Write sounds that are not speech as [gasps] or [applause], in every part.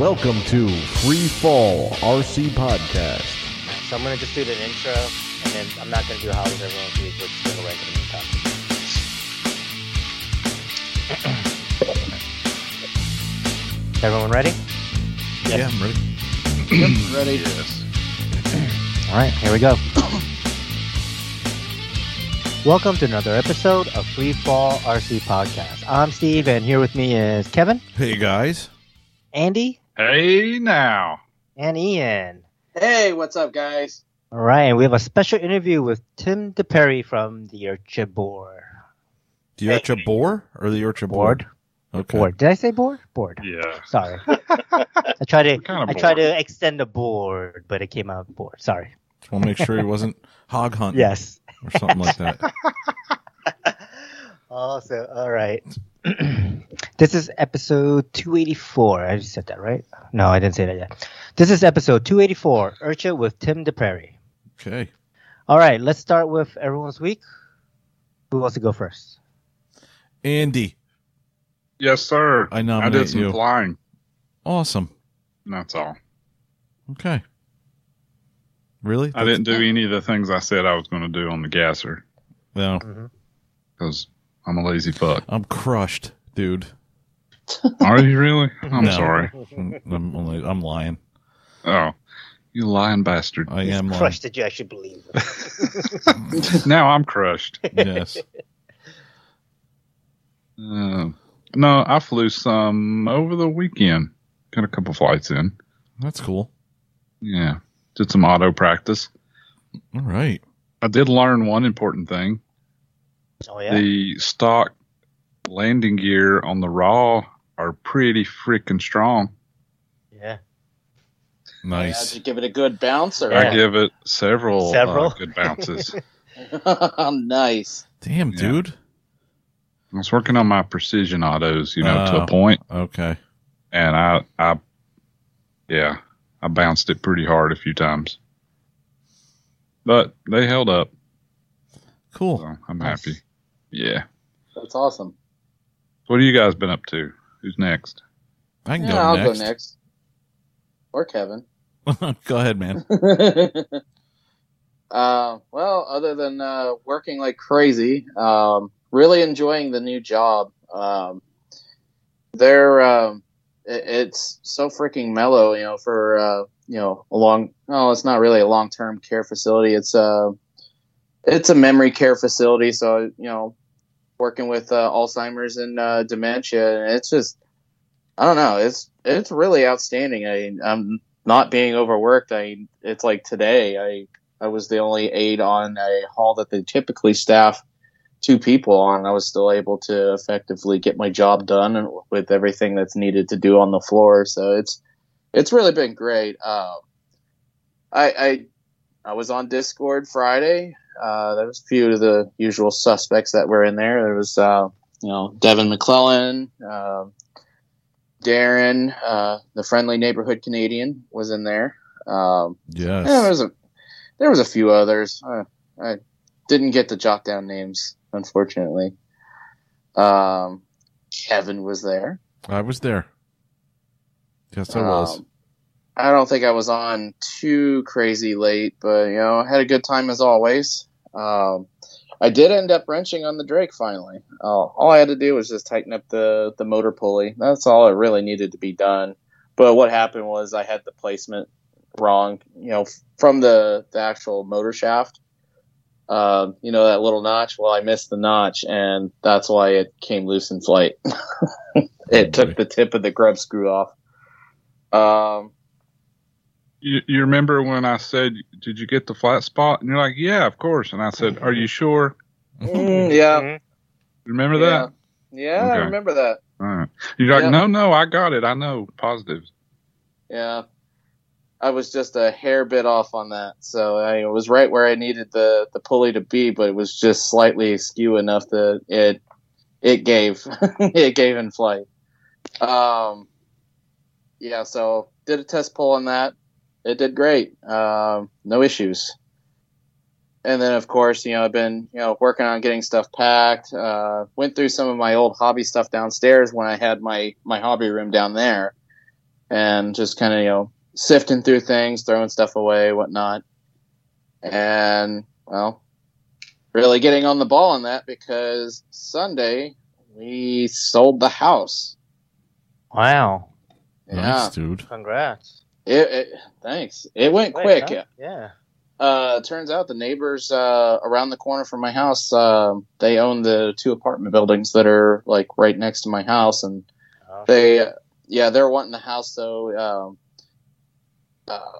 Welcome to Free Fall RC Podcast. So I'm gonna just do the intro, and then I'm not gonna do how is everyone's week. We're just gonna rank them in the [clears throat] top. Everyone ready? Yeah, I'm ready. Ready? [clears throat] Yes. All right, here we go. [clears throat] Welcome to another episode of Free Fall RC Podcast. I'm Steve, and here with me is Kevin, Hey guys. Andy, Hey now. and Ian. Hey, what's up, guys? All right, we have a special interview with Tim DePerry from the Urcha Board. The Urcha Boar or the Urcha Board. Okay. Board. Did I say board? Board. Yeah. Sorry. [laughs] I tried to kind of I tried to extend the board, but it came out board. Sorry. Just want to make sure he wasn't hog hunting Yes. or something like that. [laughs] Also, all right. [clears throat] this is episode 284. I just said that, right? No, I didn't say that yet. This is episode 284, Urcha with Tim DePerry. Okay. All right, let's start with everyone's week. Who wants to go first? Andy. Yes, sir. I I nominate did some you. flying. Awesome. That's all. Okay. Really? I didn't do any of the things I said I was going to do on the gasser No. Mm-hmm. because I'm a lazy fuck. I'm crushed, dude. Are you really? I'm No. sorry. I'm only, I'm lying. Oh, you lying bastard. I am lying. Crushed that you actually believe. [laughs] now I'm crushed. Yes. Uh, no, I flew some over the weekend. Got a couple flights in. That's cool. Yeah. Did some auto practice. All right. I did learn one important thing. Oh yeah. the stock landing gear on the raw are pretty freaking strong. yeah. Nice. Did you give it a good bounce or? Yeah. I give it several, Several? Uh, good bounces. [laughs] nice. Damn, Yeah. dude. I was working on my precision autos, you know, to Oh. a point, Okay. and I, I, yeah, I bounced it pretty hard a few times, but they held up, Cool. so I'm Nice. happy. Yeah. That's awesome. What have you guys been up to? Who's next? I can Yeah, go I'll next. go next. Or Kevin. [laughs] go ahead, man. [laughs] uh, well, other than uh, working like crazy, um, really enjoying the new job. Um, they're um, it, it's so freaking mellow, you know, for uh, you know a long. No, it's not really a long term care facility. It's a it's a memory care facility. So you know, working with uh, Alzheimer's and uh, dementia, and it's just I don't know. It's it's really outstanding. I I'm not being overworked. I it's like today. I I was the only aide on a hall that they typically staff two people on. I was still able to effectively get my job done with everything that's needed to do on the floor. So it's it's really been great. Uh, I, I I was on Discord Friday. Uh, there was a few of the usual suspects that were in there. There was uh, you know Devin McClellan, uh, Darren, uh, the friendly neighborhood Canadian was in there. Um, Yes. there was a there was a few others. Uh, I didn't get to jot down names, unfortunately. Um, Kevin was there. I was there. Yes, I was. Um, I don't think I was on too crazy late, but you know, I had a good time as always. Um, I did end up wrenching on the Drake finally. Uh, all I had to do was just tighten up the the motor pulley. That's all it really needed to be done. But what happened was I had the placement wrong. You know, from the the actual motor shaft. Um, you know that little notch. Well, I missed the notch, and that's why it came loose in flight. [laughs] it took the tip of the grub screw off. Um, You, you remember when I said, "Did you get the flat spot?" And you're like, "Yeah, of course." And I said, "Are you sure?" mm, yeah. Remember yeah, that? yeah, I Okay. remember that. All right. You're like, Yeah. no, no, I got it. I know. positives." Yeah, I was just a hair bit off on that, so I was right where I needed the the pulley to be, but it was just slightly askew enough that it it gave [laughs] it gave in flight. Um, yeah, so did a test pull on that. It did great. Um, no issues. And then, of course, you know, I've been, you know, working on getting stuff packed. Uh, went through some of my old hobby stuff downstairs when I had my my hobby room down there. and just kind of you know sifting through things, throwing stuff away, whatnot. And well, really getting on the ball on that because Sunday we sold the house. Wow. Yeah, Nice, dude. Congrats. It, it, thanks. It went Quick, quick. huh? Yeah. Uh, turns out the neighbors uh, around the corner from my house, uh, they own the two apartment buildings that are like right next to my house, and Oh, they, yeah, they're wanting the house. So, um, uh,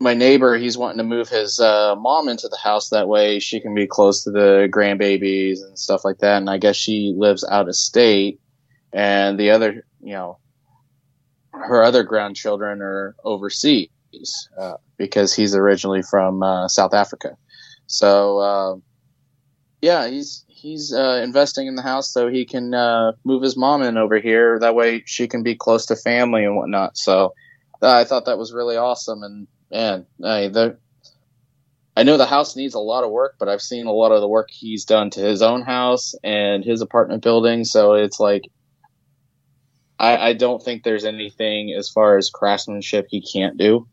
my neighbor, he's wanting to move his uh, mom into the house that way she can be close to the grandbabies and stuff like that. And I guess she lives out of state, and the other, you know, her other grandchildren are overseas uh, because he's originally from uh, South Africa. So uh, yeah, he's he's uh, investing in the house so he can uh, move his mom in over here. That way she can be close to family and whatnot. So I thought that was really awesome. And man, I, the, I know the house needs a lot of work, but I've seen a lot of the work he's done to his own house and his apartment building. So it's like I, I don't think there's anything as far as craftsmanship he can't do.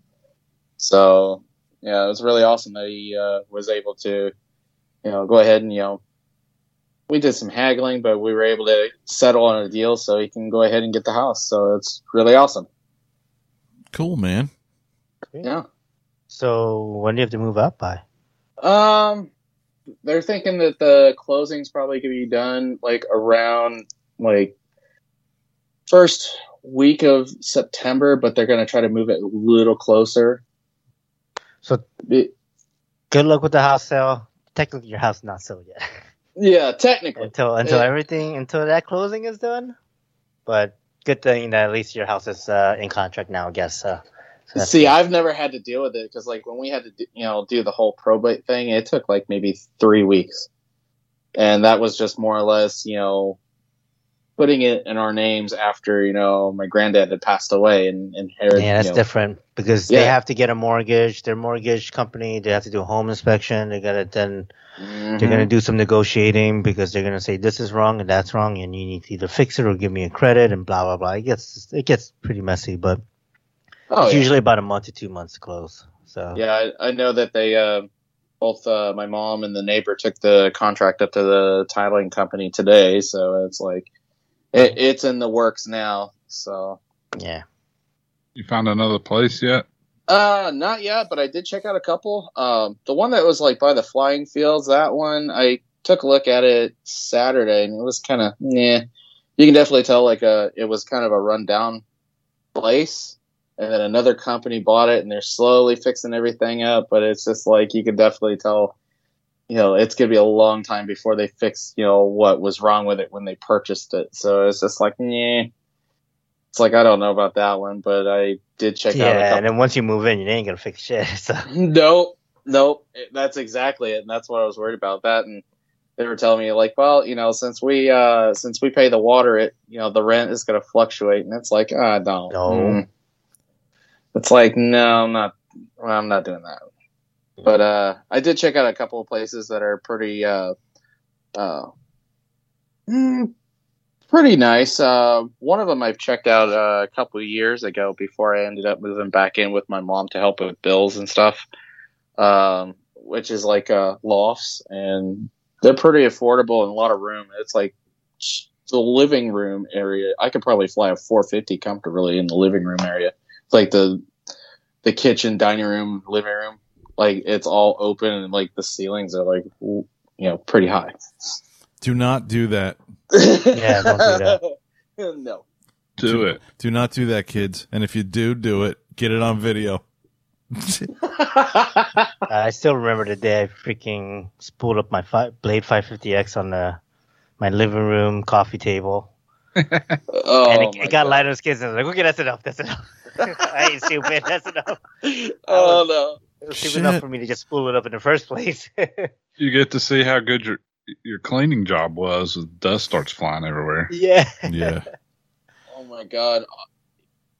So yeah, it was really awesome that he uh, was able to, you know, go ahead and you know, we did some haggling, but we were able to settle on a deal so he can go ahead and get the house. So it's really awesome. Cool, man. Yeah. So when do you have to move up by? Um, they're thinking that the closing's probably gonna be done like around like first week of September, but they're gonna try to move it a little closer. So It- good luck with the house sale. Technically, your house not sold yet yeah, technically. until until Yeah. everything until that closing is done. But good thing that at least your house is uh, in contract now. I guess. Uh, so See, good. I've never had to deal with it because, like, when we had to, do, you know, do the whole probate thing, it took like maybe three weeks, and that was just more or less, you know, putting it in our names after you know my granddad had passed away and inherited. yeah, that's you know, different because they have to get a mortgage. Their mortgage company, they have to do a home inspection. They gotta then mhm. they're gonna do some negotiating because they're gonna say this is wrong and that's wrong, and you need to either fix it or give me a credit and blah blah blah. It gets it gets pretty messy, but Oh, it's yeah. usually about a month to two months to close. So Yeah, I, I know that they uh, both uh, my mom and the neighbor took the contract up to the titling company today, so it's like it, it's in the works now. So yeah. You found another place yet? uh, not yet, but I did check out a couple. Um, the one that was like by the flying fields, that one I took a look at it Saturday, and it was kind of yeah. You can definitely tell like uh it was kind of a rundown place. And then another company bought it, and they're slowly fixing everything up. But it's just like you could definitely tell you know, it's gonna be a long time before they fix, you know, what was wrong with it when they purchased it. So it's just like, yeah. It's like I don't know about that one, but I did check out yeah, and then once you move in, you ain't gonna fix shit. [laughs] So [laughs] Nope, nope. That's exactly it, and that's what I was worried about. That, and they were telling me like, well, you know, since we uh since we pay the water, it you know the rent is going to fluctuate, and it's like, ah, no, No. Mm. It's like, no, I'm not. well, I'm not doing that. But uh, I did check out a couple of places that are pretty uh, uh, mm, pretty nice. Uh, one of them I've checked out uh, a couple of years ago before I ended up moving back in with my mom to help with bills and stuff. Um, which is like uh, lofts, and they're pretty affordable and a lot of room. It's like the living room area. I could probably fly a 450 comfortably in the living room area. It's like the the kitchen, dining room, living room. Like it's all open and like the ceilings are like you know pretty high. Do not do that. Yeah, don't do that. [laughs] no. Do it. Do not do that, kids. And if you do, do it. Get it on video. [laughs] I still remember the day I freaking spooled up my fi- Blade 550X on the my living room coffee table, [laughs] oh, and it, it got God. light on skins. And I was like, okay, that's enough. That's enough. I ain't stupid. That's enough. Oh no. It was stupid enough for me to just spool it up in the first place. [laughs] You get to see how good your your cleaning job was. as Dust starts flying everywhere. yeah. Yeah. [laughs] Oh my god.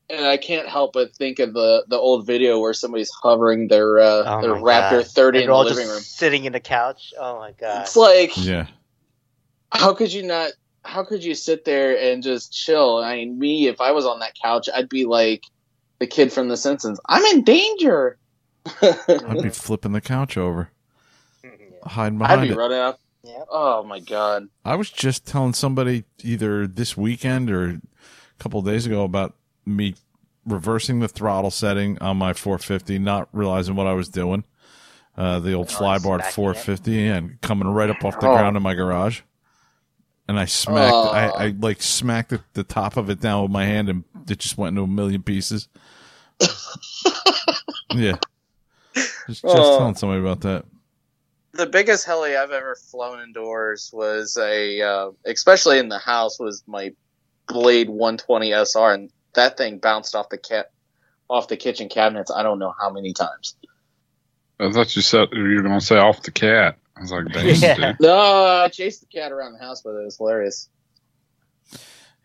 And I can't help but think of the, the old video where somebody's hovering their uh, Oh their Raptor God. 30 in they're the all living just room. sitting in the couch. Oh my god. It's like, Yeah. how could you not how could you sit there and just chill? I mean, me, if I was on that couch, I'd be like the kid from The Simpsons. I'm in danger. I'd be [laughs] flipping the couch over, hiding I'd be it. running up. Yep. Oh my god. I was just telling somebody either this weekend or a couple of days ago about me reversing the throttle setting on my 450, not realizing what I was doing. Uh, the old Oh, flybar smacking it. 450 and coming right up off the Oh. ground in my garage. And I smacked, Oh. I, I like smacked the, the top of it down with my hand and it just went into a million pieces. [laughs] yeah. Just, just Oh. telling somebody about that. The biggest heli I've ever flown indoors was a, uh, especially in the house, was my Blade 120 SR, and that thing bounced off the cat, off the kitchen cabinets. I don't know how many times. I thought you said you were going to say off the cat. I was like, Yeah. [laughs] No, I chased the cat around the house with it. It was hilarious.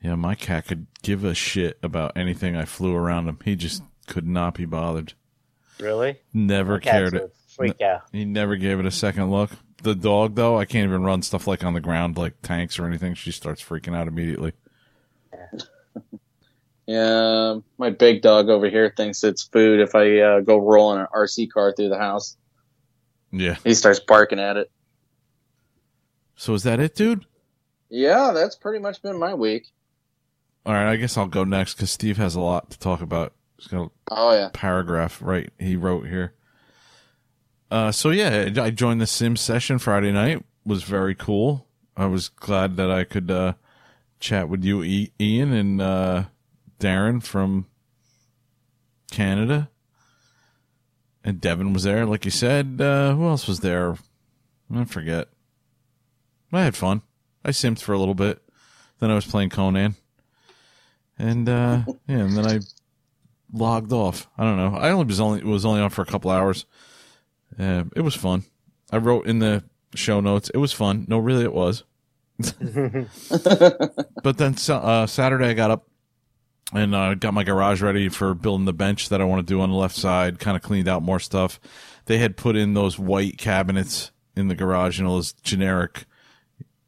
Yeah, my cat could give a shit about anything I flew around him. He just could not be bothered. Really? Never Cats cared would it. Freak out. He never gave it a second look. The dog, though, I can't even run stuff like on the ground, like tanks or anything. She starts freaking out immediately. Yeah, my big dog over here thinks it's food if I uh, go rolling an RC car through the house. Yeah. He starts barking at it. So is that it, dude? Yeah, that's pretty much been my week. All right, I guess I'll go next because Steve has a lot to talk about. He's got Oh yeah. paragraph right he wrote here. Uh, so yeah, I joined the Sim session Friday night. Was very cool. I was glad that I could uh, chat with you, Ian, and uh, Darren from Canada. And Devin was there, like you said. Uh, who else was there? I forget. I had fun. I simmed for a little bit. Then I was playing Conan. And uh, [laughs] yeah, and then I logged off. I don't know. I only was only was only on for a couple hours. Uh, it was fun. I wrote in the show notes. It was fun. No, really, it was. [laughs] but then uh, Saturday, I got up and uh, got my garage ready for building the bench that I want to do on the left side. Kind of cleaned out more stuff. They had put in those white cabinets in the garage, you know, those generic,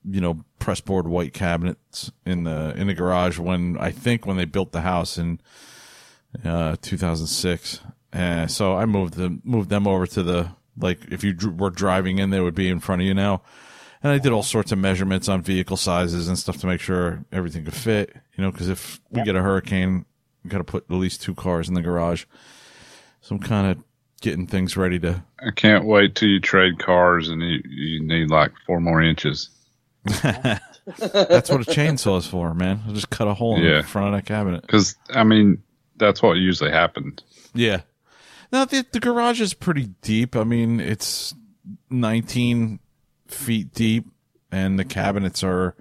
you know, press board white cabinets in the in the garage when I think when they built the house in uh, 2006. Uh, so I moved them moved them over to the like if you were driving in, they would be in front of you now. And I did all sorts of measurements on vehicle sizes and stuff to make sure everything could fit. You know, because if we get a hurricane, we got to put at least two cars in the garage. So I'm kind of getting things ready to. I can't wait till you trade cars and you, you need like four more inches. [laughs] That's what a chainsaw is for, man. I'll just cut a hole in Yeah. the front of that cabinet. Because, I mean, that's what usually happens. Yeah. Now the the garage is pretty deep. I mean, it's 19 feet deep, and the cabinets are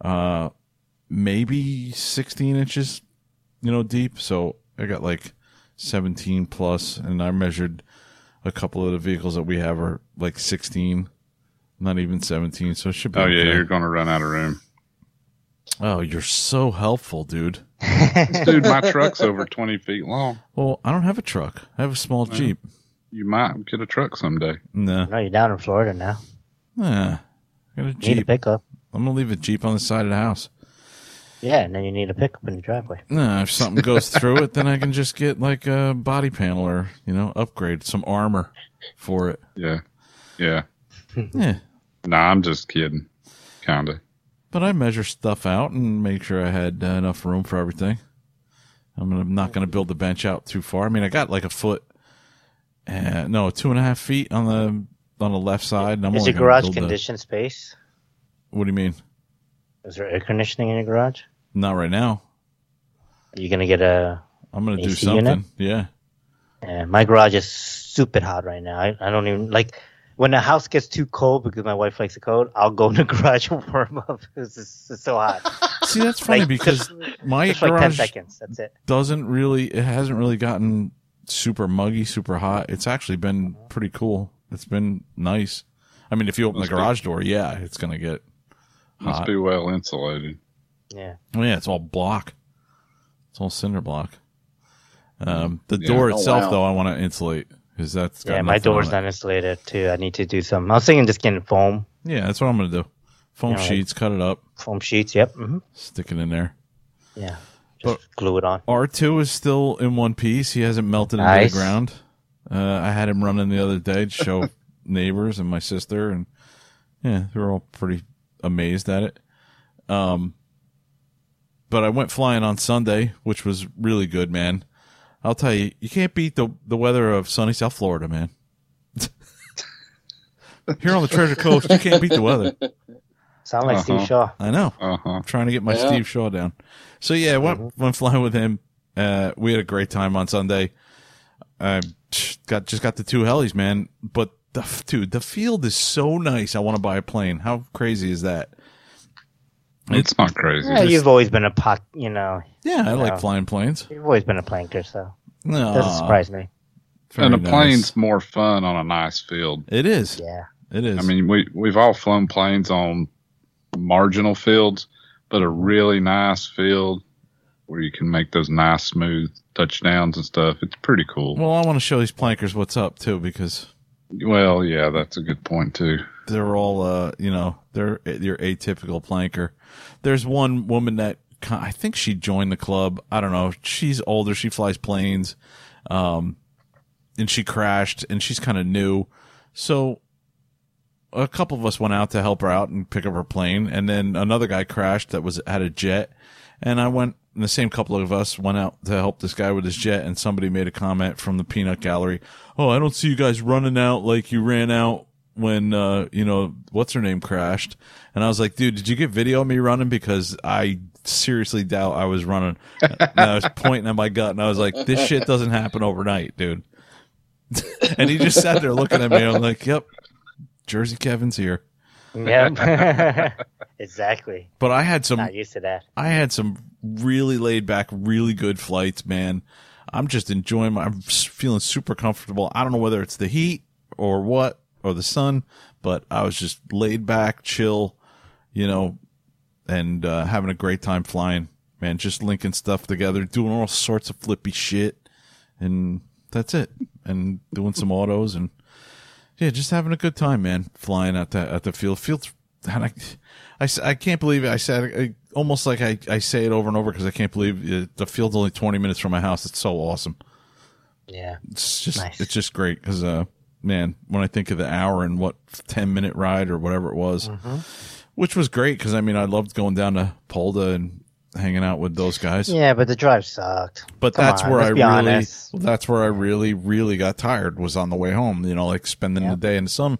uh maybe 16 inches, you know, deep. So I got like 17 plus, and I measured a couple of the vehicles that we have are like 16, not even 17. So it should be. Oh, yeah, okay. you're going to run out of room. Oh, you're so helpful, dude. Dude, my truck's over 20 feet long. Well, I don't have a truck. I have a small Jeep. You might get a truck someday. No. No, you're down in Florida now. Nah. I got a You need a Jeep. pickup. I'm gonna leave a Jeep on the side of the house. Yeah, and then you need a pickup in the driveway. Nah, if something goes through it, then I can just get like a body panel or you know upgrade some armor for it. Yeah. Yeah. Yeah, Nah, I'm just kidding. Kind of. But I measure stuff out and make sure I had uh, enough room for everything. I'm, gonna, I'm not going to build the bench out too far. I mean, I got like a foot, uh, no, two and a half feet on the on the left side. And I'm Is your garage conditioned space? what do you mean? Is there air conditioning in your garage? Not right now. Are you gonna get a? I'm going to do something. unit? Yeah. Uh, my garage is stupid hot right now. I, I don't even like when the house gets too cold because my wife likes the cold. I'll go in the [laughs] garage and warm up because [laughs] it's, it's so hot. [laughs] See, that's funny Like, because my Just like ten garage seconds. That's it. doesn't really it hasn't really gotten super muggy super hot it's actually been pretty cool it's been nice i mean if you open Must the be- garage door yeah it's gonna get Must hot be well insulated. Yeah. oh yeah it's all block it's all cinder block um the Yeah. door Oh, itself wow. though i want to insulate because that's Yeah, my door's not insulated too. I need to do some. I was thinking just getting foam. yeah that's what i'm gonna do Foam sheets, cut it up, Foam sheets. Yep. Mm-hmm. stick it in there. Yeah. Just glue it on. R2 is still in one piece. He hasn't melted into the ground. Uh, I had him running the other day to show [laughs] neighbors and my sister, and yeah, they were all pretty amazed at it. Um, but I went flying on Sunday, which was really good, man. I'll tell you, you can't beat the the weather of sunny South Florida, man. [laughs] Here on the Treasure Coast, you can't beat the weather. Sound like Steve Uh-huh. Shaw. I know. Uh huh. I'm trying to get my Yeah. Steve Shaw down. So yeah, went went flying with him. Uh, we had a great time on Sunday. I got just got the two helis, man. But the dude, the field is so nice. I want to buy a plane. How crazy is that? It's not crazy. Yeah, you've always been a pot. You know, Yeah, I like Yeah. flying planes. you've always been a planker, so No, doesn't surprise me. and a very plane's more fun on a nice field. It is. Yeah. It is. I mean, we we've all flown planes on marginal fields, but a really nice field where you can make those nice smooth touchdowns and stuff. It's pretty cool. well, I want to show these plankers what's up too because Well, yeah, that's a good point too. they're all uh you know they're your atypical planker. There's one woman that i think she joined the club. I don't know. She's older. She flies planes um and she crashed and she's kind of new. So a couple of us went out to help her out and pick up her plane and then another guy crashed that was had a jet. And i went and the same couple of us went out to help this guy with his jet and somebody made a comment from the peanut gallery oh i don't see you guys running out like you ran out when uh you know what's her name crashed and i was like dude did you get video of me running because i seriously doubt i was running and i was [laughs] pointing at my gut and i was like this shit doesn't happen overnight dude [laughs] and he just sat there looking at me i'm like yep jersey kevin's here Yeah. [laughs] exactly. but i had some Not used to that. I had some really laid back, really good flights, man. I'm just enjoying my, I'm feeling super comfortable. I don't know whether it's the heat or what, or the sun, but I was just laid back, chill, you know, and, uh, having a great time flying, man, just linking stuff together, doing all sorts of flippy shit. And that's it. And doing some autos and yeah, just having a good time, man, flying at the, at the field. Fields, and I, I, I can't believe it. I said I, almost like I, I say it over and over because I can't believe it, the field's only 20 minutes from my house. It's so awesome. Yeah. It's just, Nice. it's just great because, uh, man, when I think of the hour and what 10 minute ride or whatever it was, Mm-hmm. which was great because I mean, I loved going down to Polda and hanging out with those guys. Yeah, but the drive sucked. But Come that's on, where I really honest. that's where I really, really got tired was on the way home. You know, like spending the day in some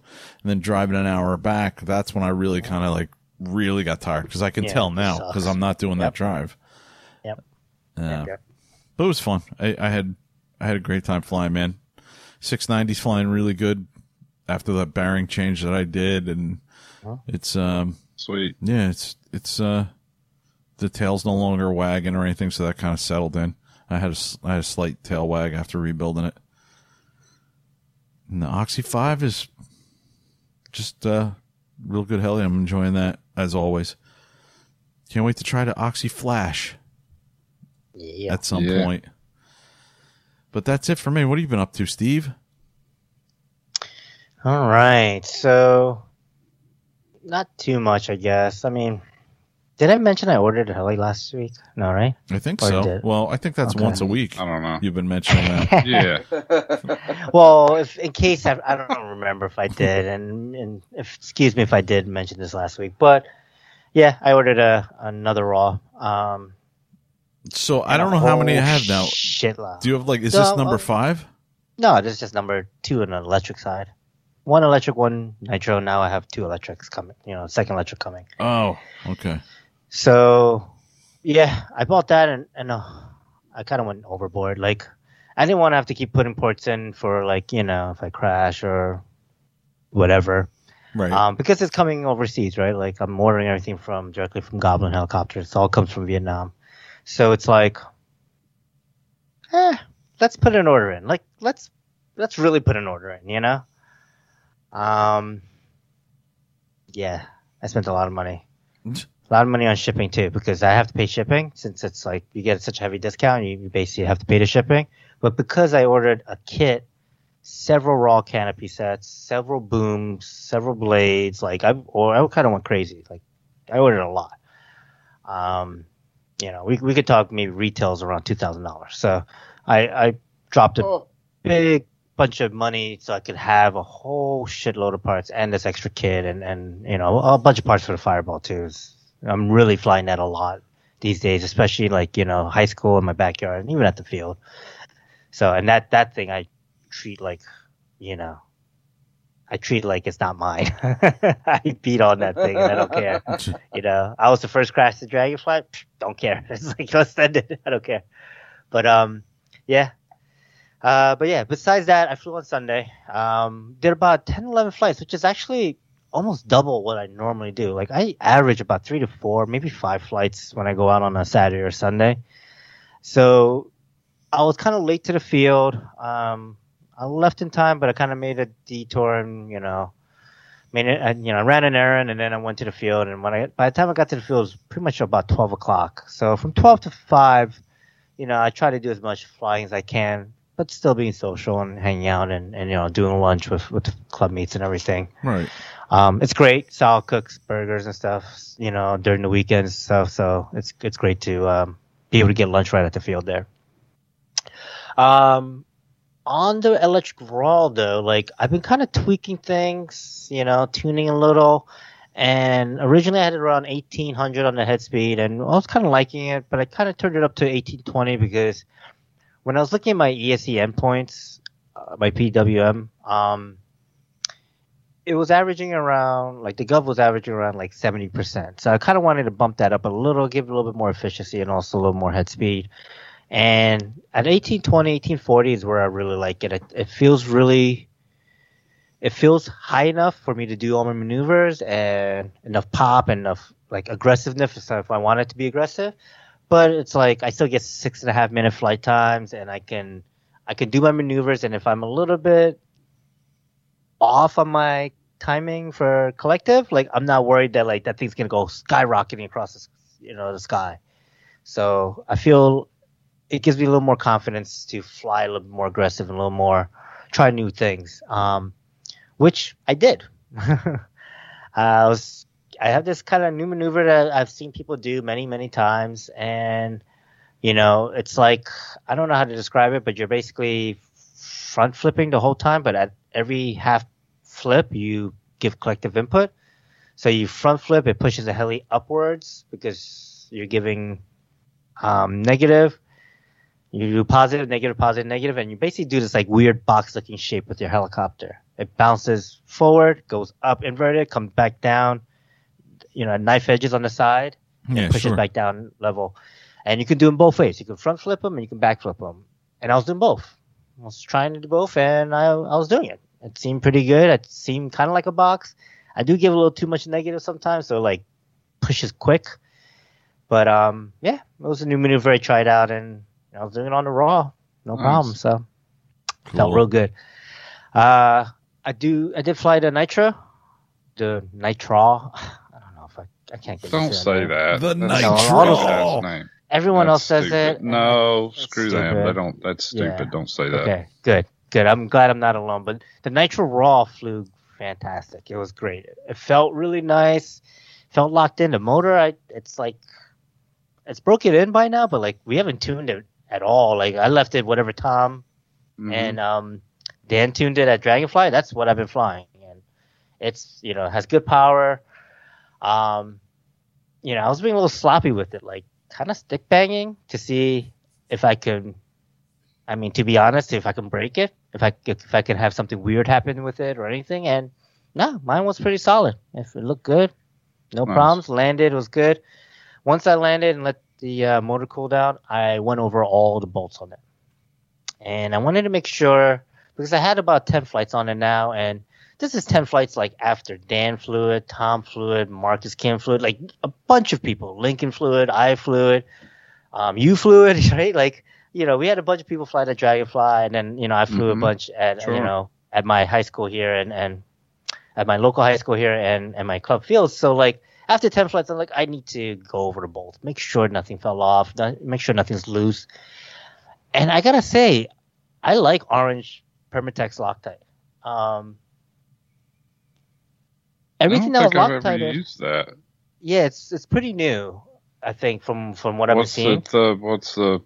and then driving an hour back. That's when I really kind of like really got tired because I can Yeah, tell now because I'm not doing that drive. Yep. Yeah, Yep. but it was fun. I, I had I had a great time flying, man. 690's flying really good after that bearing change that I did, and Huh? it's um Sweet. yeah, it's it's uh the tail's no longer wagging or anything, so that kind of settled in. I had a, s- I had a slight tail wag after rebuilding it. And the Oxy Five is just uh real good heli. I'm enjoying that as always. Can't wait to try the Oxy Flash Yeah. at some Yeah. point. But that's it for me. What have you been up to, Steve? All right. So, not too much, I guess. I mean, did I mention I ordered a heli last week? No, right? I think Or so. did- Well, I think that's Okay. once a week. I don't know. You've been mentioning that. [laughs] Yeah. [laughs] well, if in case I, I don't remember if I did, and and if excuse me if I did mention this last week, but yeah, I ordered a another raw. Um, So I don't know how many I have now. Shit, lot. Do you have like is No, this number uh, five? No, this is just number two on the electric side. One electric, one nitro. Now I have two electrics coming. You know, second electric coming. Oh, okay. So, yeah, I bought that and, and uh, I kind of went overboard. Like, I didn't want to have to keep putting ports in for like you know if I crash or whatever. Right. Um, because it's coming overseas, right? Like I'm ordering everything from directly from Goblin Helicopters. It all comes from Vietnam. So it's like, eh, let's put an order in. Like let's let's really put an order in, you know? Um, yeah, I spent a lot of money. A lot of money on shipping too, because I have to pay shipping since it's like you get such a heavy discount, you, you basically have to pay the shipping. But because I ordered a kit, several raw canopy sets, several booms, several blades, like I or I kind of went crazy. Like I ordered a lot. Um, you know, we we could talk maybe retails around two thousand dollars. So I I dropped a Oh, big bunch of money so I could have a whole shitload of parts and this extra kit and and you know a bunch of parts for the Fireball too. I'm really flying that a lot these days, especially like you know high school in my backyard and even at the field. So and that that thing I treat like you know I treat it like it's not mine. [laughs] I beat on that thing and I don't care. [laughs] You know, I was the first crash the Dragonfly. Don't care. [laughs] It's like let's send it. I don't care. But um, yeah. Uh, but yeah. Besides that, I flew on Sunday. Um, did about 10, 11 flights, which is actually almost double what I normally do. Like I average about three to four, maybe five flights when I go out on a Saturday or Sunday. So I was kind of late to the field. Um, I left in time, but I kind of made a detour and you know, made it. And, you know, I ran an errand and then I went to the field. And when I by the time I got to the field, it was pretty much about twelve o'clock. So from twelve to five, you know, I try to do as much flying as I can, but still being social and hanging out and, and you know doing lunch with with the club mates and everything. Right. Um, it's great. Sal cooks burgers and stuff, you know, during the weekends stuff. So it's it's great to um, be able to get lunch right at the field there. Um, on the electric raw though, like I've been kind of tweaking things, you know, tuning a little. And originally I had it around 1800 on the head speed, and I was kind of liking it, but I kind of turned it up to 1820 because when I was looking at my ESC endpoints, uh, my PWM, um, it was averaging around like the Gov was averaging around like 70%. So I kind of wanted to bump that up a little, give it a little bit more efficiency and also a little more head speed. And at 1820, 1840 is where I really like it. It, it feels really, it feels high enough for me to do all my maneuvers and enough pop and enough like aggressiveness if I want it to be aggressive. But it's like I still get six and a half minute flight times and I can, I can do my maneuvers. And if I'm a little bit off on my timing for collective, like I'm not worried that like that thing's gonna go skyrocketing across the, you know, the sky. So I feel it gives me a little more confidence to fly a little more aggressive and a little more try new things. Um, which I did. [laughs] I was I have this kind of new maneuver that I've seen people do many many times, and you know it's like I don't know how to describe it, but you're basically front flipping the whole time, but at every half flip you give collective input. So you front flip, it pushes the heli upwards because you're giving um, negative. You do positive, negative, positive, negative, and you basically do this like weird box looking shape with your helicopter. It bounces forward, goes up inverted, comes back down, you know, knife edges on the side, Yeah, push sure. it back down level. And you can do them both ways. You can front flip them and you can back flip them. And I was doing both. I was trying to do both and I, I was doing it. It seemed pretty good. It seemed kind of like a box. I do give a little too much negative sometimes, so like pushes quick. But um, yeah, it was a new maneuver I tried out and I was doing it on the raw, no Nice. problem. So felt real good. Uh, I do. I did fly the Nitro, the Nitro. [laughs] I don't know if I. I can't get. Don't say that. The Nitro. a stupid-ass. Everyone That's else says stupid. it. No, it's screw them. They don't. That's stupid. Yeah. Don't say that. Okay, good, good. I'm glad I'm not alone. But the Nitro Raw flew fantastic. It was great. It felt really nice. Felt locked in. The motor, I it's like it's broken in by now, but like we haven't tuned it at all. Like I left it whatever Tom Mhm. and um, Dan tuned it at Dragonfly. That's what I've been flying, and it's you know has good power. Um, you know, I was being a little sloppy with it, like kind of stick banging to see if I can. I mean, to be honest, if I can break it, if I if I can have something weird happen with it or anything, and no, mine was pretty solid. If it looked good, no Nice. problems. Landed was good. Once I landed and let the uh, motor cool down, I went over all the bolts on it and I wanted to make sure because I had about ten flights on it now, and this is ten flights like after Dan flew it, Tom flew it, Marcus Kim flew it, like a bunch of people, Lincoln flew it, I flew it, um, you flew it, [laughs] right? Like you know, we had a bunch of people fly the Dragonfly, and then you know I flew Mhm. a bunch at Sure. you know at my high school here and and at my local high school here and and my club fields. So like after ten flights, I'm like I need to go over the bolt, make sure nothing fell off, make sure nothing's loose. And I gotta say, I like orange Permatex Loctite. Um, I everything don't that was think I've ever Loctite, used that. yeah, it's it's pretty new. I think from from what I've seen, it? Uh, what's the?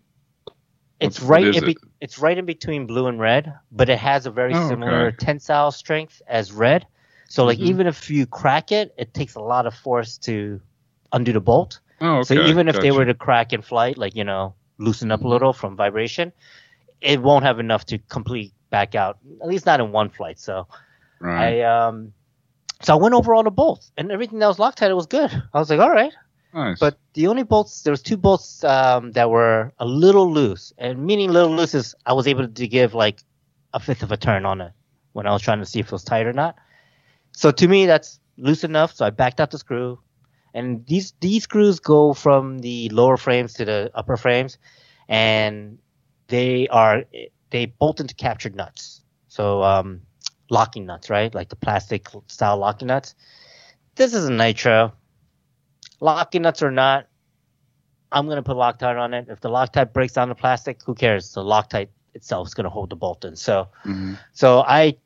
it's right in be- it? it's right in between blue and red, but it has a very Oh, similar okay. tensile strength as red. So like Mhm. even if you crack it, it takes a lot of force to undo the bolt. Oh, okay. So even if they were to crack in flight, like you know, loosen up a little from vibration, it won't have enough to complete back out. At least not in one flight. So right. I um, so I went over all the bolts and everything that was Loctite was good. I was like, all right. nice. But the only bolts, there was two bolts um, that were a little loose, and meaning little loose is I was able to give like a fifth of a turn on it when I was trying to see if it was tight or not. So to me, that's loose enough. So I backed out the screw, and these these screws go from the lower frames to the upper frames, and they are they bolt into captured nuts. So um, locking nuts, right? Like the plastic style locking nuts. This is a nitro locking nuts or not, I'm gonna put Loctite on it. If the Loctite breaks down the plastic, who cares? The Loctite itself is gonna hold the bolt in. So, Mhm. so I,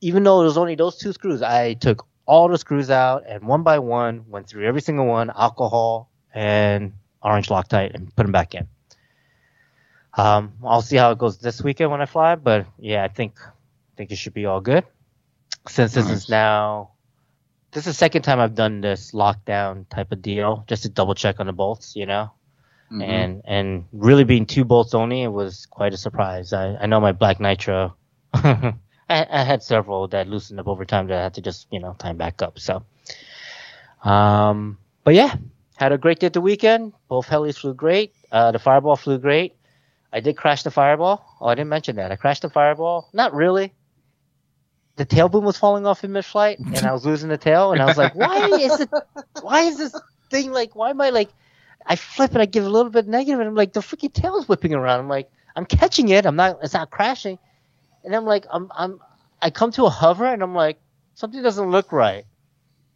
even though it was only those two screws, I took all the screws out and one by one went through every single one, alcohol and orange Loctite, and put them back in. Um, I'll see how it goes this weekend when I fly, but yeah, I think, I think it should be all good. Since this Nice. is now this is the second time I've done this lockdown type of deal, just to double check on the bolts, you know, Mhm. and and really being two bolts only, it was quite a surprise. I, I know my black nitro, [laughs] I, I had several that loosened up over time that I had to just you know time back up. So, um, but yeah, had a great day at the weekend. Both helis flew great. Uh, the fireball flew great. I did crash the fireball. Oh, I didn't mention that. I crashed the fireball. Not really. The tail boom was falling off in mid-flight, and I was losing the tail, and I was like, "Why is it? Why is this thing like? Why am I like? I flip and I give a little bit negative, and I'm like, the freaking tail's whipping around. I'm like, I'm catching it. I'm not. It's not crashing, and I'm like, I'm, I'm. I come to a hover, and I'm like, something doesn't look right.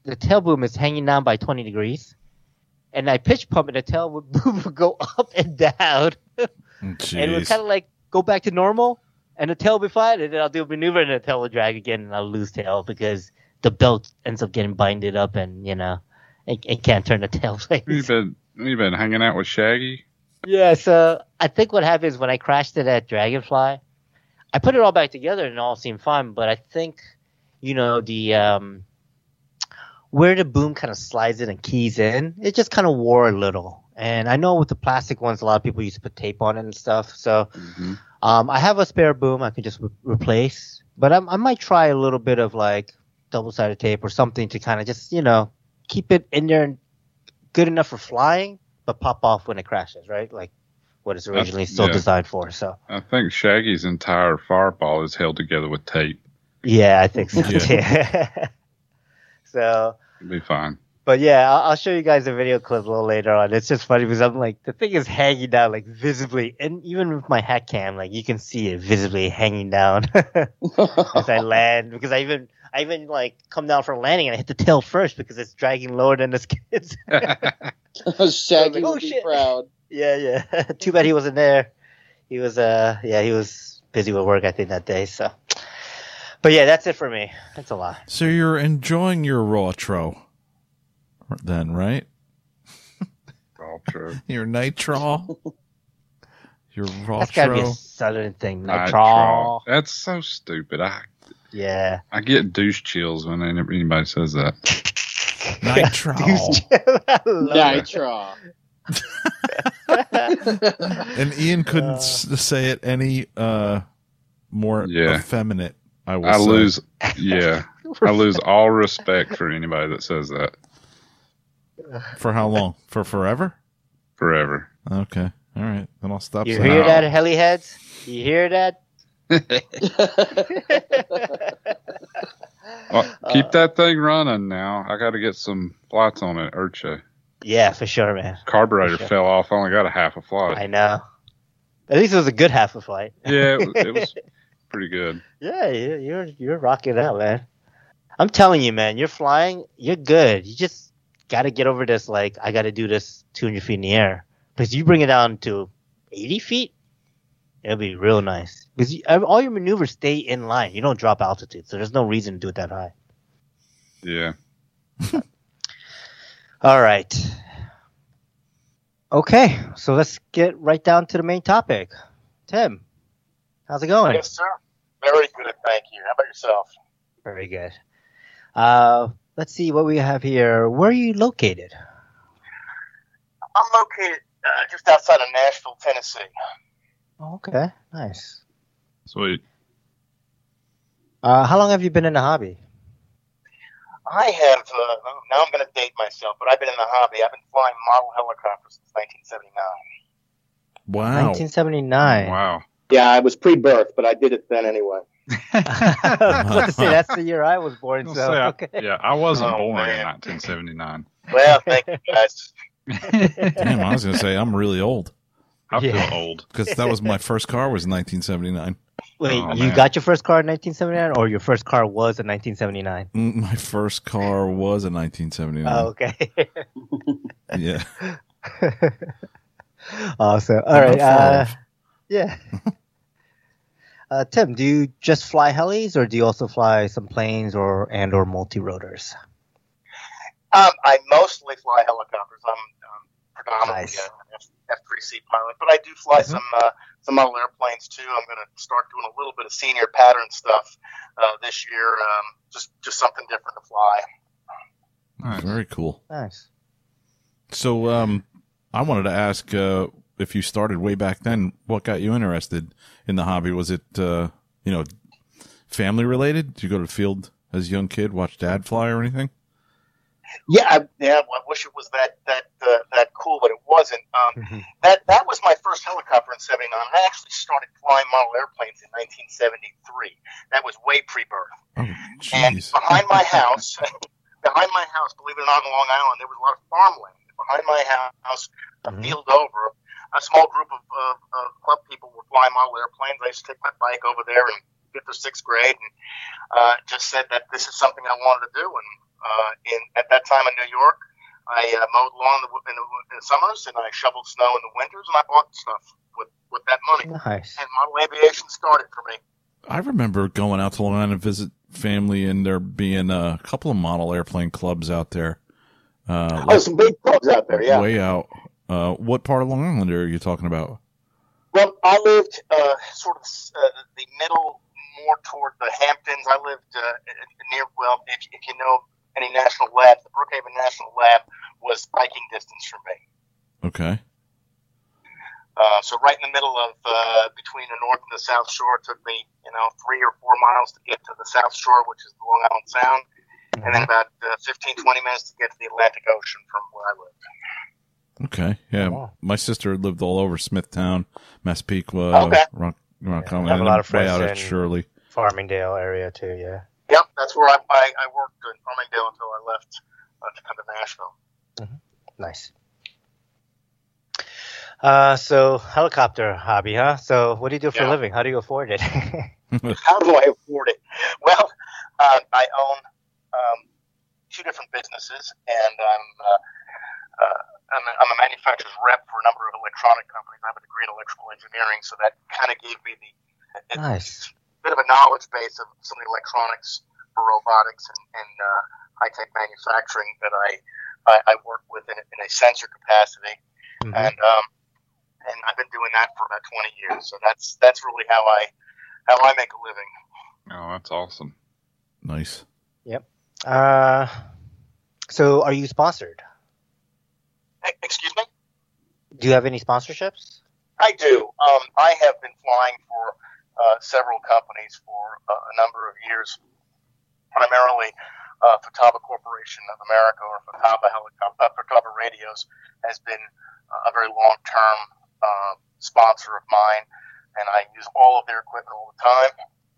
The tail boom is hanging down by 20 degrees, and I pitch pump, and the tail [laughs] boom would go up and down and it would kind of like go back to normal, and the tail will be fine, and then I'll do a maneuver, and the tail will drag again, and I'll lose tail because the belt ends up getting binded up, and you know, it, it can't turn the tail [laughs] You've been you've been hanging out with Shaggy. yeah, so I think what happens when I crashed it at Dragonfly, I put it all back together, and it all seemed fine, but I think, you know, the um, where the boom kind of slides in and keys in, it just kind of wore a little. And I know with the plastic ones, a lot of people used to put tape on it and stuff. So Mhm. um, I have a spare boom I could just re- replace, but I'm, I might try a little bit of like double sided tape or something to kind of just you know keep it in there and good enough for flying, but pop off when it crashes, right? Like what it's uh, originally still yeah. designed for. So I think Shaggy's entire fireball is held together with tape. yeah, I think so. Yeah. too. [laughs] so, It'll be fine. but yeah, I'll, I'll show you guys a video clip a little later on. It's just funny because I'm like the thing is hanging down like visibly, and even with my hat cam, like you can see it visibly hanging down. [laughs] as I land because I even I even like come down for landing and I hit the tail first because it's dragging lower than the [laughs] skids. Shaggy Oh, would be shit. proud. Yeah, yeah. [laughs] Too bad he wasn't there. He was uh yeah, he was busy with work I think that day, so but yeah, that's it for me. That's a lot. So you're enjoying your Rotro then, right? All true. [laughs] Your Nitro. [laughs] Your That's gotta be a southern thing. Nitro. Nitro. That's so stupid. I Yeah. I get douche chills when anybody says that. Nitro. I. Nitro. [laughs] And Ian couldn't Uh. say it any uh more Yeah. effeminate. I will I say. lose. Yeah, I [laughs] lose all respect for anybody that says that for how long? For forever? forever. Okay. All right. Then I'll stop You saying hear that, heli heads? You hear that? [laughs] Well, keep Uh, that thing running now. I got to get some flights on it. Urcha Yeah, for sure, man. carburetor Sure. fell off. I only got a half a flight. I know. At least it was a good half a flight. Yeah, it, [laughs] was- it was pretty good. Yeah, you- you're you're rocking out, man. I'm telling you, man, you're flying. You're good. You just got to get over this. Like, I got to do this 200 feet in the air. Because you bring it down to 80 feet, it'll be real nice. Because all your maneuvers stay in line. You don't drop altitude, so there's no reason to do it that high. Yeah. [laughs] All right. Okay, so let's get right down to the main topic. Tim, how's it going? Yes, sir. Very good, thank you. How about yourself? Very good. Uh, let's see what we have here. Where are you located? I'm located uh, just outside of Nashville, Tennessee. Oh, okay, nice. Sweet. Uh, how long have you been in the hobby? I have, uh, now I'm going to date myself, but I've been in the hobby. I've been flying model helicopters since 1979. Wow. 1979. Wow. Yeah, I was pre-birth, but I did it then anyway. I was to say that's the year I was born. I'll So say I- okay. yeah, I wasn't Oh, born in 1979. Well, thank you guys. [laughs] Damn, I was gonna say I'm really old I Yeah. feel old. because that was my first car was 1979. Wait, Oh, you man. got your first car in 1979, or your first car was in 1979? Mm, My first car was in 1979. Oh, okay. [laughs] Yeah. [laughs] awesome. All Not right. far Uh, yeah. [laughs] uh, Tim, do you just fly helis, or do you also fly some planes or and or multi rotors? Um, I mostly fly helicopters. I'm um, predominantly Nice. a F- F3C pilot, but I do fly Mhm. some uh, some model airplanes too. I'm going to start doing a little bit of senior pattern stuff uh, this year. Um, just just something different to fly. Nice. Very cool. Nice. So, um, I wanted to ask uh, if you started way back then. What got you interested in the hobby? Was it, uh, you know, family related? Did you go to the field as a young kid, watch dad fly or anything? Yeah, I, yeah. I wish it was that that uh, that cool, but it wasn't. Um, Mhm. that that was my first helicopter in '79. I actually started flying model airplanes in 1973. That was way pre-birth. Oh, And behind my [laughs] house, [laughs] behind my house, believe it or not, in Long Island, there was a lot of farmland. Behind my house, a Mhm. field over, a small group of, of, of club people were flying model airplanes. I used to take my bike over there in fifth or sixth grade and uh, just said that this is something I wanted to do. And uh, in at that time in New York, I uh, mowed lawn in the, in, the, in the summers and I shoveled snow in the winters, and I bought stuff with with that money. Nice. And model aviation started for me. I remember going out to Long Island to visit family and there being a couple of model airplane clubs out there. Uh, Oh, some big clubs out there, yeah. way out. Uh, what part of Long Island are you talking about? Well, I lived uh, sort of uh, the middle, more toward the Hamptons. I lived uh, near, well, if, if you know any national lab. the Brookhaven National Lab was biking distance from me. Okay. Uh, so right in the middle of uh, between the north and the south shore, it took me, you know, three or four miles to get to the south shore, which is the Long Island Sound, and then about uh, 15, 20 minutes to get to the Atlantic Ocean from where I lived. Okay. Yeah. Wow. My sister lived all over Smithtown, Massapequa, Okay. Rock, Rock Yeah, I have a lot of way friends out at in- Shirley. Farmingdale area too. Yeah. Yep, that's where I, I, I worked in Farmingdale until I left uh, to come to Nashville. Nice. Uh, so helicopter hobby, huh? So what do you do for a living? How do you afford it? [laughs] [laughs] How do I afford it? Well, uh, I own um, two different businesses, and I'm uh, uh, I'm, a, I'm a manufacturer's rep for a number of electronic companies. I have a degree in electrical engineering, so that kind of gave me the nice. Bit of a knowledge base of some of the electronics for robotics and, and uh, high tech manufacturing that I, I I work with in, a- in a sensor capacity, Mhm. and um, and I've been doing that for about 20 years. So that's that's really how I how I make a living. Oh, that's awesome. Nice. Yep. Uh, so are you sponsored? E- Excuse me. Do you have any sponsorships? I do. Um, I have been flying for uh, several companies for uh, a number of years, primarily uh, Futaba Corporation of America or Futaba Helicopter, uh, Futaba Radios has been uh, a very long-term uh, sponsor of mine, and I use all of their equipment all the time.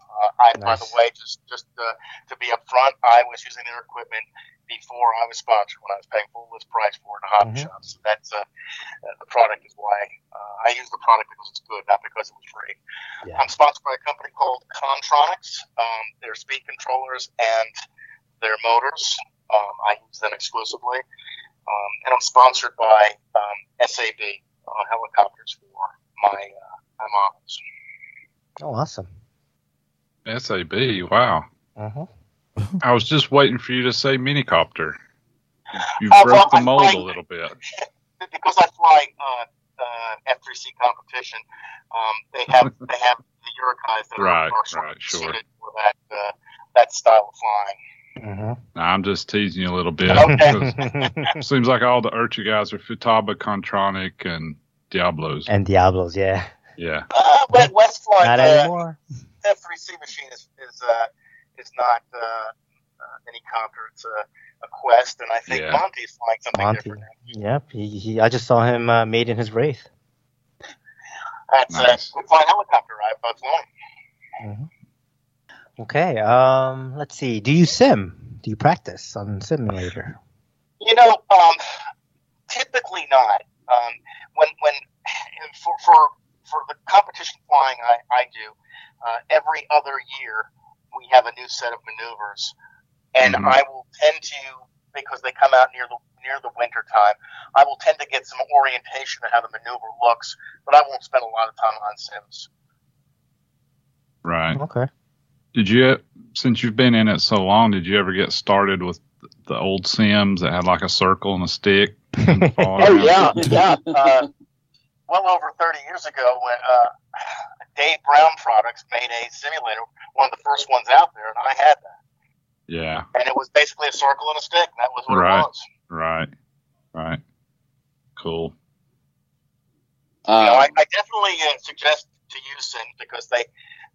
Uh, I, by the way, just just uh, to be upfront, I was using their equipment before I was sponsored when I was paying full list price for it in a hobby Mhm. shop. So that's uh, uh, the product is why uh, I use the product because it's good, not because it was free. Yeah. I'm sponsored by a company called Kontroniks. Um, their speed controllers and their motors. Um, I use them exclusively. Um, and I'm sponsored by um, SAB uh, helicopters for my uh, my models. Oh, awesome. SAB. Wow. Uh-huh. I was just waiting for you to say minicopter. You Uh, broke well, the I mold a little bit. [laughs] because I fly uh, uh, F3C competition. Um, they have [laughs] they have the Urukays that Right, are, are sort right, sure. suited for that uh, that style of flying. Mhm. Nah, I'm just teasing you a little bit. Okay. 'cause [laughs] Seems like all the IRCHA guys are Futaba, Kontronik, and Diablos. and Diablos, yeah. Yeah. Uh, but West Flight Not uh, anymore. F3C machine is is uh, is not uh, uh, any copter. It's a, a Quest, and I think Yeah. Monty is flying something Monty. different. Yep. He, he, I just saw him uh, made in his Wraith. That's Nice. a good flying helicopter I've uh, flown. Okay. Um. Let's see. Do you sim? Do you practice on simulator? You know, um, typically not. Um, when when for for for the competition flying I, I do, uh, every other year we have a new set of maneuvers, and Mhm. I will tend to because they come out near the near the winter time. I will tend to get some orientation of how the maneuver looks, but I won't spend a lot of time on sims. Right. Okay. Did you, since you've been in it so long, did you ever get started with the old Sims that had like a circle and a stick? and [laughs] Oh yeah, yeah. [laughs] Uh, well over 30 years ago, when uh, Dave Brown Products made a simulator, one of the first ones out there, and I had that. Yeah. And it was basically a circle and a stick. And that was what Right. it was. Right. Right. Cool. You know, Uh, I, I definitely uh, suggest to use Sims because they,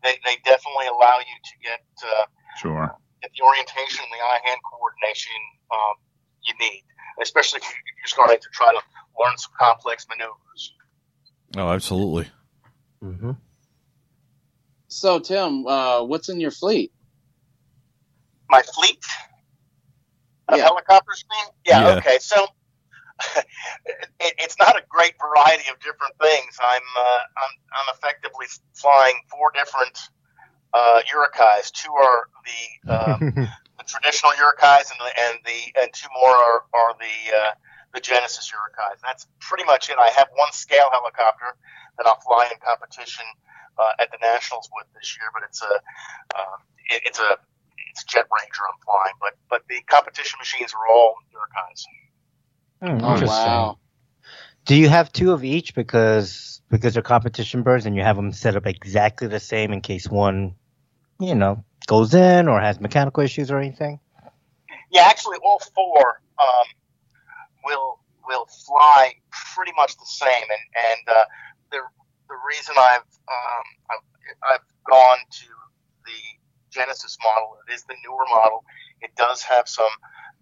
they, they definitely allow you to get uh, Sure. get the orientation and the eye-hand coordination um, you need, especially if you- if you're starting to try to learn some complex maneuvers. Oh, absolutely. hmm so Tim, uh, what's in your fleet? my fleet of Yeah. helicopters thing? Yeah, Yeah. okay. So [laughs] it, it's not a great variety of different things. I'm uh, I'm, I'm effectively flying four different uh, Urukays. Two are the, um, [laughs] the traditional Urukays, and the, and the and two more are, are the uh, the Genesis Urukays. That's pretty much it. I have one scale helicopter that I'll fly in competition uh, at the Nationals with this year, but it's a uh, it, it's a it's Jet Ranger I'm flying, but but the competition machines are all Urukays. Hmm, Oh interesting. wow. Do you have two of each because because they're competition birds and you have them set up exactly the same in case one, you know, goes in or has mechanical issues or anything? Yeah, actually, all four um, will will fly pretty much the same, and and uh, the the reason I've um, I've, I've gone to the Genesis model, it is the newer model. It does have some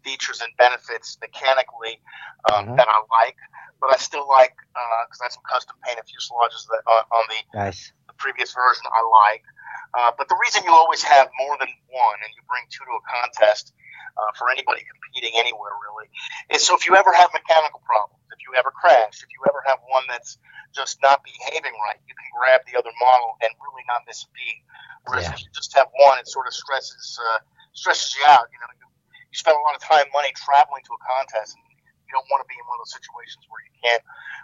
features and benefits mechanically um, Mhm. that I like, but I still like because I have some custom painted fuselages that on, on the Nice. the previous version I like. Uh, but the reason you always have more than one and you bring two to a contest uh, for anybody competing anywhere really is so if you ever have mechanical problems, if you ever crash, if you ever have one that's just not behaving right, you can grab the other model and really not miss a beat. Whereas Yeah. if you just have one, it sort of stresses uh, stresses you out. You know, you, you spend a lot of time, money traveling to a contest, and you don't want to be in one of those situations where you can't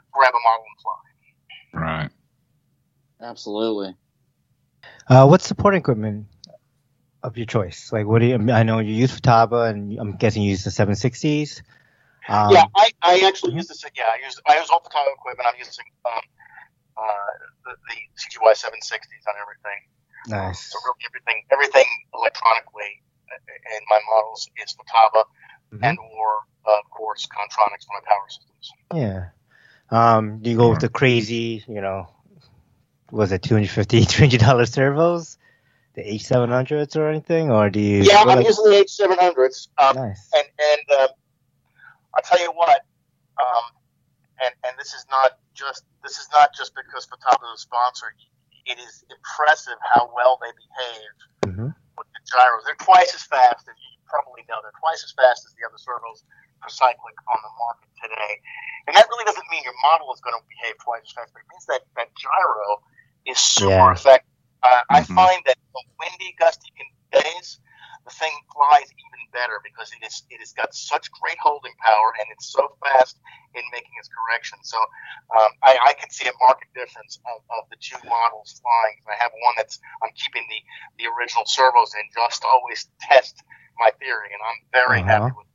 grab a model and fly. Right. Absolutely. Uh, what support equipment of your choice? Like, what do you? I know you use Futaba, and I'm guessing you use the 760s. Um, yeah, I, I actually use this. Yeah, I use I use all the time equipment. I'm using um, uh, the, the CGY 760s on everything. Nice. So really everything everything electronically uh, in my models is Futaba Mhm. and or uh, of course Kontroniks for my power systems. Yeah. Um, do you go with the crazy, you know, was it 250 $300 [laughs] servos? The H700s or anything? Or do you. Yeah, I'm like- using the H700s. Um, Nice. and and um, I'll tell you what, um, and and this is not just this is not just because Futaba is a sponsor. It is impressive how well they behave hmm with the gyros. They're twice as fast as you probably know. They're twice as fast as the other servos cyclic on the market today. And that really doesn't mean your model is going to behave twice as fast, but it means that that gyro is super Yeah. effective. Uh, I Mhm. find that on windy, gusty days, the thing flies even better because it is it has got such great holding power and it's so fast in making its corrections. So um, I, I can see a marked difference of, of the two models flying. I have one that's I'm keeping the the original servos in just always test my theory, and I'm very Uh-huh. happy with.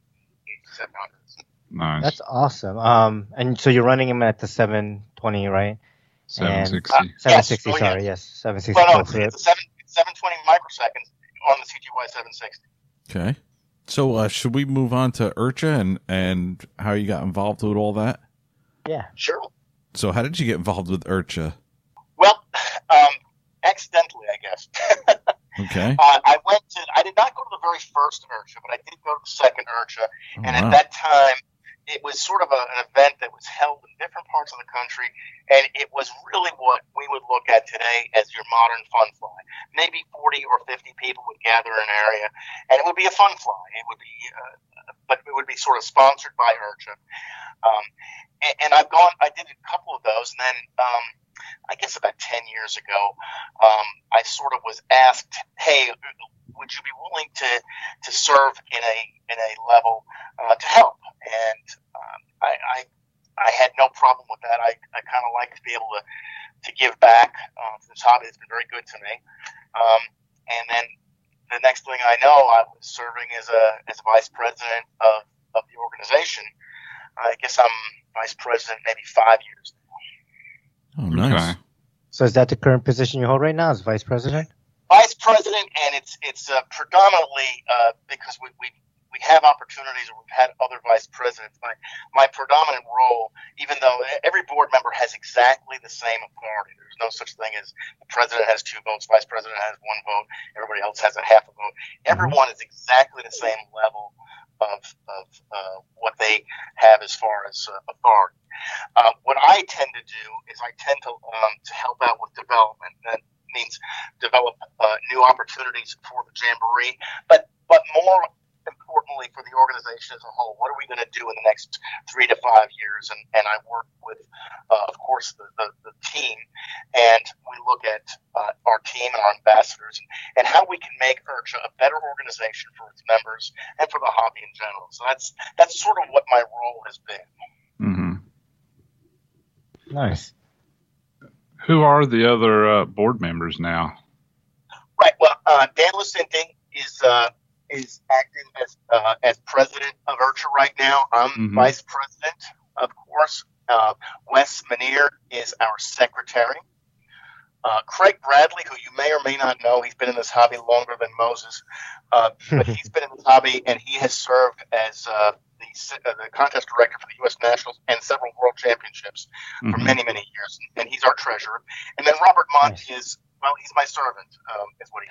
It. 700s. Nice. That's awesome. Um, and so you're running them at the 720, right? Seven sixty. Uh, 760, Yes, oh, sorry, yeah. yes, 760 Well, no, it's, it's, seven, 720 microseconds on the CGY 760. Okay. So uh, should we move on to IRCHA and and how you got involved with all that? Yeah. Sure. So how did you get involved with IRCHA? Well, [sighs] um, accidentally, I guess. [laughs] Okay. uh, I went to. I did not go to the very first IRCHA, but I did go to the second IRCHA, Oh, and wow. at that time, it was sort of a, an event that was held in different parts of the country, and it was really what we would look at today as your modern fun fly. Maybe 40 or 50 people would gather in an area, and it would be a fun fly. It would be, uh, but it would be sort of sponsored by IRCHA. Um, and, and I've gone. I did a couple of those, and then. Um, I guess about 10 years ago, um, I sort of was asked, "Hey, would you be willing to to serve in a in a level uh, to help?" And um, I, I I had no problem with that. I, I kind of like to be able to to give back uh, to this hobby. It's been very good to me. Um, and then the next thing I know, I was serving as a as a vice president of of the organization. I guess I'm vice president maybe five years. Oh, nice. Okay. So is that the current position you hold right now as vice president? vice president, and it's it's uh, predominantly uh, because we, we we have opportunities, or we've had other vice presidents. My my predominant role, even though every board member has exactly the same authority, there's no such thing as the president has two votes, vice president has one vote, everybody else has a half a vote. Everyone is exactly the same level of of uh, what they have as far as uh, authority. Uh, what I tend to do is I tend to um, to help out with development. That means develop uh, new opportunities for the jamboree, but but more importantly for the organization as a whole. What are we going to do in the next three to five years? And and I work with, uh, of course, the, the, the team, and we look at uh, our team and our ambassadors and, and how we can make IRCHA a better organization for its members and for the hobby in general. So that's that's sort of what my role has been. Mm-hmm. Nice. Who are the other uh, board members now? Right. Well, uh, Dan Lucente is uh, is acting as uh, as president of IRCHA right now. I'm Mhm. vice president, of course. Uh, Wes Manier is our secretary. Uh, Craig Bradley, who you may or may not know, he's been in this hobby longer than Moses, uh, but [laughs] he's been in this hobby and he has served as uh, the, uh, the contest director for the U.S. Nationals and several World Championships for Mhm. many, many years, and he's our treasurer. And then Robert Monty is well, he's my servant, um, is what he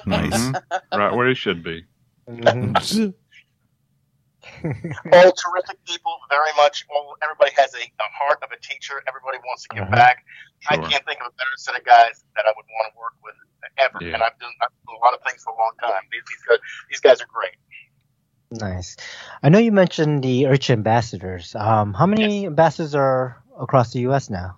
is. [laughs] nice. [laughs] Right where he should be. Mhm. [laughs] all terrific people, very much. All everybody has a, a heart of a teacher. Everybody wants to give Uh-huh. back. I can't think of a better set of guys that I would want to work with ever. Yeah. And I've done, I've done a lot of things for a long time. These, these guys, these guys are great. Nice. I know you mentioned the IRCHA ambassadors. Um, how many ambassadors are across the U.S. now?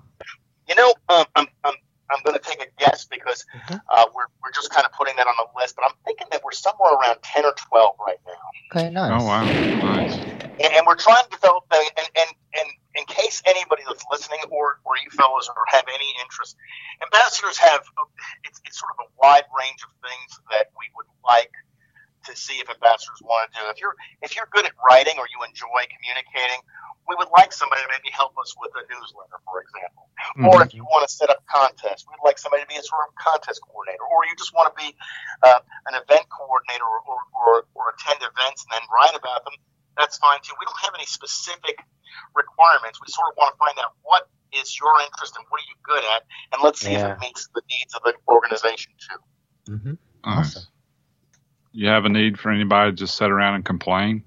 You know, um, I'm, I'm, I'm going to take a guess because Mhm. uh, we're, we're just kind of putting that on the list, but I'm thinking that we're somewhere around 10 or 12 right now. Okay, nice. Oh wow, nice. and, and we're trying to develop the, and, and, and in case anybody that's listening or, or you fellows are, have any interest, ambassadors have it's, it's sort of a wide range of things that we would like to see if ambassadors want to do. If you're if you're good at writing or you enjoy communicating, we would like somebody to maybe help us with a newsletter, for example. Or if you want to set up contests, we'd like somebody to be a sort of contest coordinator. Or you just want to be uh, an event coordinator or, or, or, or attend events and then write about them. That's fine too. We don't have any specific requirements. We sort of want to find out what is your interest and what are you good at, and let's see Yeah. if it meets the needs of the organization too. hmm Nice. You have a need for anybody to just sit around and complain?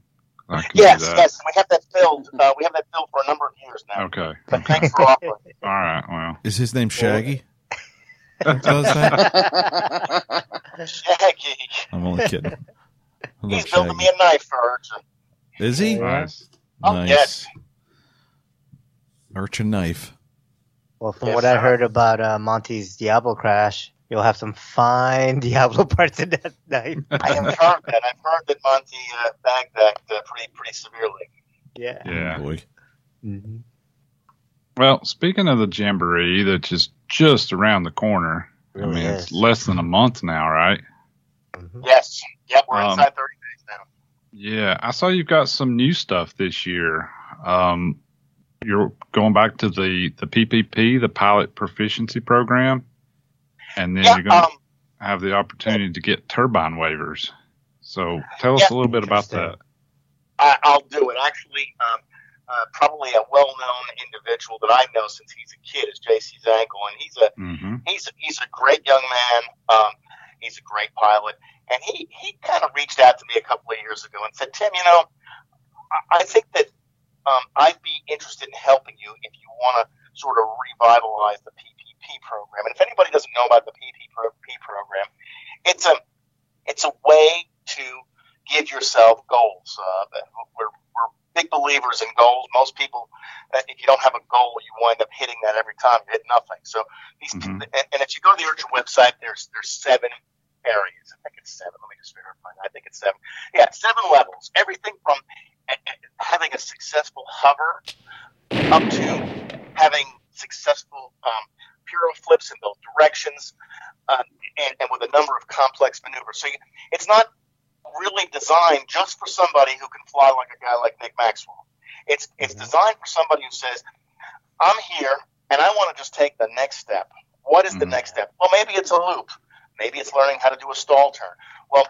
Yes, that. yes, we have that filled. Uh, we have that filled for a number of years now. Okay. But thanks for offering. [laughs] All right. Well, Is his name Shaggy? [laughs] Does that? Shaggy, I'm only kidding. I love he's building me a knife for urchin. Is he? Yeah. nice. Oh, Nice. yes. Urchin knife. Well, from Yes, what I heard about uh, Monty's Diablo crash, you'll have some fine [laughs] Diablo parts in that knife. [laughs] I have heard that. I've heard that Monty uh, bagged that uh, pretty pretty severely. Yeah. Yeah. Boy. hmm Well, speaking of the jamboree, that's is just around the corner. I mean, is. it's less than a month now, right? Mhm. Yes. Yep. We're Um, inside 30 days now. Yeah, I saw you've got some new stuff this year. Um, you're going back to the the PPP, the Pilot Proficiency Program, and then Yeah, you're going to um, have the opportunity to get turbine waivers. So tell us Yeah. a little bit about that. I, I'll do it. Actually, um, uh, probably a well-known individual that I know since he's a kid is J.C. Zankel, and he's a hmm he's he's a great young man. Um, he's a great pilot, and he he kind of reached out to me a couple of years ago and said, Tim, you know, I, I think that um, I'd be interested in helping you if you want to sort of revitalize the PPP program. And if anybody doesn't know about the PPP program, it's a it's a way to give yourself goals. Uh, we're, we're big believers in goals. Most people, uh, if you don't have a goal, you wind up hitting that every time. You hit nothing. So these, Mhm. and, if you go to the IRCHA website, there's there's seven areas. I think it's seven. Let me just verify. I think it's seven. Yeah, seven levels. Everything from uh, uh, having a successful hover up to having successful um, piro flips in both directions, uh, and, and with a number of complex maneuvers. So you, it's not really designed just for somebody who can fly like a guy like Nick Maxwell. It's it's Mhm. designed for somebody who says, "I'm here and I want to just take the next step." What is the Mhm. next step? Well, maybe it's a loop. Maybe it's learning how to do a stall turn. Well,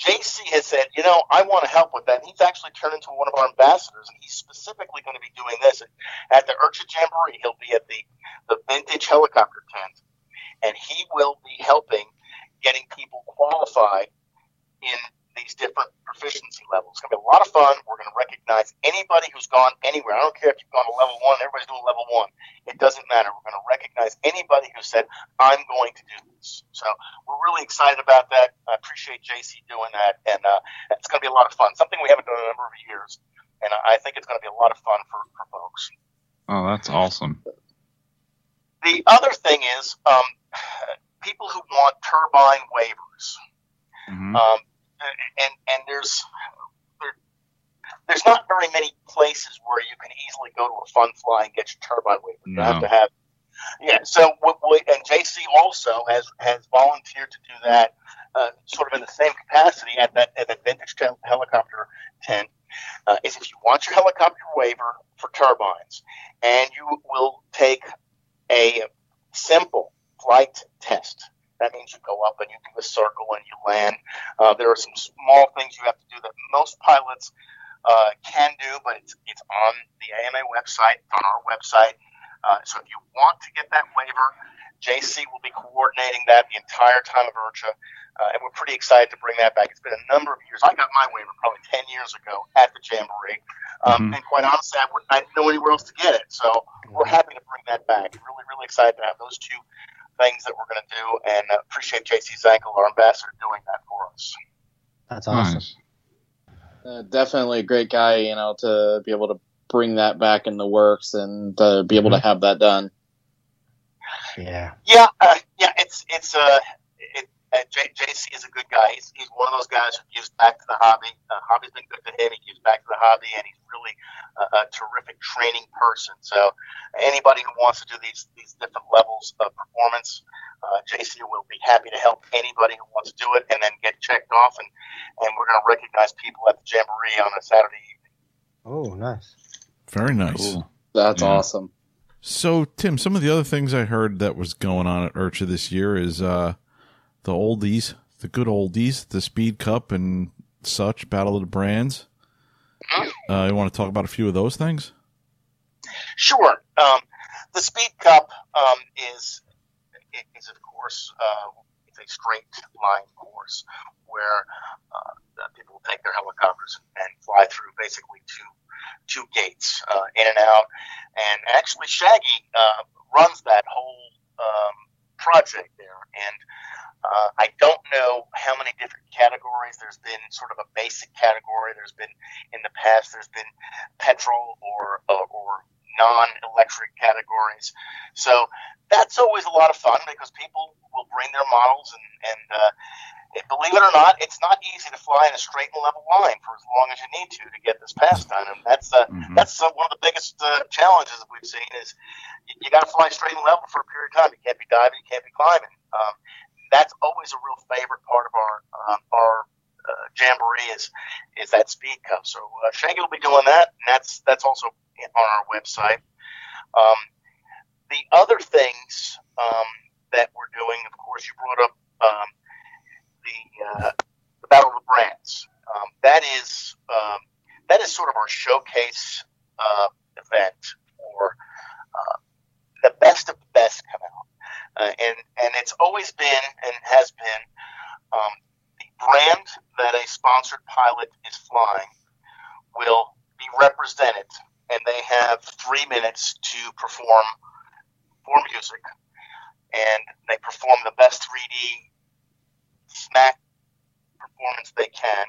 JC has said, you know, I want to help with that. And he's actually turned into one of our ambassadors, and he's specifically going to be doing this at the IRCHA Jamboree. He'll be at the, the vintage helicopter tent, and he will be helping getting people qualified in these different proficiency levels. It's going to be a lot of fun. We're going to recognize anybody who's gone anywhere. I don't care if you've gone to level one, everybody's doing level one. It doesn't matter. We're going to recognize anybody who said, I'm going to do this. So we're really excited about that. I appreciate JC doing that. And uh, it's going to be a lot of fun, something we haven't done in a number of years. And I think it's going to be a lot of fun for, for folks. Oh, that's awesome. The other thing is um, people who want turbine waivers. hmm Um, and and there's there, there's not very many places where you can easily go to a fun fly and get your turbine waiver. You have to have yeah. So what we, and JC also has has volunteered to do that, uh, sort of in the same capacity at that at that vintage tel- helicopter tent. Uh, is if you want your helicopter waiver for turbines, and you will take a simple flight test. That means you go up and you do a circle and you land. Uh, there are some small things you have to do that most pilots uh, can do, but it's, it's on the AMA website, on our website. Uh, so if you want to get that waiver, JC will be coordinating that the entire time of IRCHA, uh, and we're pretty excited to bring that back. It's been a number of years. I got my waiver probably 10 years ago at the Jamboree, um, Mhm. and quite honestly, I, wouldn't, I didn't know anywhere else to get it. So we're happy to bring that back. Really, really excited to have those two things that we're going to do, and uh, appreciate JC Zankel, our ambassador, doing that for us. That's awesome. Nice. Uh, definitely a great guy, you know, to be able to bring that back in the works and to be able to have that done. Yeah. Yeah, uh, yeah, it's it's uh, it, uh, J- JC is a good guy. He's, he's one of those guys who gives back to the hobby. Uh, hobby's been good to him. He gives back to the hobby, and he's really uh, a terrific training person. So anybody who wants to do these these different levels of performance, uh, JC will be happy to help anybody who wants to do it, and then get checked off. And and we're going to recognize people at the jamboree on a Saturday evening. Oh, nice. Very nice. Cool. That's Yeah. awesome. So, Tim, some of the other things I heard that was going on at IRCHA this year is uh, the oldies, the good oldies, the Speed Cup and such, Battle of the Brands. Uh, you want to talk about a few of those things? Sure. Um, the Speed Cup um, is is of course uh, it's a straight line course where uh, people take their helicopters and fly through basically two two gates uh, in and out. And actually, Shaggy uh, runs that whole um, project there. And uh, I don't know how many different categories. There's been sort of a basic category. There's been in the past. There's been petrol or uh, or non-electric categories. So that's always a lot of fun because people will bring their models and and uh, believe it or not, it's not easy to fly in a straight and level line for as long as you need to to get this pass done. And that's uh, Mhm. that's uh, one of the biggest uh, challenges that we've seen is you, you got to fly straight and level for a period of time. You can't be diving, you can't be climbing. Um, that's always a real favorite part of our uh, our uh, jamboree is is that speed cup. So uh, will be doing that, and that's that's also on our website. Um, the other things um, that we're doing, of course, you brought up um, the uh, the Battle of the Brands. Um, that is um, that is sort of our showcase uh, event for uh, the best of the best come out, uh, and and it's always been and has been um, the brand that a sponsored pilot is flying will be represented, and they have three minutes to perform for music, and they perform the best 3D smack performance they can,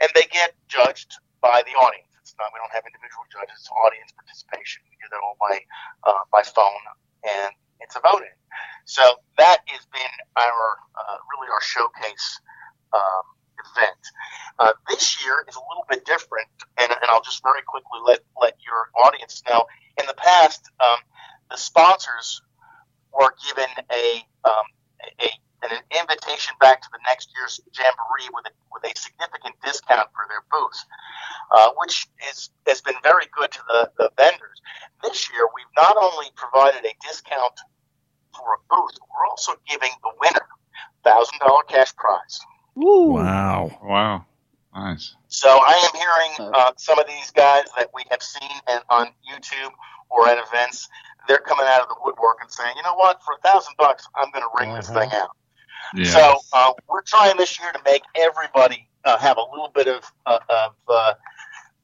and they get judged by the audience. Not we don't have individual judges; it's audience participation. We do that all by uh, by phone, and it's a voting. So that has been our uh, really our showcase um, event. Uh, this year is a little bit different, and, and I'll just very quickly let let your audience know. In the past, um, the sponsors were given a, um, a an invitation back to the next year's jamboree with a, with a significant discount for their booth, uh, which is has been very good to the, the vendors. This year, we've not only provided a discount for a booth, we're also giving the winner thousand dollar cash prize. Wow. Wow. Nice. So I am hearing uh, some of these guys that we have seen and on YouTube or at events. They're coming out of the woodwork and saying, "You know what? For a thousand bucks, I'm going to ring this Uh-huh. thing out." Yeah. So uh, we're trying this year to make everybody uh, have a little bit of uh, of uh,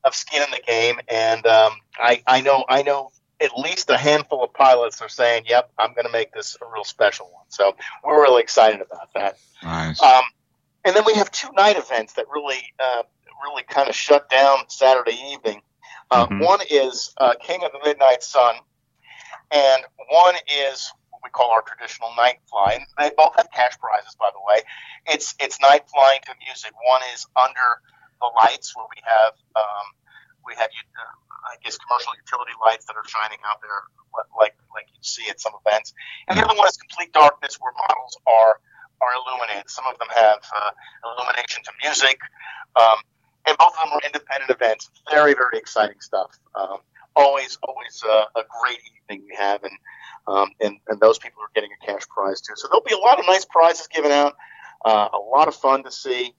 of skin in the game, and um, I I know I know at least a handful of pilots are saying, "Yep, I'm going to make this a real special one." So we're really excited about that. nice. Um, and then we have two night events that really, uh, really kind of shut down Saturday evening. Uh, Mhm. One is uh, King of the Midnight Sun, and one is what we call our traditional night fly. And they both have cash prizes, by the way. It's it's night flying to music. One is under the lights, where we have um, we have uh, I guess commercial utility lights that are shining out there, like like you see at some events. And the other one is complete darkness, where models are are illuminated. Some of them have uh, illumination to music, um, and both of them are independent events. Very, very exciting stuff. Um, always, always uh, a great evening we have, and, um, and and those people are getting a cash prize too. So there'll be a lot of nice prizes given out. Uh, a lot of fun to see.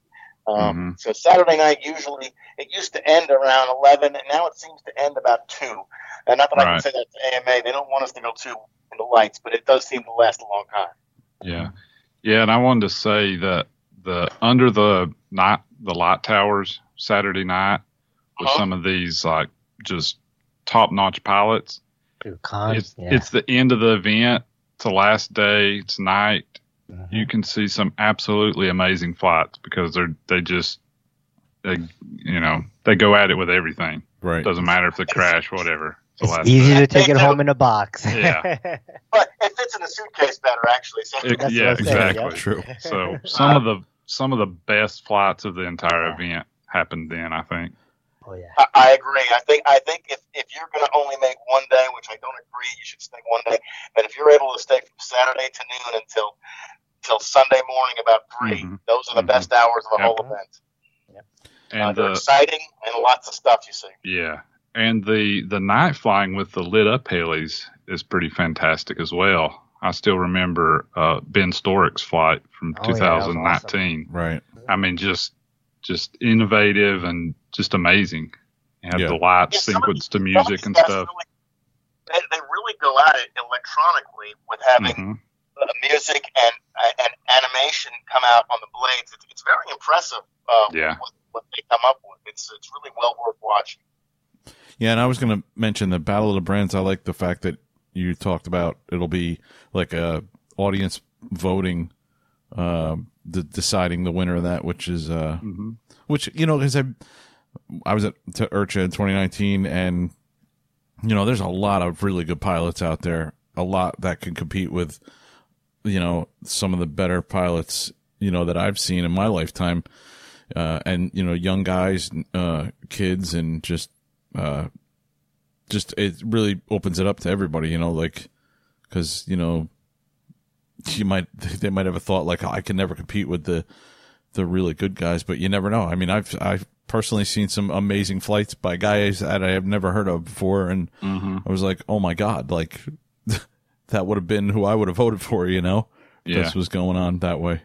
Um, So Saturday night usually it used to end around eleven, and now it seems to end about two. And not that I can say that to AMA; they don't want us to go too in the lights, but it does seem to last a long time. Yeah, yeah, and I wanted to say that the under the night the light towers Saturday night with Uh-huh. some of these like just top notch pilots. Dude, It's yeah. it's the end of the event. It's the last day. It's night. Mhm. You can see some absolutely amazing flights because they're they just they you know they go at it with everything. Right. Doesn't matter if they crash, whatever. It's It's easy day. to take it home in a box. Yeah. [laughs] But it fits in a suitcase better, actually. So It- That's yeah, what I'm saying, exactly. yeah. True. So some of the some of the best flights of the entire Yeah. event happened then. I think. oh yeah. I, I agree. I think I think if, if you're going to only make one day, which I don't agree, you should stay one day. But if you're able to stay from Saturday to noon until till Sunday morning about 3 Mhm. those are the Mhm. best hours of the Yep. whole event. Uh, And they're the exciting and lots of stuff you see. yeah, and the the night flying with the lit up helis is pretty fantastic as well. I still remember uh, Ben Storick's flight from Oh, yeah, that was 2019. Right. I mean, just just innovative and just amazing. You have Yeah. the lights Yeah, some of sequenced to music and stuff. Really, they, they really go at it electronically with having Mhm. Uh, music and and animation come out on the blades. It's, it's very impressive. Uh, Yeah. what, what they come up with. It's it's really well worth watching. Yeah, and I was going to mention the Battle of the Brands. I like the fact that you talked about it'll be like a audience voting, uh, de- deciding the winner of that, which is uh, Mhm. which you know because I I was at to IRCHA in 2019, and you know there's a lot of really good pilots out there, a lot that can compete with you know some of the better pilots you know that I've seen in my lifetime, uh, and you know young guys, uh, kids, and just uh, just it really opens it up to everybody, you know, like because you know you might [laughs] they might have a thought like I can never compete with the the really good guys, but you never know. I mean, I've I've personally seen some amazing flights by guys that I have never heard of before, and Mm-hmm. I was like, oh my god, like that would have been who I would have voted for. You know, Yeah, this was going on that way.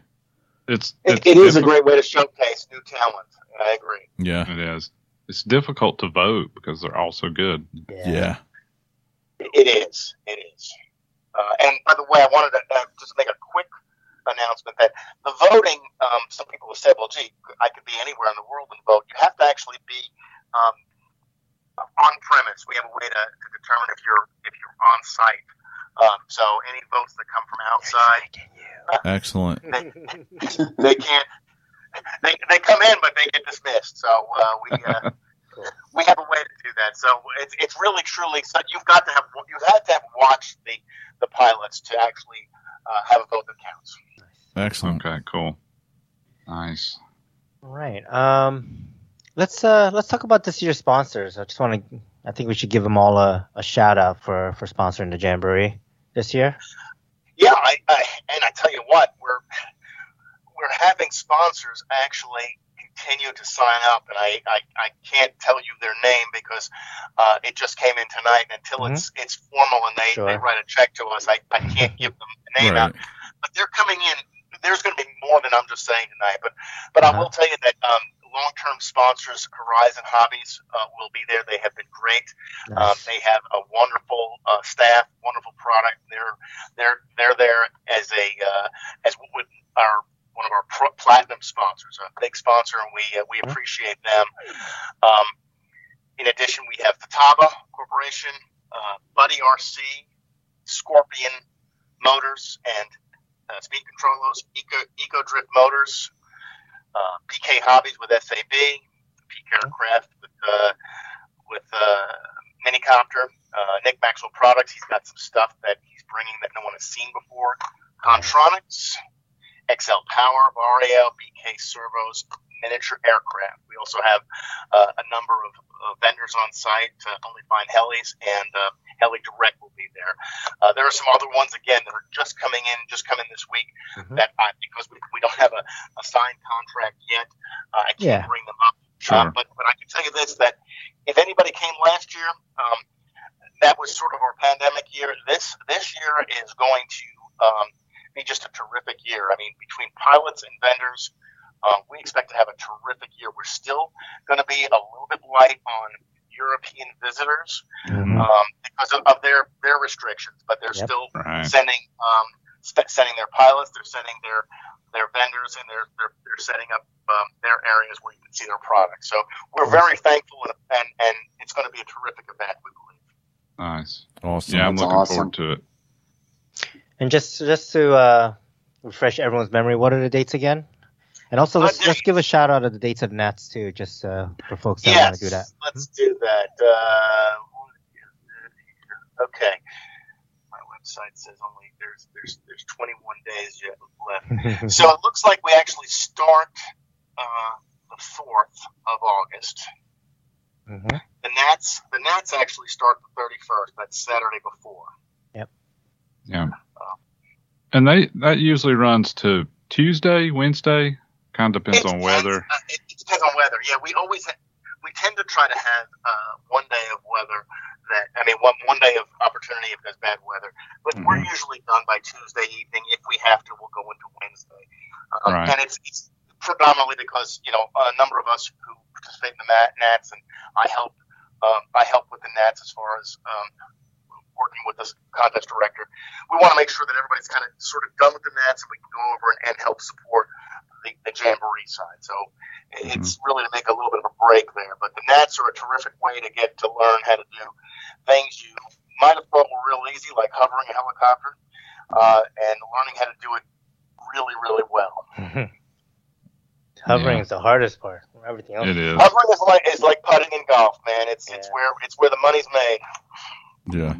it's It, it's a great way to showcase new talent. I agree. Yeah, It is. It's difficult to vote because they're all so good. yeah, It is. It is. Uh, and by the way, I wanted to uh, just make a quick announcement that the voting. Um, some people have said, "Well, gee, I could be anywhere in the world and vote." You have to actually be um, on premise. We have a way to, to determine if you're if you're on site. Um, so any votes that come from outside, excellent. [laughs] they can't. They, they come in, but they get dismissed. So uh, we uh, [laughs] we have a way to do that. So it's it's really truly. So you've got to have you had to have watched the the pilots to actually uh, have a vote that counts. Excellent. Okay, cool. Nice. All right. Um, let's uh let's talk about this year's sponsors. I just want to. I think we should give them all a, a shout out for for sponsoring the jamboree this year. Yeah, I, I and I tell you what, we're we're having sponsors actually continue to sign up, and I, I, I can't tell you their name because uh, it just came in tonight. And until it's it's formal and they, they write a check to us, I, I can't give them the name out. But they're coming in. There's going to be more than I'm just saying tonight. But but I Uh-huh. will tell you that um, long-term sponsors, Horizon Hobbies, uh, will be there. They have been great. Um, they have a wonderful uh, staff, wonderful product. They're they're they're there as a uh, as what would our one of our pro- platinum sponsors, a big sponsor, and we uh, we appreciate them. Um, in addition, we have Futaba Corporation, uh, Buddy RC, Scorpion Motors, and uh, Speed Controllers, Eco Eco Drift Motors, uh, PK Hobbies with SAB, Peak Aircraft with uh, with uh, Minicopter, uh, Nick Maxwell Products. He's got some stuff that he's bringing that no one has seen before. Kontroniks, XL Power, RAL, BK Servos, Miniature Aircraft. We also have uh, a number of uh, vendors on site. Uh, Only Fine Helis and uh, Heli Direct will be there. Uh, there are some other ones again that are just coming in, just coming this week. Mhm. That I, because we, we don't have a, a signed contract yet, uh, I can't Yeah. bring them up. Sure. Uh, but but I can tell you this: that if anybody came last year, um, that was sort of our pandemic year. This this year is going to um, be just a terrific year. I mean, between pilots and vendors, um, we expect to have a terrific year. We're still going to be a little bit light on European visitors Mhm. um, because of, of their their restrictions, but they're Yep. still Right. sending um, st- sending their pilots, they're sending their their vendors, and they're they're, they're setting up um, their areas where you can see their products. So we're very thankful, and and, and it's going to be a terrific event, we believe. Nice. Awesome. Yeah, I'm That's looking awesome. forward to it. And just just to uh, refresh everyone's memory, what are the dates again? And also, let's Uh, let's give a shout out of the dates of Nats too, just uh, for folks that want to do that. let's do that. Uh, okay. My website says only there's there's there's 21 days yet left. [laughs] So it looks like we actually start uh, the fourth of August. Mhm. The Nats the Nats actually start the 31st. That's Saturday before. Yeah. And they that usually runs to Tuesday, Wednesday. Kind of depends It on depends- weather. uh, it, it depends on weather. Yeah, we always ha- we tend to try to have uh, one day of weather that I mean one one day of opportunity if there's bad weather. But we're Mhm. usually done by Tuesday evening. If we have to, we'll go into Wednesday. Um, Right. And it's it's predominantly because you know a number of us who participate in the Nat- Nats and I help um, I help with the Nats as far as um, working with this contest director. We want to make sure that everybody's kind of sort of done with the Nats and we can go over and, and help support the, the Jamboree side. So it's really to make a little bit of a break there. But the Nats are a terrific way to get to learn how to do things you might have thought were real easy, like hovering a helicopter, uh, and learning how to do it really, really well. Hovering Yeah. is the hardest part. Everything else. It is. Hovering is like is like putting in golf, man. It's it's where it's where the money's made. Yeah.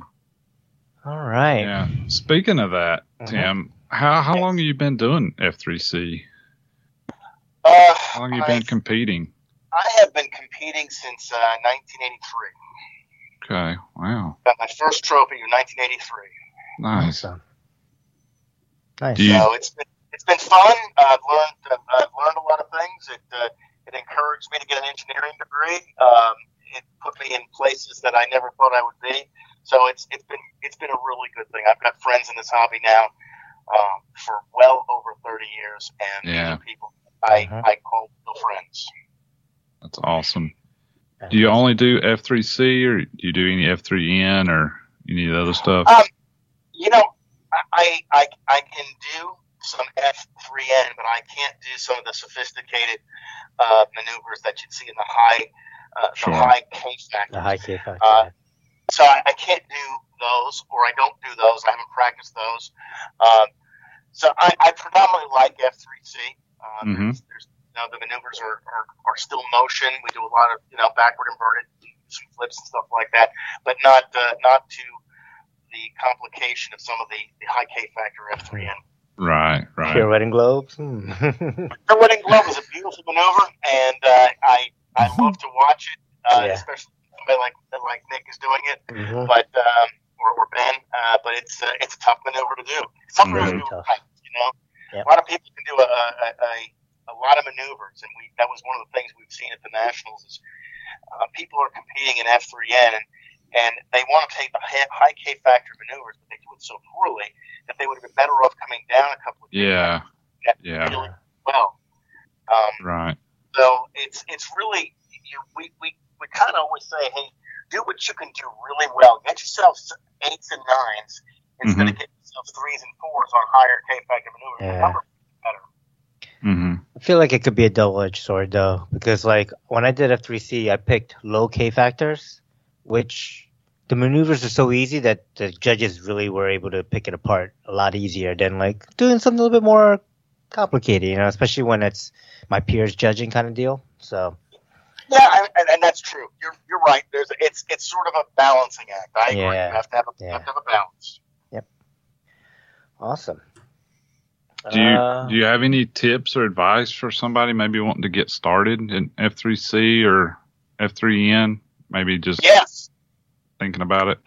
All right. Yeah. Speaking of that, Mhm. Tim, how how long have you been doing F3C? Uh, How long have you I, been competing? I have been competing since uh, 1983. Okay. Wow. Got my first trophy in 1983. Nice. Awesome. Nice. You- So it's been it's been fun. I've learned I've learned a lot of things. It uh, it encouraged me to get an engineering degree. Um, it put me in places that I never thought I would be. So it's it's been it's been a really good thing. I've got friends in this hobby now um, for well over thirty years, and Yeah. these are people I Mhm. I call real friends. That's awesome. Do you only do F3C or do you do any F3N or any of the other stuff? Um, you know, I, I I can do some F3N, but I can't do some of the sophisticated uh, maneuvers that you'd see in the high uh, Sure. the high K factor. The high K factor. Uh, so I, I can't do those, or I don't do those. I haven't practiced those. Um, so I, I predominantly like F3C. Um, Mhm. there's, there's, you know, the maneuvers are, are, are still motion. We do a lot of you know backward inverted, some flips and stuff like that, but not uh, not to the complication of some of the, the high K factor F3N. Right, right. Pirouetting globes. Hmm. Her wedding glove is a beautiful maneuver, and uh, I I [laughs] love to watch it, uh, Yeah. especially somebody like like Nick is doing it. Mhm. but um, or, or Ben, uh, but it's uh, it's a tough maneuver to do. It's tough Very to do tough. right, you know. Yep. A lot of people can do a, a, a, a lot of maneuvers, and we that was one of the things we've seen at the nationals is uh, people are competing in F3N, and, and they want to take the high, high K factor maneuvers, but they do it so poorly that they would have been better off coming down a couple of Yeah, yeah, really well. Um, right. so it's it's really you we we, we kind of always say, hey, do what you can do really well. Get yourself eights and nines instead of getting yourself threes and fours on higher K factor maneuvers. Yeah. Remember, better. hmm I feel like it could be a double-edged sword though, because like when I did F3C, I picked low K factors, which the maneuvers are so easy that the judges really were able to pick it apart a lot easier than like doing something a little bit more complicated, you know, especially when it's my peers judging kind of deal. So Yeah, I, and, and that's true. You're you're right. There's it's it's sort of a balancing act. I agree. Yeah. You have to have a Yeah. have to have a balance. Yep. Awesome. Do you Uh, do you have any tips or advice for somebody maybe wanting to get started in F3C or F3N? Maybe just Yes. thinking about it.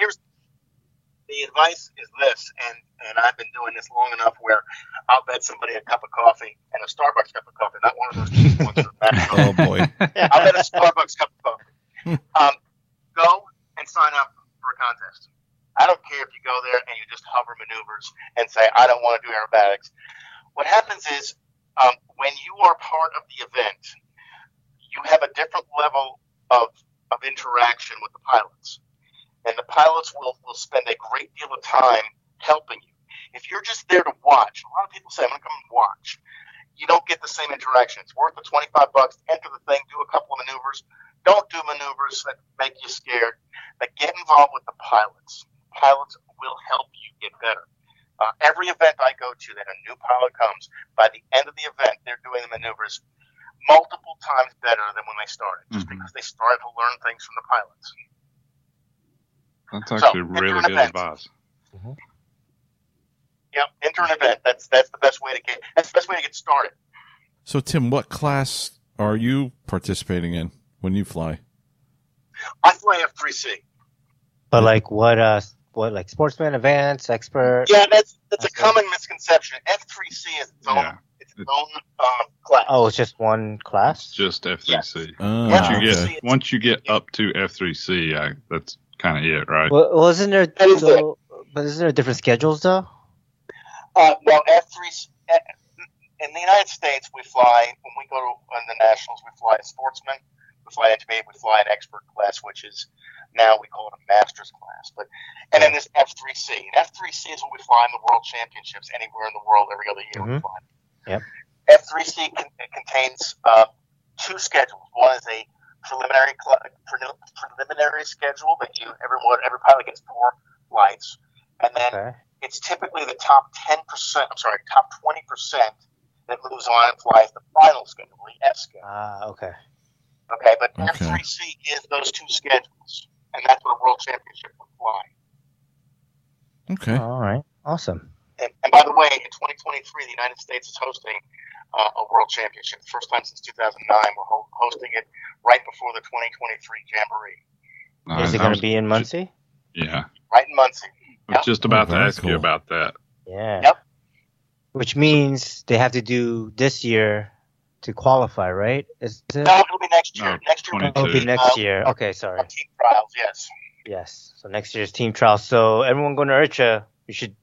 The advice is this, and and I've been doing this long enough where I'll bet somebody a cup of coffee and a Starbucks cup of coffee, not one of those cheap ones. [laughs] Oh boy. I'll bet a Starbucks cup of coffee. Um, go and sign up for a contest. I don't care if you go there and you just hover maneuvers and say, I don't want to do aerobatics. What happens is um, when you are part of the event, you have a different level of, of interaction with the pilots. And the pilots will, will spend a great deal of time helping you. If you're just there to watch, a lot of people say, I'm going to come and watch. You don't get the same interaction. It's worth the 25 bucks. Enter the thing, do a couple of maneuvers. Don't do maneuvers that make you scared, but get involved with the pilots. Pilots will help you get better. Uh, every event I go to that a new pilot comes, by the end of the event, they're doing the maneuvers multiple times better than when they started, just Mhm. because they started to learn things from the pilots. That's actually enter really good event. advice. Yep, enter an event. That's that's the best way to get. That's the best way to get started. So Tim, what class are you participating in when you fly? I fly F3C. but like what uh what like sportsman, advanced, expert? Yeah, that's that's a common misconception. F3C is its own Yeah. its own um, class. Oh, it's just one class. Just F3C. Oh, Once Once you okay. get once you get up to F3C, I, that's kind of it, right? Well, well isn't there? That is though- but isn't there different schedules though? Uh, well, F3 eh, in the United States, we fly when we go to on the nationals. We fly a sportsman, we fly intermediate, we fly an expert class, which is now we call it a master's class. But and then there's F3C. And F3C is what we fly in the World Championships anywhere in the world every other year. We Mhm. fly. Yep. F3C con- contains uh, two schedules. One is a preliminary cl- pre- preliminary schedule that you everyone every pilot gets four flights, and then Okay. it's typically the top 10%, I'm sorry, top 20% that moves on and flies the final schedule, the F schedule. Ah, okay. Okay, but Okay. F3C is those two schedules, and that's what a world championship would fly. Okay. All right. Awesome. And, and by the way, in 2023, the United States is hosting uh, a world championship. First time since 2009, we're ho- hosting it right before the 2023 Jamboree, Uh, Is it going to be in ju- Muncie? Yeah, right in Muncie. I was just about Oh, to very ask you about that. Yeah. Yep. Which means they have to do this year to qualify, right? Is it? No, it'll be next year. No, next year. 22. It'll be next Uh, year. Okay, sorry. Team trials, yes. Yes. So next year's team trials. So everyone going to IRCHA, you should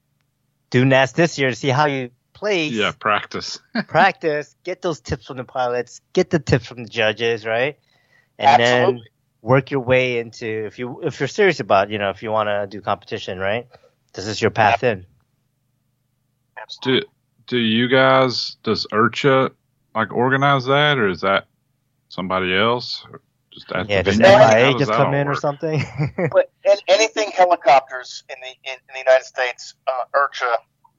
do Nats this year to see how you place, Yeah, practice. [laughs] practice, get those tips from the pilots, get the tips from the judges, right? And then work your way into if you if you're serious about you know if you want to do competition, right? This is your path in. Absolutely. Do do you guys does IRCHA like organize that or is that somebody else? Or Just at Yeah, the does venue? How FAI just come all in or something? [laughs] But an- anything helicopters in the in, in the United States, uh, IRCHA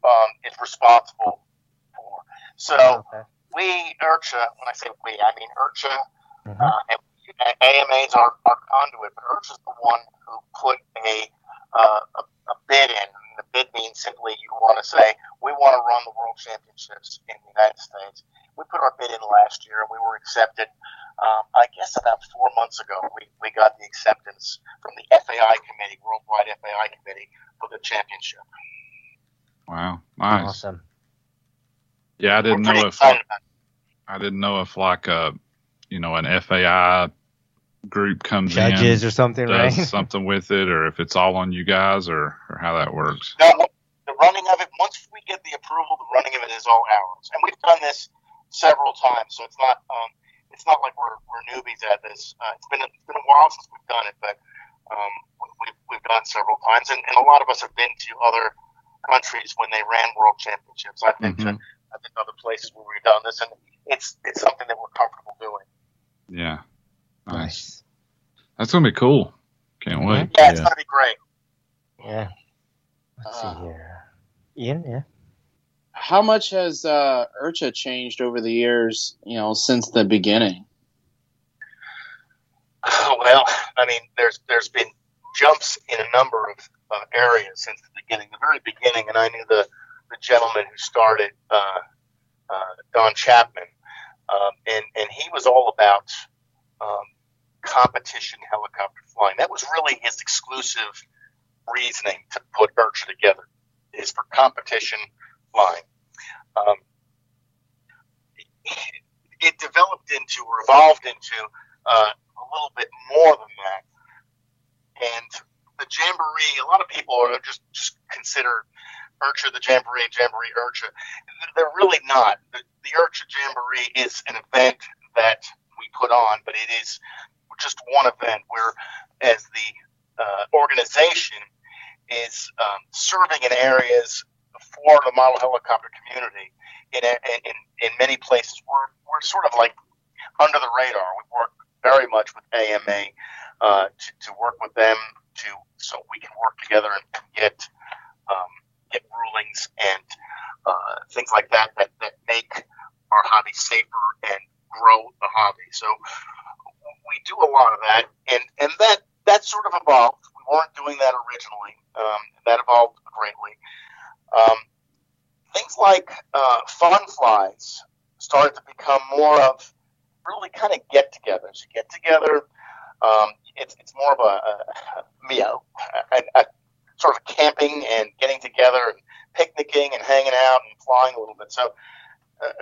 um, is responsible for. So okay. we IRCHA, when I say we, I mean IRCHA Mhm. uh, and AMA's our, our conduit, but IRCHA's the one who put a, uh, a a bid in. And the bid means simply you want to say we want to run the World Championships in the United States. We put our bid in last year and we were accepted. Um, I guess about four months ago, we, we got the acceptance from the FAI committee, Worldwide FAI committee, for the championship. Wow, nice. Awesome. Yeah, I didn't know if it. I didn't know if like a you know an FAI group comes Judges in or something, does right? [laughs] something with it or if it's all on you guys or or how that works. No, the running of it, once we get the approval, the running of it is all ours. And we've done this several times, so it's not um, it's not like we're, we're newbies at this. Uh, it's been a, it's been a while since we've done it, but um, we- we've, we've done it several times. And, and a lot of us have been to other countries when they ran world championships. I've been to Mhm. I've been to other places where we've done this, and it's it's something that we're comfortable doing. Yeah, nice. Nice. That's gonna be cool. Can't wait. Yeah, it's Yeah. going to be great. Yeah. Let's Uh, see here. Ian, yeah. How much has uh, IRCHA changed over the years? You know, since the beginning. [sighs] Well, I mean, there's there's been jumps in a number of, of areas since the beginning. The very beginning, and I knew the the gentleman who started, uh, uh, Don Chapman, um, and and he was all about um, competition helicopter flying. That was really his exclusive reasoning to put IRCHA together, is for competition flying. Um, it developed into or evolved into uh, a little bit more than that. And the jamboree, a lot of people are just just consider IRCHA the jamboree, jamboree IRCHA. They're really not. The, the IRCHA jamboree is an event that we put on, but it is just one event where, as the uh, organization is um, serving in areas for the model helicopter community in, in, in many places, we're, we're sort of like under the radar. We work very much with AMA uh, to, to work with them to so we can work together and, get um, get rulings and uh, things like that, that that make our hobby safer and grow the hobby. So we do a lot of that, and and that that sort of evolved. We weren't doing that originally. Um, that evolved greatly. Um, things like uh, fun flies started to become more of really kind of get-togethers. You get together. Um, it's it's more of a, a you know a, a sort of camping and getting together and picnicking and hanging out and flying a little bit. So uh,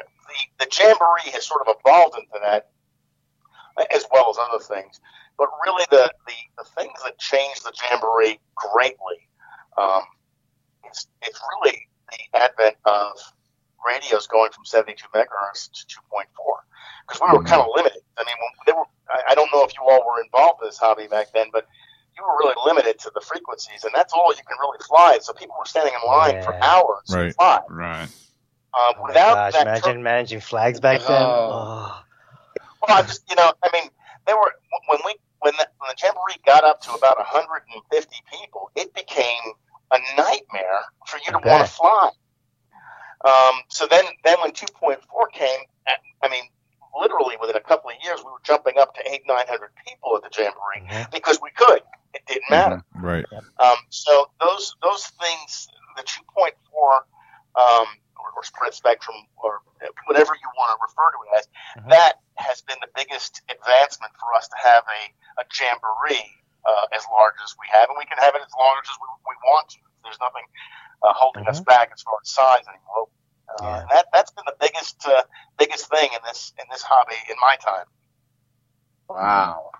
the the jamboree has sort of evolved into that as well as other things. But really, the, the, the things that changed the jamboree greatly um, is it's really the advent of radios going from 72 megahertz to 2.4 because we were kind of limited. I mean, when they were, I, I don't know if you all were involved in this hobby back then, but you were really limited to the frequencies, and that's all you can really fly. So people were standing in line for Yeah. hours to Right. fly. Right. Uh, Oh without gosh, that imagine managing flags back then. Oh. Oh. Well, I just you know, I mean, they were when we when the, when the jamboree got up to about 150 people, it became a nightmare for you to want to fly. Um, so then, then when 2.4 came, I mean, literally within a couple of years, we were jumping up to eight, nine hundred people at the jamboree Mhm. because we could. It didn't matter. Right. Um, so those those things, the 2.4 um, or, or spread spectrum, or whatever you want to refer to it as, Mhm. that has been the biggest advancement for us to have a, a jamboree uh, as large as we have, and we can have it as large as we, we want to. There's nothing uh, holding us back as far as size anymore. Uh, Yeah. and that that's been the biggest uh, biggest thing in this in this hobby in my time. Wow.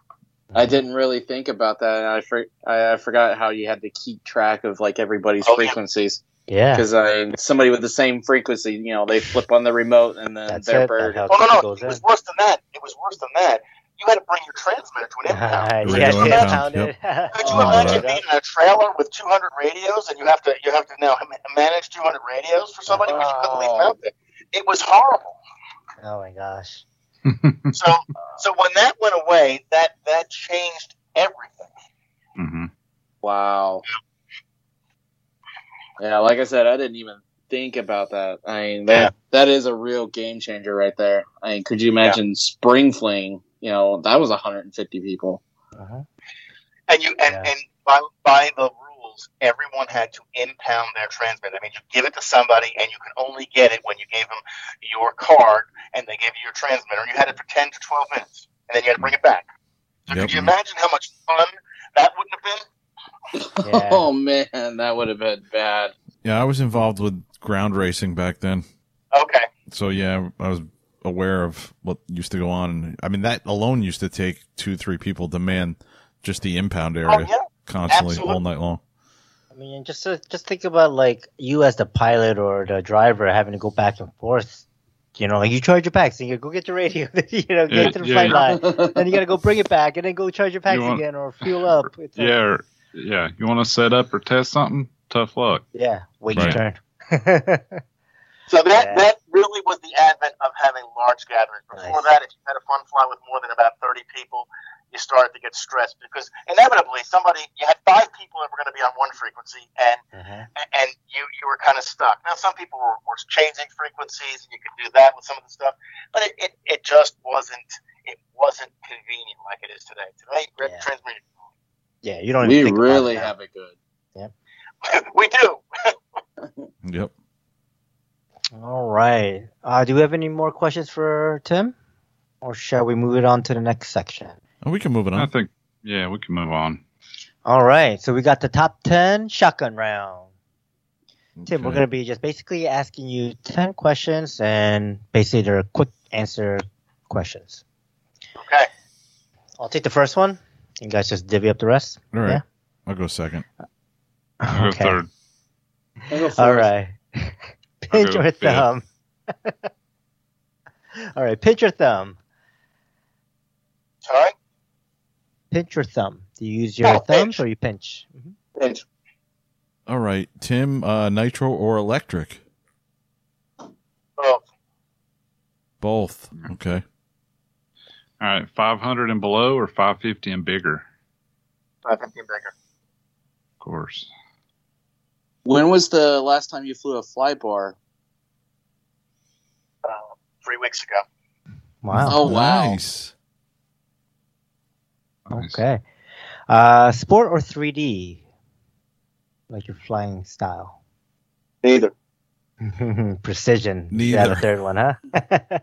I didn't really think about that. and I, for, I, I forgot how you had to keep track of like everybody's Oh, frequencies. Yeah. Because I somebody with the same frequency, you know, they flip on the remote and then That's their it, bird. that Oh no, no, goes it was in. worse than that. It was worse than that. You had to bring your transmitter to an impound. Uh, [laughs] Radio yeah, impound, yeah, pound. [laughs] Could you Oh, imagine being in a trailer with 200 radios and you have to you have to now manage 200 radios for somebody when you couldn't leave them out there? It was horrible. Oh my gosh. [laughs] So so when that went away, that that changed everything. hmm Wow. Yeah, like I said, I didn't even think about that. I mean, that Yeah. that is a real game changer right there. I mean, could you imagine Spring Fling? You know, that was 150 people. Uh-huh. And you and, Yeah. and by by the rules, everyone had to impound their transmitter. I mean, you give it to somebody, and you can only get it when you gave them your card, and they gave you your transmitter. And you had it for 10 to 12 minutes, and then you had to bring it back. So Yep. could you imagine how much fun that wouldn't have been? Yeah. [laughs] Oh man, that would have been bad. Yeah, I was involved with ground racing back then. Okay. So yeah, I was aware of what used to go on. I mean, that alone used to take two, three people to man just the impound area Oh yeah. constantly absolutely. all night long. I mean, just uh, just think about like you as the pilot or the driver having to go back and forth. You know, like you charge your packs and you go get your radio. [laughs] you know, Yeah, get to the yeah, flight yeah. line. Then you gotta go bring it back and then go charge your packs want- again or fuel up. It's like- Yeah, or- yeah. You want to set up or test something? Tough luck. yeah. Wait Right. your turn. [laughs] So that Yeah. that really was the advent of having large gatherings. Before Nice. that, if you had a fun fly with more than about thirty people, you started to get stressed because inevitably somebody you had five people that were going to be on one frequency and uh-huh. and you you were kind of stuck. Now some people were, were changing frequencies and you could do that with some of the stuff, but it, it, it just wasn't it wasn't convenient like it is today. Today, you Yeah. transmitted. Yeah, you don't. we even think about really it have it good. [laughs] we do. [laughs] Yep. All right. Uh, do we have any more questions for Tim, or shall we move it on to the next section? And we can move it on. I think. Yeah, we can move on. All right. So we got the top ten shotgun round. Tim, we're going to be just basically asking you 10 questions and basically they're quick answer questions. Okay. I'll take the first one. You guys just divvy up the rest. All right. Yeah. I'll go second. I'll go third. I'll go All first. right. [laughs] pinch go or thumb. [laughs] All right. Pinch or thumb. Sorry. Pinch or thumb. Do you use your Oh, thumbs pinch. or you pinch? Mhm. Pinch. All right, Tim. Uh, nitro or electric? Oh, Both. Okay. All right, 500 and below or 550 and bigger? 550 and bigger. Of course. When was the last time you flew a fly bar? Uh, three weeks ago. Wow. Oh, wow. Nice. Nice. Okay. Uh, sport or 3D? Like your flying style. Neither. [laughs] Precision. You have Neither. a third one, huh? [laughs] That's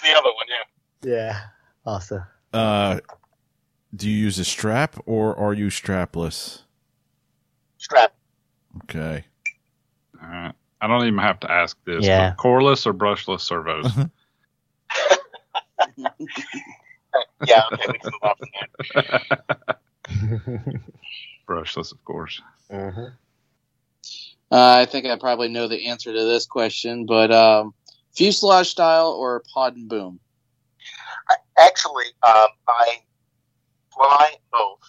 the other one, yeah. yeah. Awesome. Uh, do you use a strap or are you strapless? Strap. Okay. All right. I don't even have to ask this. Yeah. but Coreless or brushless servos? [laughs] [laughs] Yeah, okay, we can move on from that. [laughs] brushless, of course. Mhm. Uh, I think I probably know the answer to this question, but um, fuselage style or pod and boom? I, actually, um, I fly both,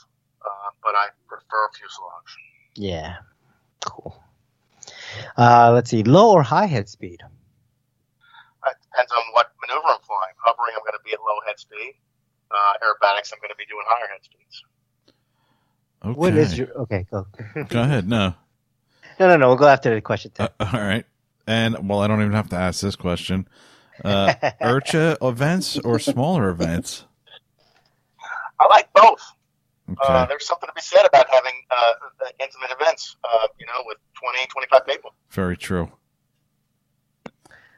uh, but I prefer fuselage. Yeah. Cool. Uh, let's see. Low or high head speed? It depends on what maneuver I'm flying. Hovering, I'm going to be at low head speed. Uh, aerobatics, I'm going to be doing higher head speeds. Okay. What is your? Okay, go. [laughs] Go ahead. No. no, no, no. We'll go after the question. Uh, all right. And well, I don't even have to ask this question. Uh, [laughs] IRCHA events or smaller events? I like both. Okay. Uh, there's something to be said about having uh, intimate events, uh, you know, with 20, 25 people. Very true.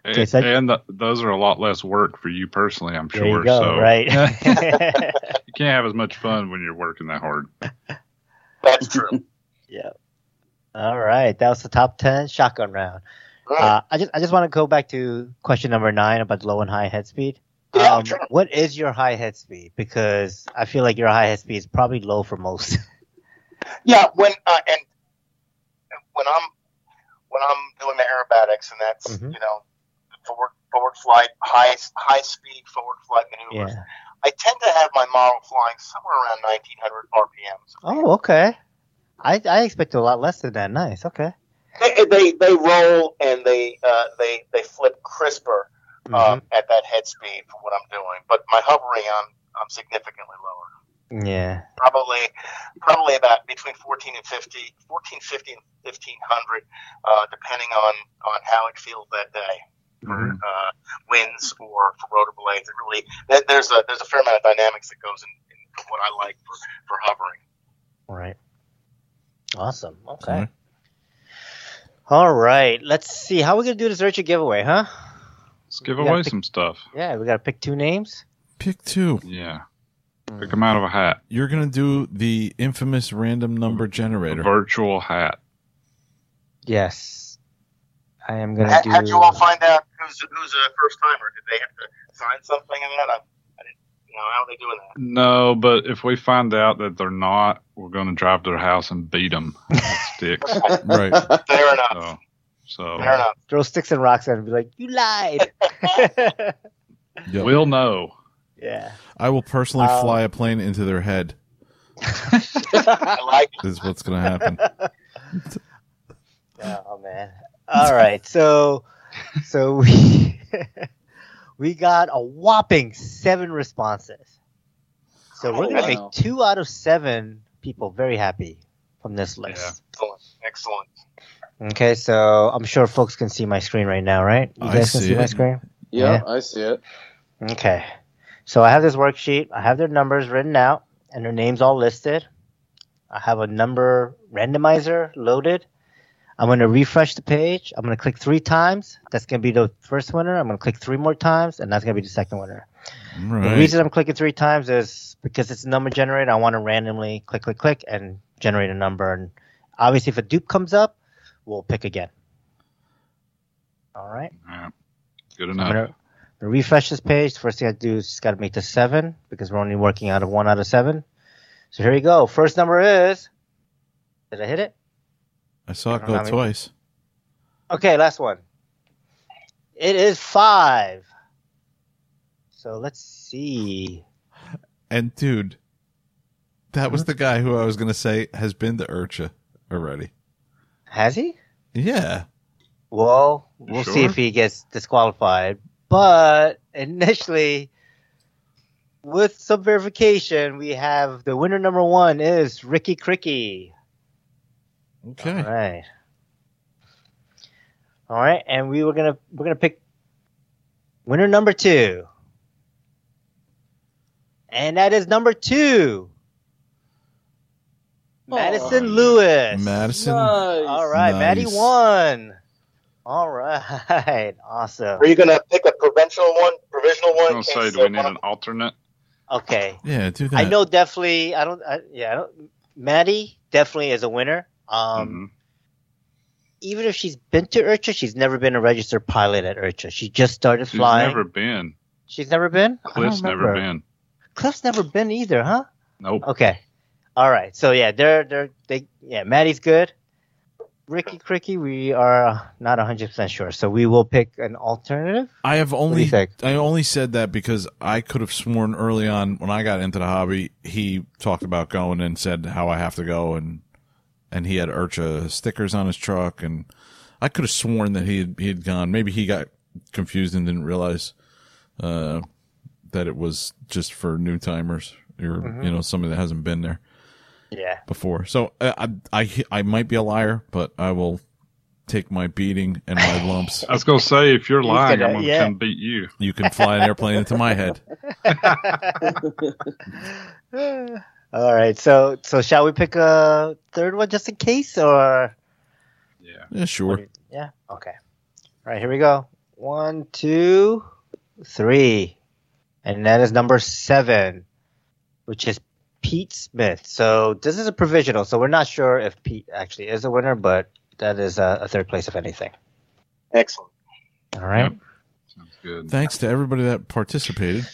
And and the, those are a lot less work for you personally, I'm there sure. you go. so Right. [laughs] [laughs] you can't have as much fun when you're working that hard. That's true. [laughs] yeah. All right. That was the top ten shotgun round. Right. Uh, I just I just want to go back to question number nine about low and high head speed. Yeah, um. What is your high head speed? Because I feel like your high head speed is probably low for most. [laughs] Yeah, when uh, and when I'm when I'm doing the aerobatics, and that's Mhm. you know forward forward flight, high high speed forward flight maneuvers. yeah. I tend to have my model flying somewhere around 1900 RPMs. Oh, okay. I I expect a lot less than that. Nice. Okay. They they, they roll and they uh, they they flip crisper uh, Mhm. at that head speed for what I'm doing, but my hovering I'm I'm significantly lower. Yeah. Probably probably about between 14 and 50, 1450 and 1500, uh, depending on on how it feels that day. Mhm. uh, winds or for rotor blades. It really there's a there's a fair amount of dynamics that goes in, in what I like for, for hovering. Right. Awesome. Okay. Alright. All right. Let's see. How are we gonna do this IRCHA giveaway, huh? Let's give away pick- some stuff. Yeah, we gotta pick two names. Pick two. Yeah. Hmm. Pick them out of a hat. You're gonna do the infamous random number A generator. virtual hat. Yes. I am gonna How, do. how'd you all find out who's who's a first timer? Did they have to sign something in that? I, I didn't. You know, how are they doing that? No, but if we find out that they're not, we're going to drive to their house and beat them with sticks. [laughs] right. Fair enough. So, so Fair enough. throw sticks and rocks at it and be like, "You lied." [laughs] Yep. we'll know. yeah. I will personally Um, fly a plane into their head. I like it. Is what's gonna happen. [laughs] Oh man. All right. So, so we [laughs] we got a whopping seven responses. So we're gonna Oh, make two out of seven people very happy from this list. Excellent. Excellent. Okay. So I'm sure folks can see my screen right now, right? You I guys can see see my screen. Yeah, I see it. Okay. So I have this worksheet. I have their numbers written out and their names all listed. I have a number randomizer loaded. I'm going to refresh the page. I'm going to click three times. That's going to be the first winner. I'm going to click three more times, and that's going to be the second winner. Right. The reason I'm clicking three times is because it's a number generator. I want to randomly click, click, click, and generate a number. And obviously, if a dupe comes up, we'll pick again. All right. Yeah. Good I'm enough. gonna, I'm gonna refresh this page. First thing I do is just gotta make this seven because we're only working out of one out of seven. So here you go. First number is. Did I hit it? I saw it I go know how twice. Okay, last one. It is five. So let's see. And dude, that was hmm? the guy who I was gonna say has been to IRCHA already. Has he? Yeah. Well, we'll see if he gets disqualified. But initially, with some verification, we have the winner number one is Ricky Cricky. Okay. All right. All right, and we were gonna we're gonna pick winner number two, and that is number two, Madison Oh, Lewis. Madison. Nice. All right, Maddie Nice. won. All right, [laughs] awesome. Are you gonna pick a provincial one? Provisional I one? was in going to case, say, do we need one an alternate? Okay, Yeah, do that. I know definitely. I don't. I, yeah, I don't. Maddie definitely is a winner. Um, Mhm. even if she's been to IRCHA, she's never been a registered pilot at IRCHA. She just started flying. She's flying. never been. She's never been. Cliff's never been. Cliff's never been either, huh? Nope. Okay. All right. So yeah, they're they're they yeah, Maddie's good. Ricky Cricky, we are not hundred percent sure, so we will pick an alternative. I have only? I only said that because I could have sworn early on when I got into the hobby, he talked about going and said how I have to go and and he had IRCHA stickers on his truck and I could have sworn that he had, he had gone. Maybe he got confused and didn't realize uh, that it was just for new timers or Mm-hmm. you know somebody that hasn't been there Yeah. before. So uh, I I I might be a liar, but I will take my beating and my [laughs] lumps. I was going to say, if you're lying, gonna- I'm going to yeah. come beat you. You can fly an airplane into my head. [laughs] [laughs] All right. So so shall we pick a third one just in case, or Yeah. Yeah, sure. yeah? Okay. All right. Here we go. One, two, three, and that is number seven, which is Pete Smith. So this is a provisional, so we're not sure if Pete actually is a winner, but that is a, a third place if anything. Excellent. All right. Yep. Sounds good. Thanks to everybody that participated.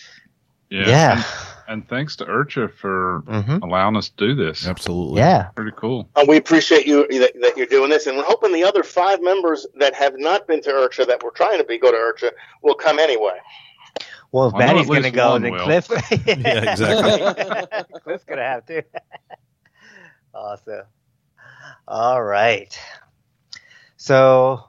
Yeah. Yeah. And, and thanks to IRCHA for hmm allowing us to do this. Absolutely. Yeah. Pretty cool. Uh, we appreciate you that, that you're doing this, and we're hoping the other five members that have not been to IRCHA that we're trying to be go to IRCHA will come anyway. Well, if I Maddie's gonna go, one then will. Cliff. [laughs] Yeah, [laughs] exactly. Cliff's gonna have to. [laughs] awesome. All right. So,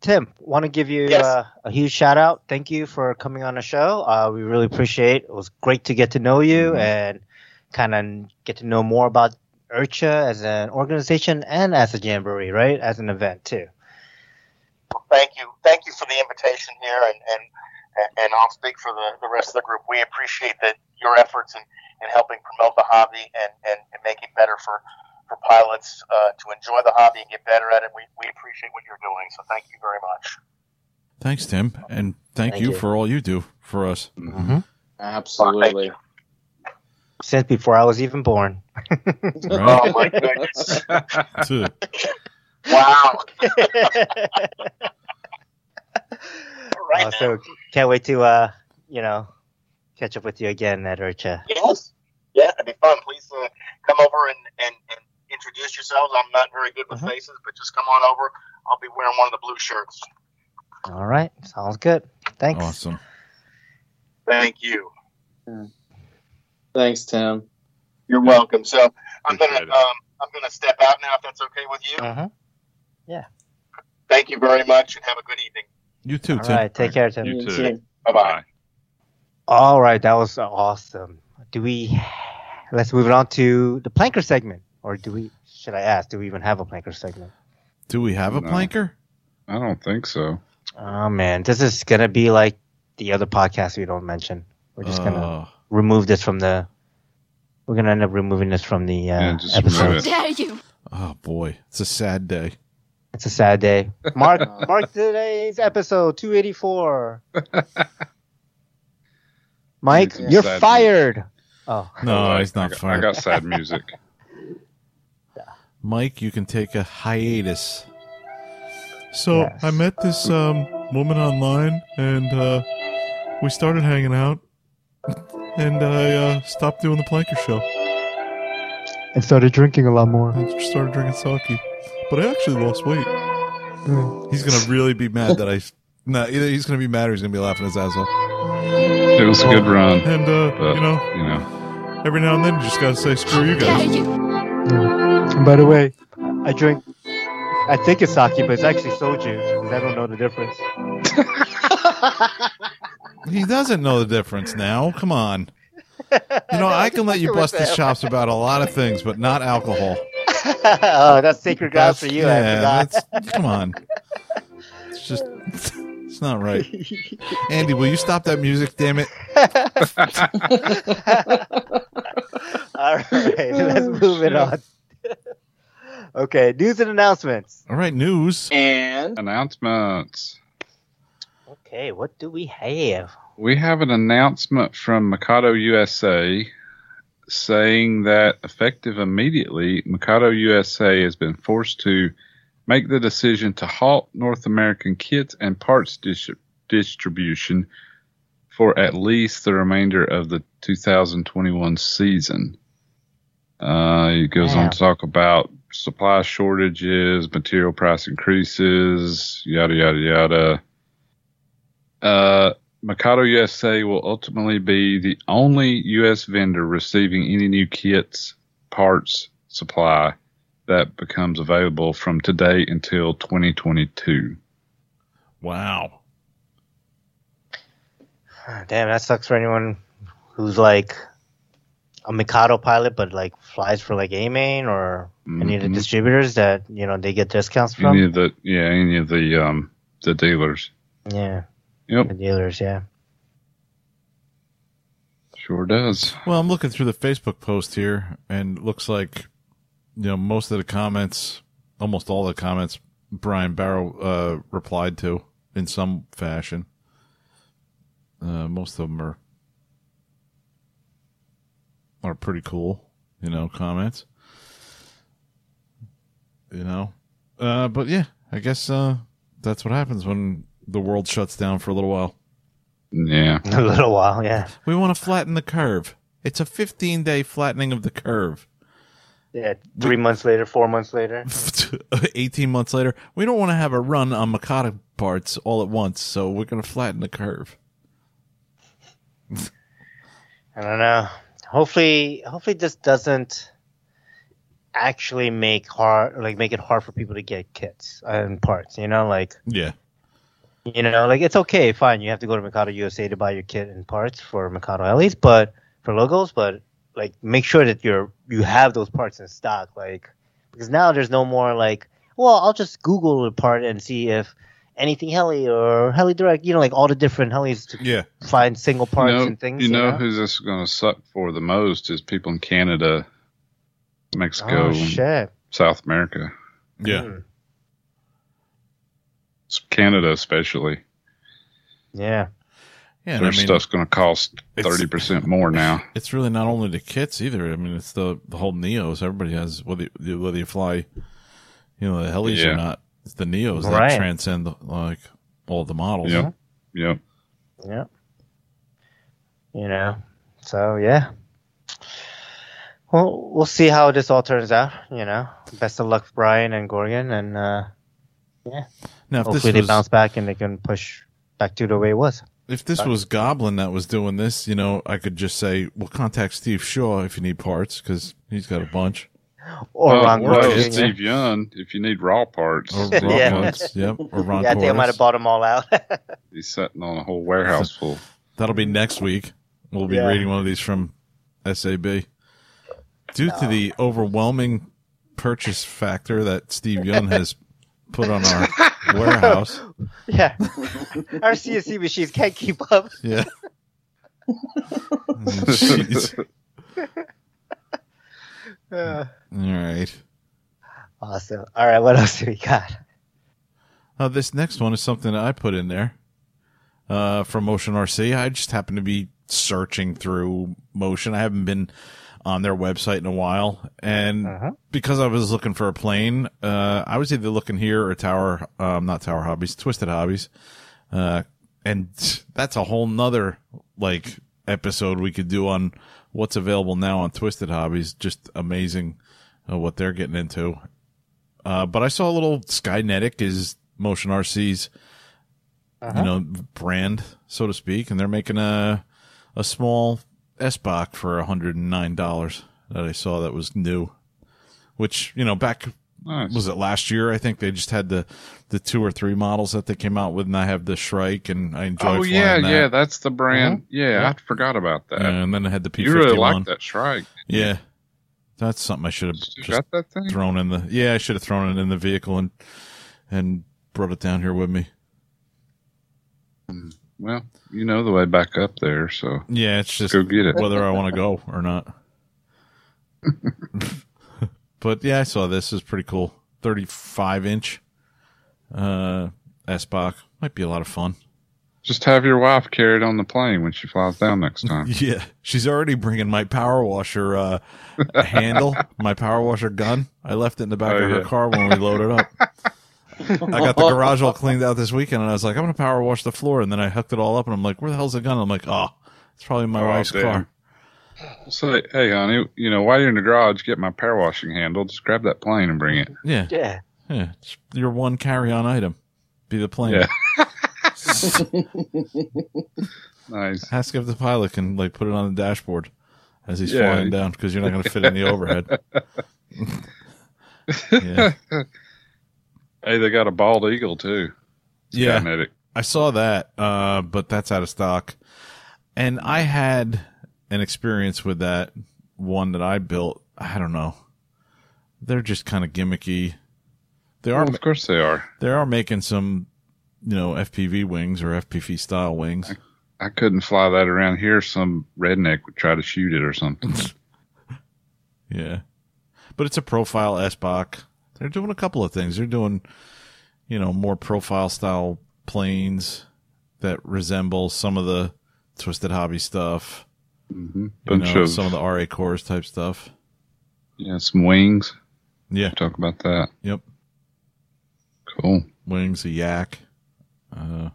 Tim, want to give you Yes. uh, a huge shout out. Thank you for coming on the show. Uh, we really appreciate. It was great to get to know you Mhm. and kind of get to know more about IRCHA as an organization and as a jamboree, right? As an event too. Well, thank you, thank you for the invitation here, and and and I'll speak for the, the rest of the group. We appreciate that your efforts in, in helping promote the hobby and, and, and make it better for for pilots uh, to enjoy the hobby and get better at it. We, we appreciate what you're doing, so thank you very much. Thanks, Tim, and thank, Thank you, you. for all you do for us. Mm-hmm. Absolutely. Since before I was even born. Oh my goodness! [laughs] Too. Wow! [laughs] [laughs] Right Uh, now. so can't wait to uh, you know, catch up with you again at IRCHA. Yes. Yeah, it'd be fun. Please uh, come over and, and, and introduce yourselves. I'm not very good with Mhm. faces, but just come on over. I'll be wearing one of the blue shirts. All right, sounds good. Thanks. Awesome. Thank you. Thanks, Tim. You're welcome. So I'm gonna it. um, I'm gonna step out now if that's okay with you. Uh-huh. Thank you very much and have a good evening. You too, All Tim. right, take care, Tim. You too. Bye bye. All right, that was awesome. Do we? Let's move it on to the planker segment, or do we? Should I ask? Do we even have a planker segment? Do we have a No. planker? I don't think so. Oh man, this is gonna be like the other podcast we don't mention. We're just gonna Uh, remove this from the. We're gonna end up removing this from the uh, Yeah, just remove dare you? oh boy, it's a sad day. It's a sad day. Mark, [laughs] mark today's episode 284. [laughs] Mike, It's you're sad fired. Oh, No, I- he's I not got- fired. I got sad music. [laughs] Mike, you can take a hiatus. So Yes. I met this um, woman online, and uh, we started hanging out, and I uh, stopped doing the planker show. and started drinking a lot more. I started drinking sake, but I actually lost weight. He's gonna really be mad that I. [laughs] No, either he's gonna be mad or he's gonna be laughing his ass off. It was a good run, And uh, but you know, you know, every now and then you just gotta say screw you guys. And by the way, I drink. I think it's sake, but it's actually soju because I don't know the difference. [laughs] He doesn't know the difference now. Come on. You know, I can let you [laughs] bust his chops about a lot of things, but not alcohol. [laughs] oh, that's sacred ground for you. I yeah, forgot. that's, come on. It's just, [laughs] it's not right. Andy, will you stop that music? Damn it! [laughs] All right, let's oh, move it on. okay, news and announcements. All right, news. And announcements. Okay, what do we have? We have an announcement from Mikado USA saying that effective immediately, Mikado USA has been forced to make the decision to halt North American kits and parts dis- distribution for at least the remainder of the 2021 season. Uh, it goes Wow. on to talk about supply shortages, material price increases, yada, yada, yada. Uh, Mikado USA will ultimately be the only U.S. vendor receiving any new kits, parts, supply that becomes available from today until 2022. Wow. [sighs] Damn, that sucks for anyone who's like a Mikado pilot, but like flies for like A-Main or any of the Mhm. distributors that you know they get discounts from. Any of the yeah, any of the um the dealers. Yeah, Yep, the dealers. Yeah. sure does. Well, I'm looking through the Facebook post here, and it looks like you know most of the comments, almost all the comments, Brian Barrow uh, replied to in some fashion. Uh, most of them are are pretty cool, you know, comments. You know, uh, but yeah, I guess uh, That's what happens when the world shuts down for a little while. Yeah. [laughs] A little while, yeah. We want to flatten the curve. It's a 15 day flattening of the curve. Yeah. Three months later, four months later. [laughs] 18 months later, we don't want to have a run on Mikado parts all at once, so we're going to flatten the curve. I don't know. Hopefully, hopefully this doesn't actually make hard, like make it hard for people to get kits and parts. You know, like Yeah. You know, like it's okay, fine. You have to go to Mikado USA to buy your kit and parts for Mikado helis, but for logos, but like make sure that you're you have those parts in stock, like because now there's no more like, well, I'll just Google the part and see if anything heli or heli direct, you know, like all the different helis to Yeah. find single You parts know, and things. you know know? who's this going to suck for the most is people in Canada, Mexico, Oh shit! South America. Yeah. Hmm. It's Canada especially. Yeah. Yeah. Their I mean, stuff's going to cost thirty percent more now. [laughs] it's really not only the kits either. I mean, it's the, the whole Neos. Everybody has, whether you, whether you fly, you know, the helis Yeah. or not, it's the Neos that Right. transcend like all the models. Yep. Yep. Yeah. You know. So yeah. Well, we'll see how this all turns out. You know. Best of luck, Brian and Gorgon, and uh, Now, if hopefully this they was, bounce back and they can push back to the way it was. if this was Goblin that was doing this, you know, I could just say, well, contact Steve Shaw if you need parts because he's got a bunch. Or Uh, Ron well, Gorgon. Steve Young, if you need raw parts, Or [laughs] Yeah. Yeah. Woods, yep, or [laughs] Ron yeah, I think I might have bought them all out. [laughs] he's sitting on a whole warehouse full. That'll be next week. We'll be Yeah. reading one of these from SAB. Due to the overwhelming purchase factor that Steve Young has put on our [laughs] warehouse. yeah. Our CNC machines can't keep up. Yeah. [laughs] Jeez. Uh, All right. awesome. All right, what else do we got? Uh, this next one is something that I put in there uh, from Motion RC. I just happened to be searching through Motion. I haven't been on their website in a while, and Uh-huh. because I was looking for a plane, uh, I was either looking here or Tower, um, not Tower Hobbies, Twisted Hobbies, uh, and that's a whole nother like episode we could do on what's available now on Twisted Hobbies. Just amazing uh, what they're getting into. Uh, but I saw a little Skynetic is Motion RC's, you know, brand, so to speak, and they're making a a small S Bach for hundred and nine dollars that I saw that was new. Which you know, back Nice. was it last year? I think they just had the the two or three models that they came out with, and I have the Shrike, and I enjoy. Oh yeah, that. yeah, that's the brand. Uh-huh. Yeah, Yeah. I forgot about that. And then I had the P51. you really like that Shrike. Yeah, that's something I should have You just that thing? thrown in the. Yeah, I should have thrown it in the vehicle and and brought it down here with me. Hmm. Well, you know the way back up there, so Yeah, it's just go get it. whether I want to go or not. [laughs] but yeah, I saw this. is pretty cool. 35 inch uh S-Bach. Might be a lot of fun. Just have your wife carry it on the plane when she flies down next time. [laughs] Yeah. She's already bringing my power washer uh handle, my power washer gun. I left it in the back Oh, of her yeah. car when we loaded up. [laughs] I got the garage all cleaned out this weekend and I was like, I'm gonna power wash the floor and then I hooked it all up and I'm like, where the hell's the gun? I'm like, oh, it's probably my Oh, wife's damn. car. Say, hey, honey, you know, while you're in the garage, get my power washing handle. Just grab that plane and bring it. Yeah. Yeah. Yeah, it's your one carry-on item. Be the plane. Yeah. [laughs] Nice. Ask if the pilot can like put it on the dashboard as he's Yeah. flying down because you're not going to fit in the overhead. [laughs] [laughs] yeah, Hey, they got a bald eagle too. yeah. Skynetic. I saw that, uh, but that's out of stock. And I had an experience with that one that I built. I don't know. They're just kind of gimmicky. They are Well, of course they are. they are making some, you know, FPV wings or FPV style wings. I couldn't fly that around here. Some redneck would try to shoot it or something. [laughs] Yeah. But it's a profile S-Bach. They're doing a couple of things. They're doing, you know, more profile style planes that resemble some of the Twisted Hobby stuff. hmm You Bunch know, of some of the RA cores type stuff. yeah, some wings. Yeah. Talk about that. Yep. Cool. wings, a yak. Uh,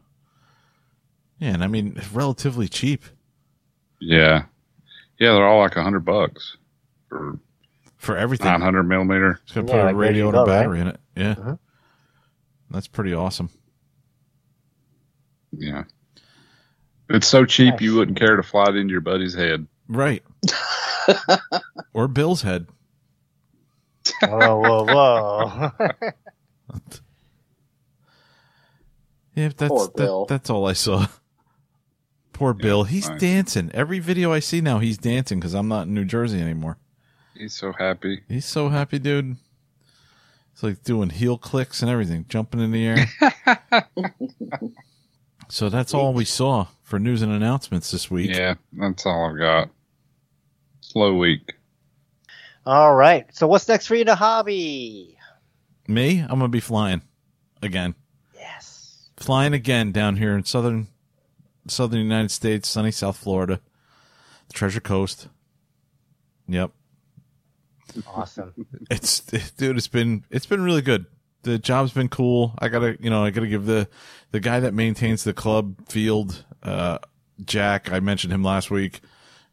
yeah, and I mean, relatively cheap Yeah. Yeah, they're all like a hundred bucks for for everything. nine hundred millimeter. It's gonna Yeah, put like a ready radio and a go, right? battery in it. Yeah, Mhm. that's pretty awesome. Yeah. It's so cheap Nice. you wouldn't care to fly it into your buddy's head. Right. [laughs] or Bill's head. whoa, whoa, whoa. [laughs] Yeah, that's Poor that- Bill. that's all I saw. Poor Bill. He's nice. dancing. Every video I see now, he's dancing because I'm not in New Jersey anymore. He's so happy. He's so happy, dude. It's like doing heel clicks and everything, jumping in the air. [laughs] so that's all we saw for news and announcements this week. Yeah, that's all I've got. Slow week. All right. So what's next for you in the hobby? Me, I'm gonna be flying again. Yes. Flying again down here in southern southern United States, sunny South Florida, the Treasure Coast. Yep. Awesome. it's dude it's been it's been really good the job's been cool i gotta you know i gotta give the the guy that maintains the club field uh jack i mentioned him last week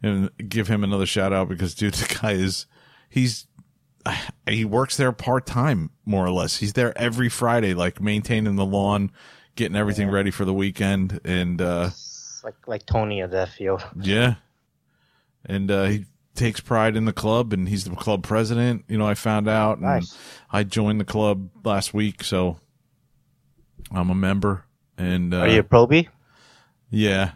and give him another shout out because dude [laughs] the guy is he's [sighs] he works there part-time more or less he's there every friday like maintaining the lawn getting everything ready for the weekend and uh like like Tony of that field. yeah. And uh, he takes pride in the club and he's the club president. You know, I found out. And I joined the club last week, so I'm a member. And uh, Are you a probie? yeah.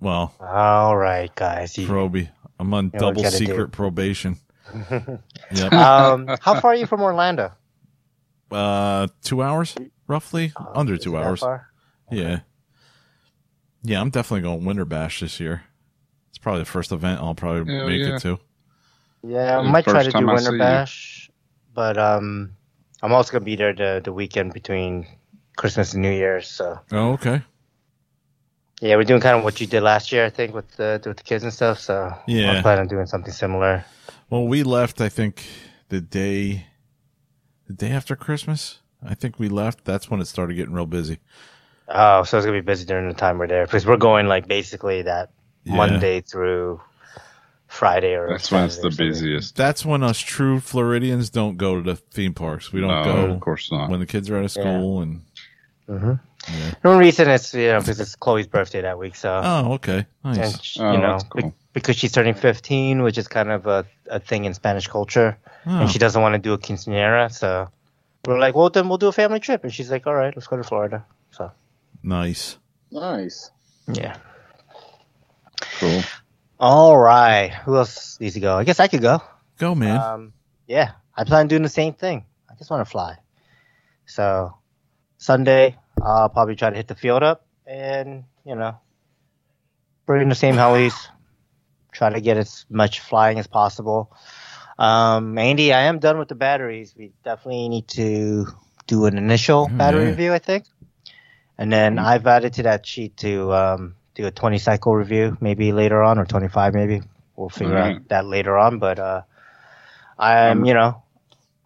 Well, All right, guys. You- Proby. I'm on double secret do. probation. [laughs] yep. um, how far are you from Orlando? Uh, two hours, roughly. Oh, Under two hours. far? Yeah. Yeah, I'm definitely going Winter Bash this year. It's probably the first event I'll probably Hell make yeah. it to. Yeah, I might try to do I Winter see you. Bash, but um, I'm also gonna be there the the weekend between Christmas and New Year's. So Oh, okay. yeah, we're doing kind of what you did last year, I think, with the with the kids and stuff. So Yeah. I'm planning on doing something similar. Well, we left. I think the day, the day after Christmas. I think we left. That's when it started getting real busy. Oh, so it's gonna be busy during the time we're there because we're going like basically that Yeah. Monday through Friday or That's when it's the busiest. That's when us true Floridians don't go to the theme parks. We don't No, go of course not. when the kids are out of school. And Mhm. yeah. The only reason is you know because it's Chloe's birthday that week, so oh, okay, nice. and Oh, you know that's cool. be- because she's turning 15, which is kind of a, a thing in Spanish culture, Oh, and she doesn't want to do a quinceanera, so we're like, well then we'll do a family trip, and she's like, all right, let's go to Florida. So nice. Nice. yeah, Cool. all right. Who else needs to go? I guess I could go. Go, man. Um, yeah, I plan on doing the same thing. I just want to fly. So Sunday, I'll probably try to hit the field up and you know bring the same helis. Try to get as much flying as possible. Um, Andy, I am done with the batteries. We definitely need to do an initial Oh, battery review, I think, and then I've added to that sheet to um, do a 20 cycle review, maybe later on, or 25, maybe. We'll figure Alright. out that later on, but uh, I'm, I'm- you know,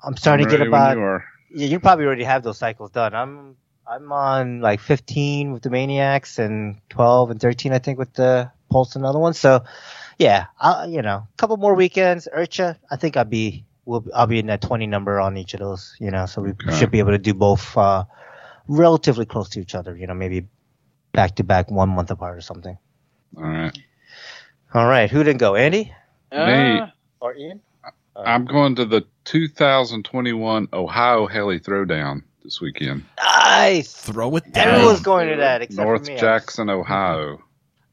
I'm starting I'm to get about you yeah, you probably already have those cycles done. I'm I'm on like 15 with the Maniacs and 12 and 13, I think, with the Pulse and other ones. So, yeah, I, you know, a couple more weekends. IRCHA, I think I'll be we'll I'll be in that 20 number on each of those. You know, so we Okay. should be able to do both uh, relatively close to each other. You know, maybe back to back, one month apart or something. All right. All right, who didn't go? Andy Me. Uh, or Ian? I'm going to the 2021 Ohio Heli Throwdown this weekend. Nice. Throw it down. Everyone's going to that except North for me. Jackson, Ohio.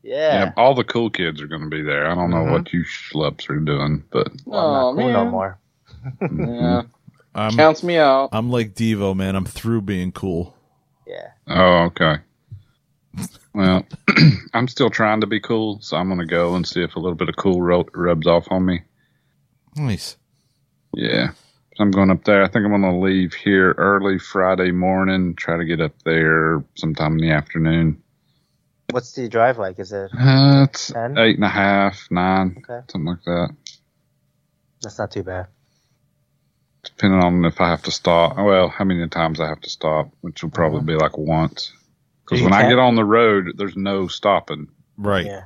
Yeah. Yeah, all the cool kids are going to be there. I don't know Mhm. what you schleps are doing, but Well, I'm not Oh, cool no more. yeah, I'm, counts me out. I'm like Devo, man. I'm through being cool. Yeah. oh, okay. Well, [clears throat] I'm still trying to be cool, so I'm going to go and see if a little bit of cool ru- rubs off on me. Nice. Yeah. So I'm going up there. I think I'm going to leave here early Friday morning, try to get up there sometime in the afternoon. What's the drive like? Is it? Uh, it's Ten? eight and a half, nine, Okay. something like that. That's not too bad. depending on if I have to stop. Well, how many times I have to stop, which will probably Uh-huh. be like once. Because when I get on the road, there's no stopping. Right. Yeah.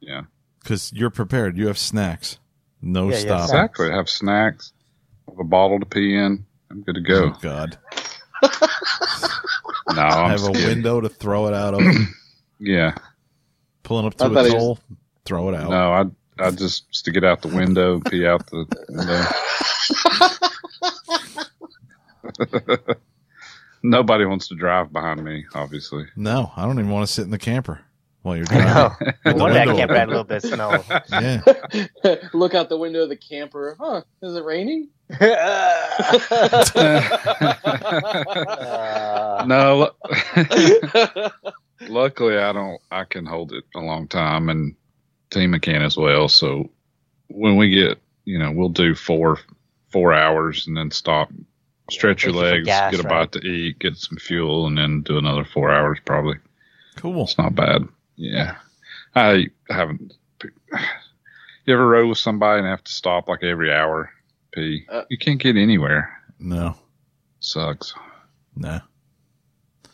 Yeah, Because you're prepared. You have snacks. No Yeah, yeah, stop. snacks. exactly. Have snacks, have a bottle to pee in. I'm good to go. Oh, God. [laughs] No, I'm have a window to throw it out of. [clears throat] Yeah, Pulling up to thought a he was- toll, throw it out. no, I I just stick it out the window, pee out the window. [laughs] [laughs] Nobody wants to drive behind me, obviously. No, I don't even want to sit in the camper while you're I driving. know. No the wonder that window camper had a little bit of snow. [laughs] Yeah. [laughs] Look out the window of the camper. Huh? Is it raining? Uh, [laughs] no, luckily I don't. I can hold it a long time, and Tima can as well. So when we get, you know, we'll do four four hours and then stop, stretch Yeah, your thank you for legs, gas, get a right? bite to eat, get some fuel, and then do another four hours probably. Cool. It's not bad. Yeah, I haven't. [sighs] You ever rode with somebody and have to stop like every hour? Pee. Uh, you can't get anywhere. No, Sucks. no.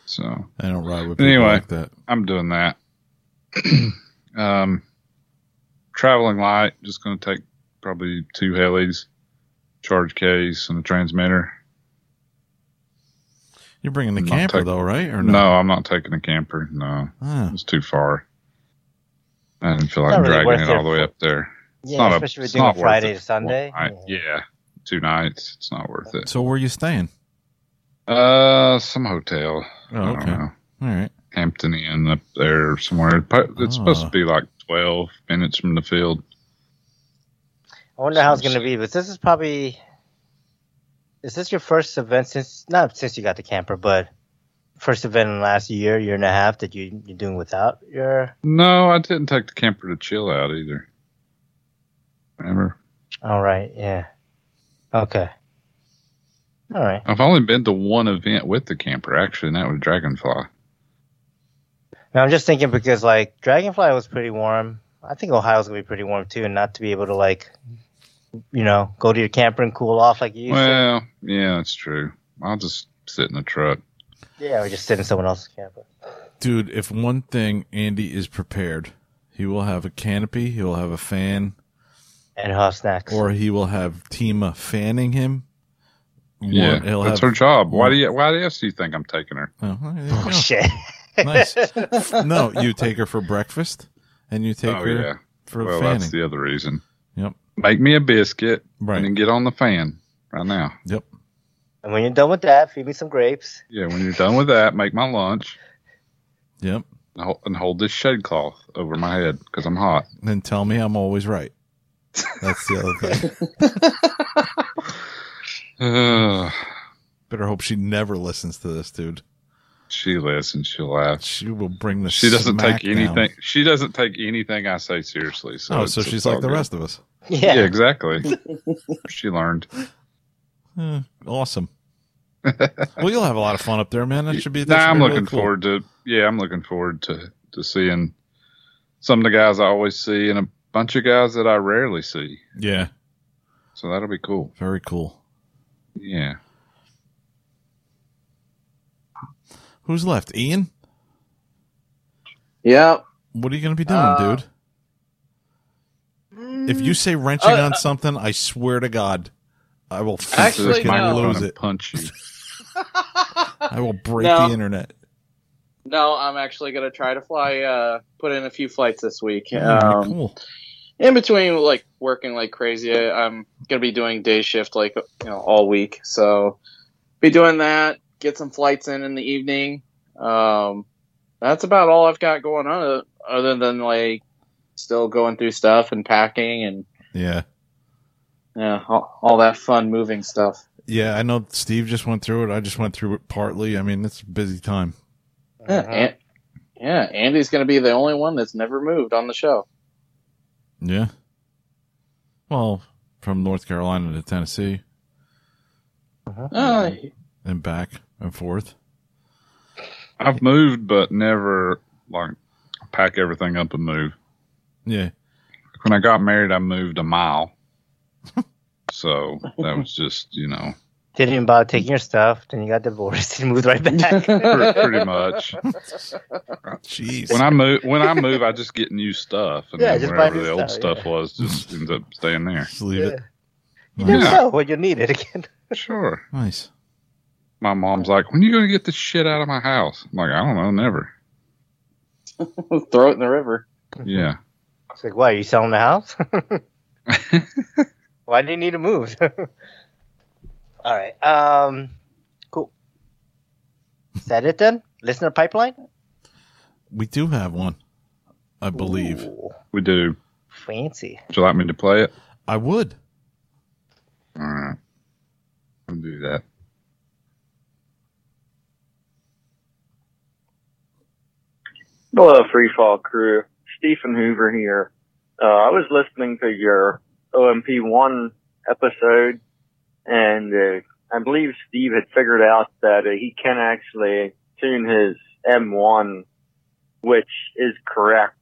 So I don't ride with people Anyway. like that. I'm doing that. [clears throat] um, traveling light, just going to take probably two helis, charge case, and a transmitter. You're bringing the I'm camper taking- though, right? Or No, no? I'm not taking a camper. No, Ah, it's too far. I didn't feel It's like not really dragging it it all the way up there. yeah, not a- especially if it's we're doing not Friday to Sunday. One night. yeah, two nights. It's not worth it. so where are you staying? Uh, some hotel. Oh, I don't okay. know. All right. Hampton Inn up there somewhere. It's supposed Ah. to be like 12 minutes from the field. I wonder how it's going to be, but this is probably. Is this your first event since not since you got the camper, but first event in the last year, year and a half that you you're doing without your? No, I didn't take the camper to chill out either. Remember? All right, yeah, okay, all right. I've only been to one event with the camper, actually, and that was Dragonfly. Now I'm just thinking because like Dragonfly was pretty warm. I think Ohio's gonna be pretty warm too, and not to be able to like, you know, go to your camper and cool off like you used to. Well, yeah, that's true. I'll just sit in the truck. Yeah, or just sit in someone else's camper. Dude, if one thing Andy is prepared, he will have a canopy, he will have a fan, And have snacks. or he will have Tima fanning him. Yeah, One- he'll that's have, her job. Why do you? Why else do you think I'm taking her? Oh, oh, shit. [laughs] Nice. [laughs] no, you take her for breakfast, and you take oh her yeah. for Well, fanning. that's the other reason. Yep. Make me a biscuit Right. and then get on the fan right now. Yep. And when you're done with that, feed me some grapes. Yeah, when you're done with that, make my lunch Yep. and hold, this shed cloth over my head because I'm hot. Then tell me I'm always right. That's the other thing. Ugh. [sighs] Better hope she never listens to this, dude. she listens. She'll laugh. She will bring the. She doesn't smack take down. anything. She doesn't take anything I say seriously. So Oh, so she's all like the rest of us. [laughs] Yeah. Yeah, exactly. [laughs] she learned. Eh, awesome. [laughs] well, you'll have a lot of fun up there, man. That should be. That Nah, should I'm be really looking cool. forward to. Yeah, I'm looking forward to to seeing some of the guys I always see and a bunch of guys that I rarely see. Yeah, So that'll be cool. very cool. Yeah. Who's left? Ian. Yeah. What are you going to be doing, Uh, dude? If you say wrenching Uh, on something, I swear to God, I will Actually, no. lose it. punch you. [laughs] I will break No. the internet. No, I'm actually gonna try to fly. Uh, put in a few flights this week. Um, cool. in between, like working like crazy, I'm gonna be doing day shift like you know all week. So be doing that. Get some flights in in the evening. Um, that's about all I've got going on, uh, other than like still going through stuff and packing and Yeah, yeah, all, all that fun moving stuff. yeah. I know Steve just went through it. I just went through it partly. I mean, it's a busy time. Yeah, Mhm. An- yeah. Andy's gonna be the only one that's never moved on the show. Yeah. Well, from North Carolina to Tennessee Uh, and back and forth. I've moved, but never like pack everything up and move. Yeah. When I got married, I moved a mile. [laughs] So that was just, you know, Didn't even bother taking your stuff. Then you got divorced and moved right back. [laughs] pre- pretty much. Jeez. When I move, when I move, I just get new stuff, and Yeah, then just buy wherever new the old stuff, stuff yeah. was, just [laughs] ends up staying there. Just leave it. You never Yeah. know when you need it again. Sure. Nice. My mom's like, "When are you gonna get this shit out of my house?" I'm like, "I don't know, never." Throw it in the river. Yeah. It's like, why? Are you selling the house? [laughs] Why do you need to move? [laughs] All right. Um, cool. Is that it then? Listener pipeline? We do have one, I believe. Ooh, We do. fancy. Would you like me to play it? I would. All right. I'll do that. Hello, Freefall crew. Stephen Hoover here. Uh, I was listening to your OMP1 episode, and uh, I believe Steve had figured out that uh, he can actually tune his M1, which is correct.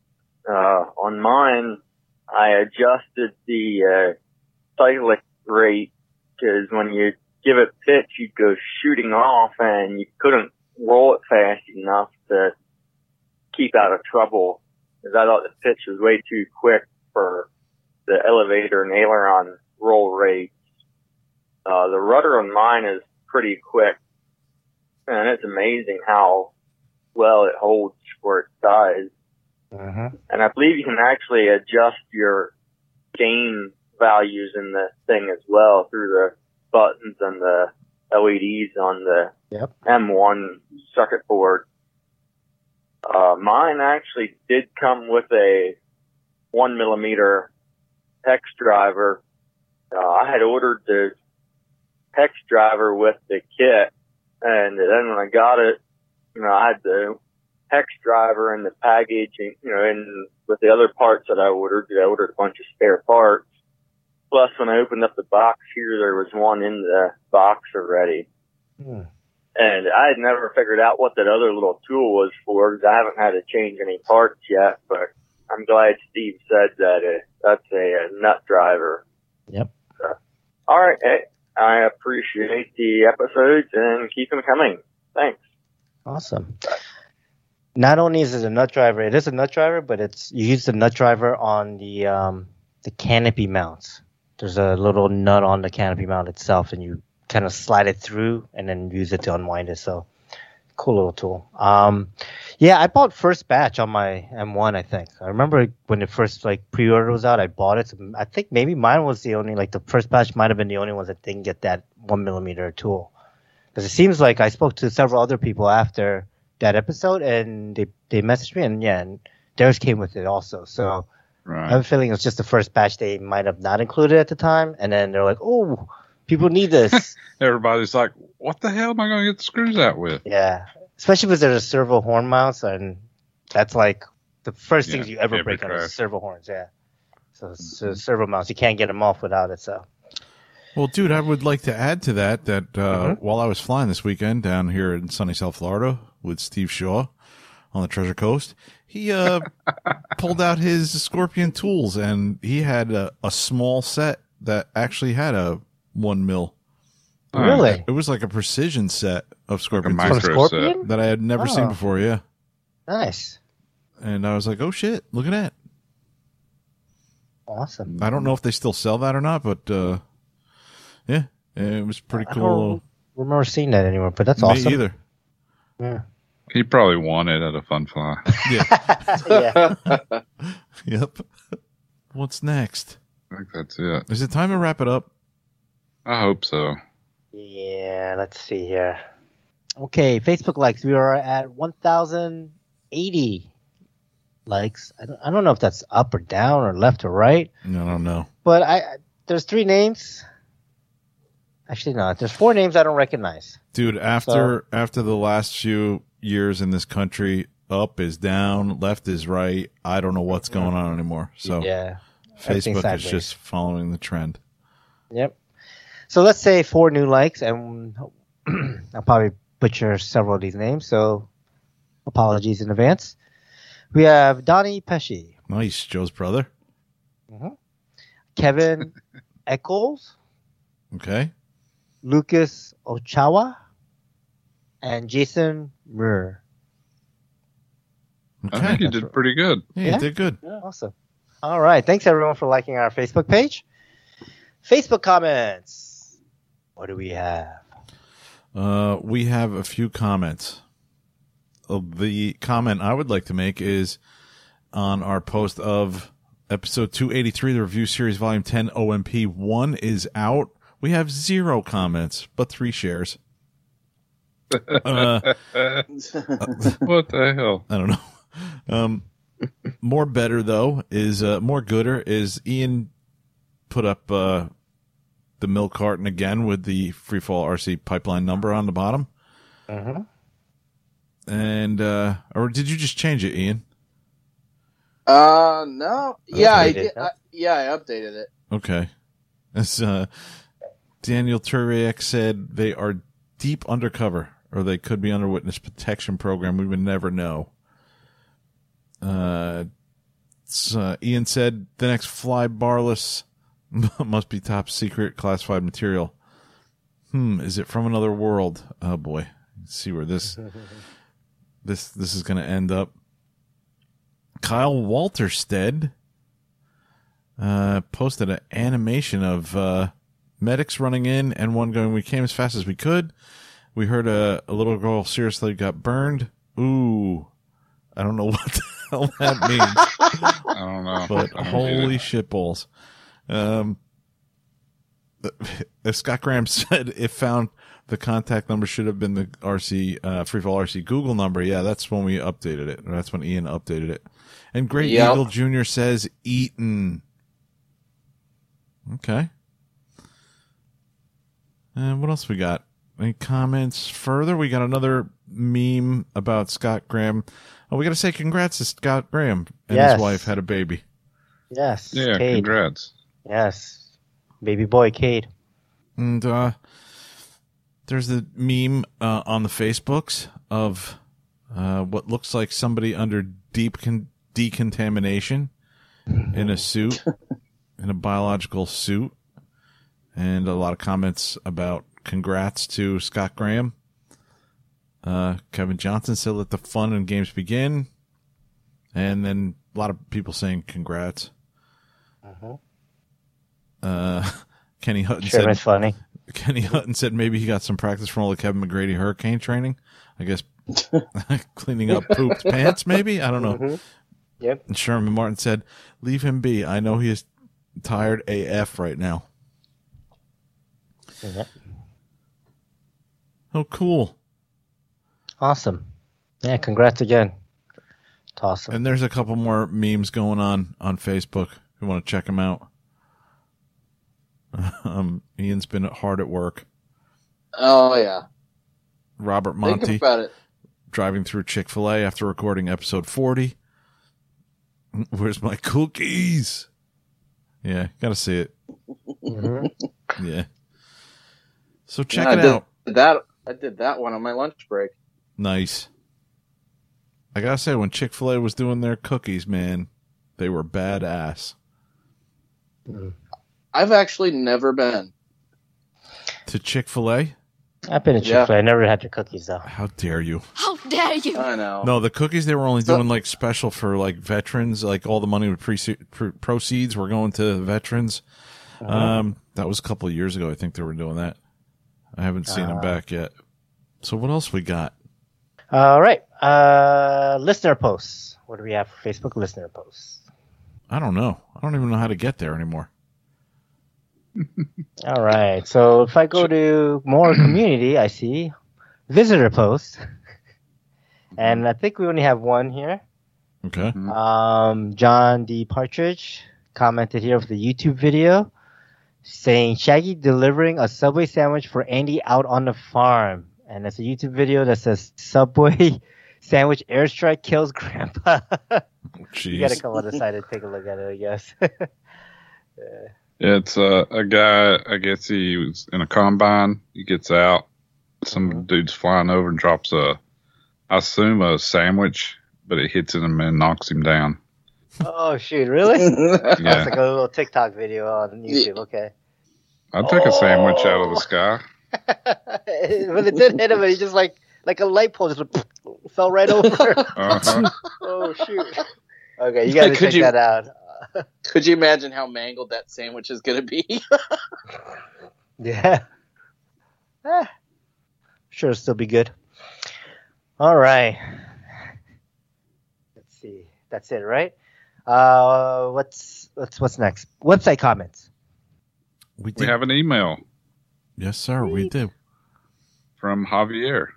Uh, on mine, I adjusted the uh, cyclic rate because when you give it pitch, you'd go shooting off, and you couldn't roll it fast enough to keep out of trouble because I thought the pitch was way too quick for the elevator and aileron roll rates. Uh, the rudder on mine is pretty quick and it's amazing how well it holds for its size. Mm-hmm. And I believe you can actually adjust your gain values in the thing as well through the buttons and the LEDs on the Yep. M1 circuit board. Uh, mine actually did come with a one millimeter hex driver. Uh, I had ordered the hex driver with the kit, and then when I got it, you know, I had the hex driver and the package, and you know, and with the other parts that I ordered, I ordered a bunch of spare parts. Plus, when I opened up the box here, there was one in the box already. Hmm. And I had never figured out what that other little tool was for because I haven't had to change any parts yet. But I'm glad Steve said that uh, that's a, a nut driver. Yep. So, all right. I appreciate the episodes and keep them coming. Thanks. Awesome. Not only is it a nut driver, it is a nut driver, but it's you use the nut driver on the um, the canopy mounts. There's a little nut on the canopy mount itself, and you kind of slide it through and then use it to unwind it. So cool little tool. Um, yeah, I bought first batch on my M1. I think I remember when the first like pre-order was out. I bought it. I think maybe mine was the only like the first batch might have been the only ones that didn't get that one millimeter tool. Because it seems like I spoke to several other people after that episode, and they they messaged me, and yeah, and theirs came with it also. So I have a feeling it's just the first batch they might have not included at the time, and then they're like, "Oh, people need this." [laughs] Everybody's like, "What the hell am I going to get the screws out with?" yeah, especially because there's a servo horn mounts, and that's like the first Yeah, things you ever every break on is servo horns. Yeah, so, so servo mounts, you can't get them off without it. So Well, dude, I would like to add to that that uh, Mhm. while I was flying this weekend down here in sunny South Florida with Steve Shaw on the Treasure Coast, he uh, [laughs] pulled out his Scorpion tools and he had a, a small set that actually had a one mil. Really, It was like a precision set of Scorpion Like a micro Scorpion, that I had never seen Oh. before. Yeah, nice, and I was like, oh shit, look at that. awesome. I don't know if they still sell that or not, but uh, yeah, it was pretty I cool. don't remember seeing that anywhere, but that's Me awesome. either. Yeah. He probably won it at a fun fly. [laughs] yeah. [laughs] [laughs] Yep. What's next? I think that's it. Is it time to wrap it up? I hope so. Yeah, let's see here. Okay, Facebook likes. We are at 1,080 likes. I don't, I don't know if that's up or down or left or right, No, no, no. but I I- there's three names. Actually, no, there's four names I don't recognize. Dude, after after the last few years in this country, up is down, left is right. I don't know what's going on anymore. So yeah, Facebook is just following the trend. Yep. So let's say four new likes, and [clears throat] I'll probably butcher several of these names. So apologies in advance. We have Donnie Pesci. Nice, Joe's brother. Mm-hmm. Kevin [laughs] Eccles. Okay. Lucas Ochawa, and Jason Murr. I think you did pretty good. Yeah, Yeah. you did good. Awesome. All right. Thanks everyone for liking our Facebook page. Facebook comments. What do we have? Uh, we have a few comments. Uh, the comment I would like to make is on our post of episode 283, the review series, volume 10, OMP 1 is out. We have zero comments, but three shares. [laughs] Uh, [laughs] what the hell? I don't know. Um, more better though is uh, more gooder is Ian put up uh, the milk carton again with the freefall RC pipeline number on the bottom, Mm-hmm. and uh, or did you just change it, Ian? Uh, no. Yeah, I Updated, did. I, yeah, I updated it. Okay, as uh, Daniel Turiak said, they are deep undercover, or they could be under witness protection program. We would never know. Uh, uh, Ian said the next fly barless [laughs] must be top secret classified material. Hmm, is it from another world? Oh boy, Let's see where this [laughs] this this is going to end up. Kyle Walterstead uh, posted an animation of uh, medics running in and one going, "We came as fast as we could." We heard a, a little girl seriously got burned. Ooh, I don't know [laughs] what the hell that means I don't know. but I don't holy either. Shit balls. Um, as Scott Graham [laughs] said, if found, the contact number should have been the RC, uh, Freefall RC Google number. Yeah, that's when we updated it. That's when Ian updated it. And Great Yep. Eagle Jr. says Eaton. Okay. And what else we got? Any comments further? We got another meme about Scott Graham. Oh, we got to say congrats to Scott Graham and Yes. his wife had a baby. Yes. Yeah, Cade. congrats. Yes. Baby boy Cade. And uh, there's the meme uh, on the Facebooks of uh, what looks like somebody under deep con- decontamination in a suit, [laughs] in a biological suit, and a lot of comments about congrats to Scott Graham. Uh, Kevin Johnson said, "Let the fun and games begin," and then a lot of people saying congrats. Uh, [laughs] Kenny Hutton Sure, said, funny. Kenny Hutton said maybe he got some practice from all the Kevin McGrady hurricane training. I guess [laughs] [laughs] cleaning up pooped pants, maybe? I don't know. Mhm. Yep. And Sherman Martin said, leave him be. I know he is tired AF right now. Yep. Oh, cool. Awesome. Yeah, congrats again. It's awesome. And there's a couple more memes going on on Facebook. If you want to check them out. [laughs] Um, Ian's been hard at work. Oh yeah. Robert Think Monty. about it. driving through Chick fil A after recording episode 40. [laughs] Where's my cookies? Yeah, gotta see it. Mhm. [laughs] Yeah. So check Yeah, I it did out. That I did that one on my lunch break. Nice. I gotta say, when Chick fil A was doing their cookies, man, they were badass. I've actually never been. To Chick fil A? I've been to Chick-fil-A. I never had the cookies though. How dare you? How dare you? I know. No, the cookies they were only So- doing like special for like veterans. Like all the money would pre- pre- proceeds were going to veterans. Um, that was a couple of years ago. I think they were doing that. I haven't seen them Ah. back yet. So what else we got? All right. Uh, listener posts. What do we have for Facebook listener posts? I don't know. I don't even know how to get there anymore. All right. So if I go to more [clears throat] community, I see visitor posts, and I think we only have one here. Okay. Um, John D. Partridge commented here with the YouTube video saying Shaggy delivering a Subway sandwich for Andy out on the farm. And it's a YouTube video that says Subway [laughs] sandwich airstrike kills grandpa. [laughs] you gotta Jeez. come on the side and take a look at it, I guess. [laughs] It's uh, a guy. I guess he was in a combine. He gets out. Some Mhm. dude's flying over and drops a, I assume a sandwich, but it hits him and knocks him down. oh shoot, really? [laughs] Yeah. That's like a little TikTok video on YouTube. Okay. I'd take a sandwich out of the sky. [laughs] when it did hit him, and he just like like a light pole just fell right over. Uh-huh. [laughs] oh shoot! Okay, you gotta Could check you- that out. Could you imagine how mangled that sandwich is going to be? [laughs] Yeah. Eh, sure, it'll still be good. All right. Let's see. That's it, right? Uh, what's what's what's next? Website comments. We We have an email yes, sir. We did. from Javier.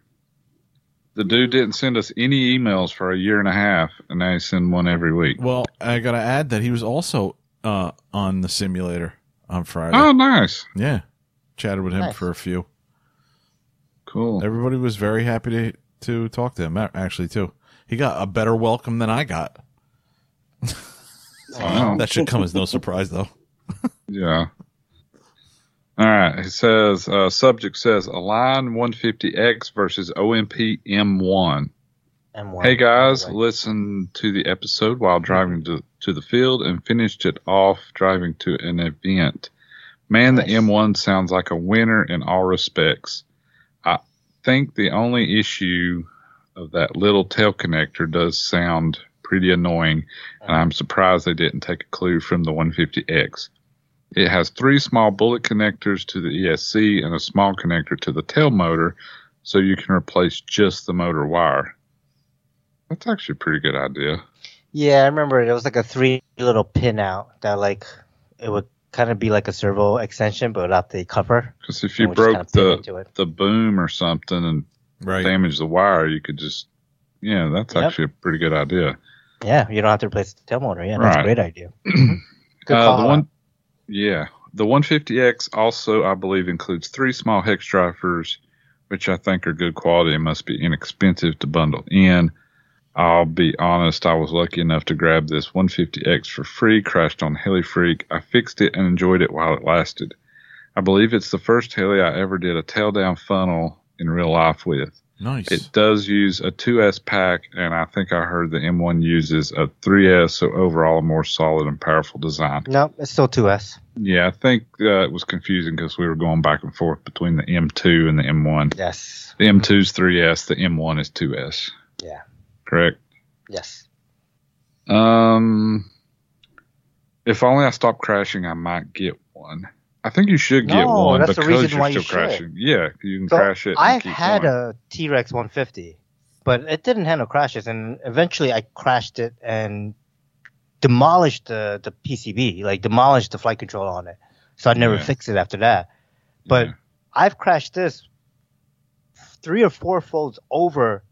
The dude didn't send us any emails for a year and a half, and now he's sending one every week. Well, I gotta add that he was also uh, on the simulator on Friday. Oh, nice. Yeah, chatted with him Nice. for a few. Cool. Everybody was very happy to to talk to him. Actually, too. He got a better welcome than I got. Wow. [laughs] That should come as no surprise, though. Yeah. All right. It says, uh, subject says Align 150X versus OMP M1. M1. Hey guys, Right. listen to the episode while driving to, to the field and finished it off driving to an event. Man, the M1 sounds like a winner in all respects. I think the only issue of that little tail connector does sound pretty annoying, and I'm surprised they didn't take a clue from the 150X. It has three small bullet connectors to the ESC and a small connector to the tail motor, so you can replace just the motor wire. That's actually a pretty good idea. Yeah, I remember it was like a three little pin out that like it would kind of be like a servo extension, but without the cover. Because if you broke kinda the the boom or something and Right. damaged the wire, you could just yeah, that's Yep. actually a pretty good idea. Yeah, you don't have to replace the tail motor. Yeah, that's a great idea. [clears throat] Good Uh, the one, yeah, the 150X also, I believe, includes three small hex drivers, which I think are good quality and must be inexpensive to bundle in. I'll be honest, I was lucky enough to grab this 150X for free, crashed on Heli Freak. I fixed it and enjoyed it while it lasted. I believe it's the first heli I ever did a tail down funnel in real life with. Nice. It does use a 2S pack, and I think I heard the M1 uses a 3S, so overall a more solid and powerful design. No, it's still 2S. Yeah, I think uh, it was confusing because we were going back and forth between the M2 and the M1. Yes. The M2 is 3S, the M1 is 2S. Yeah. Correct. Yes. Um, if only I stop crashing, I might get one. I think you should get No, one that's the because reason you're why you still should. crashing. Yeah, you can So crash it. I keep had going. a T Rex 150, but it didn't handle crashes, and eventually I crashed it and demolished the the PCB, like demolished the flight control on it. So I never Yeah. fixed it after that. But Yeah. I've crashed this three or four folds over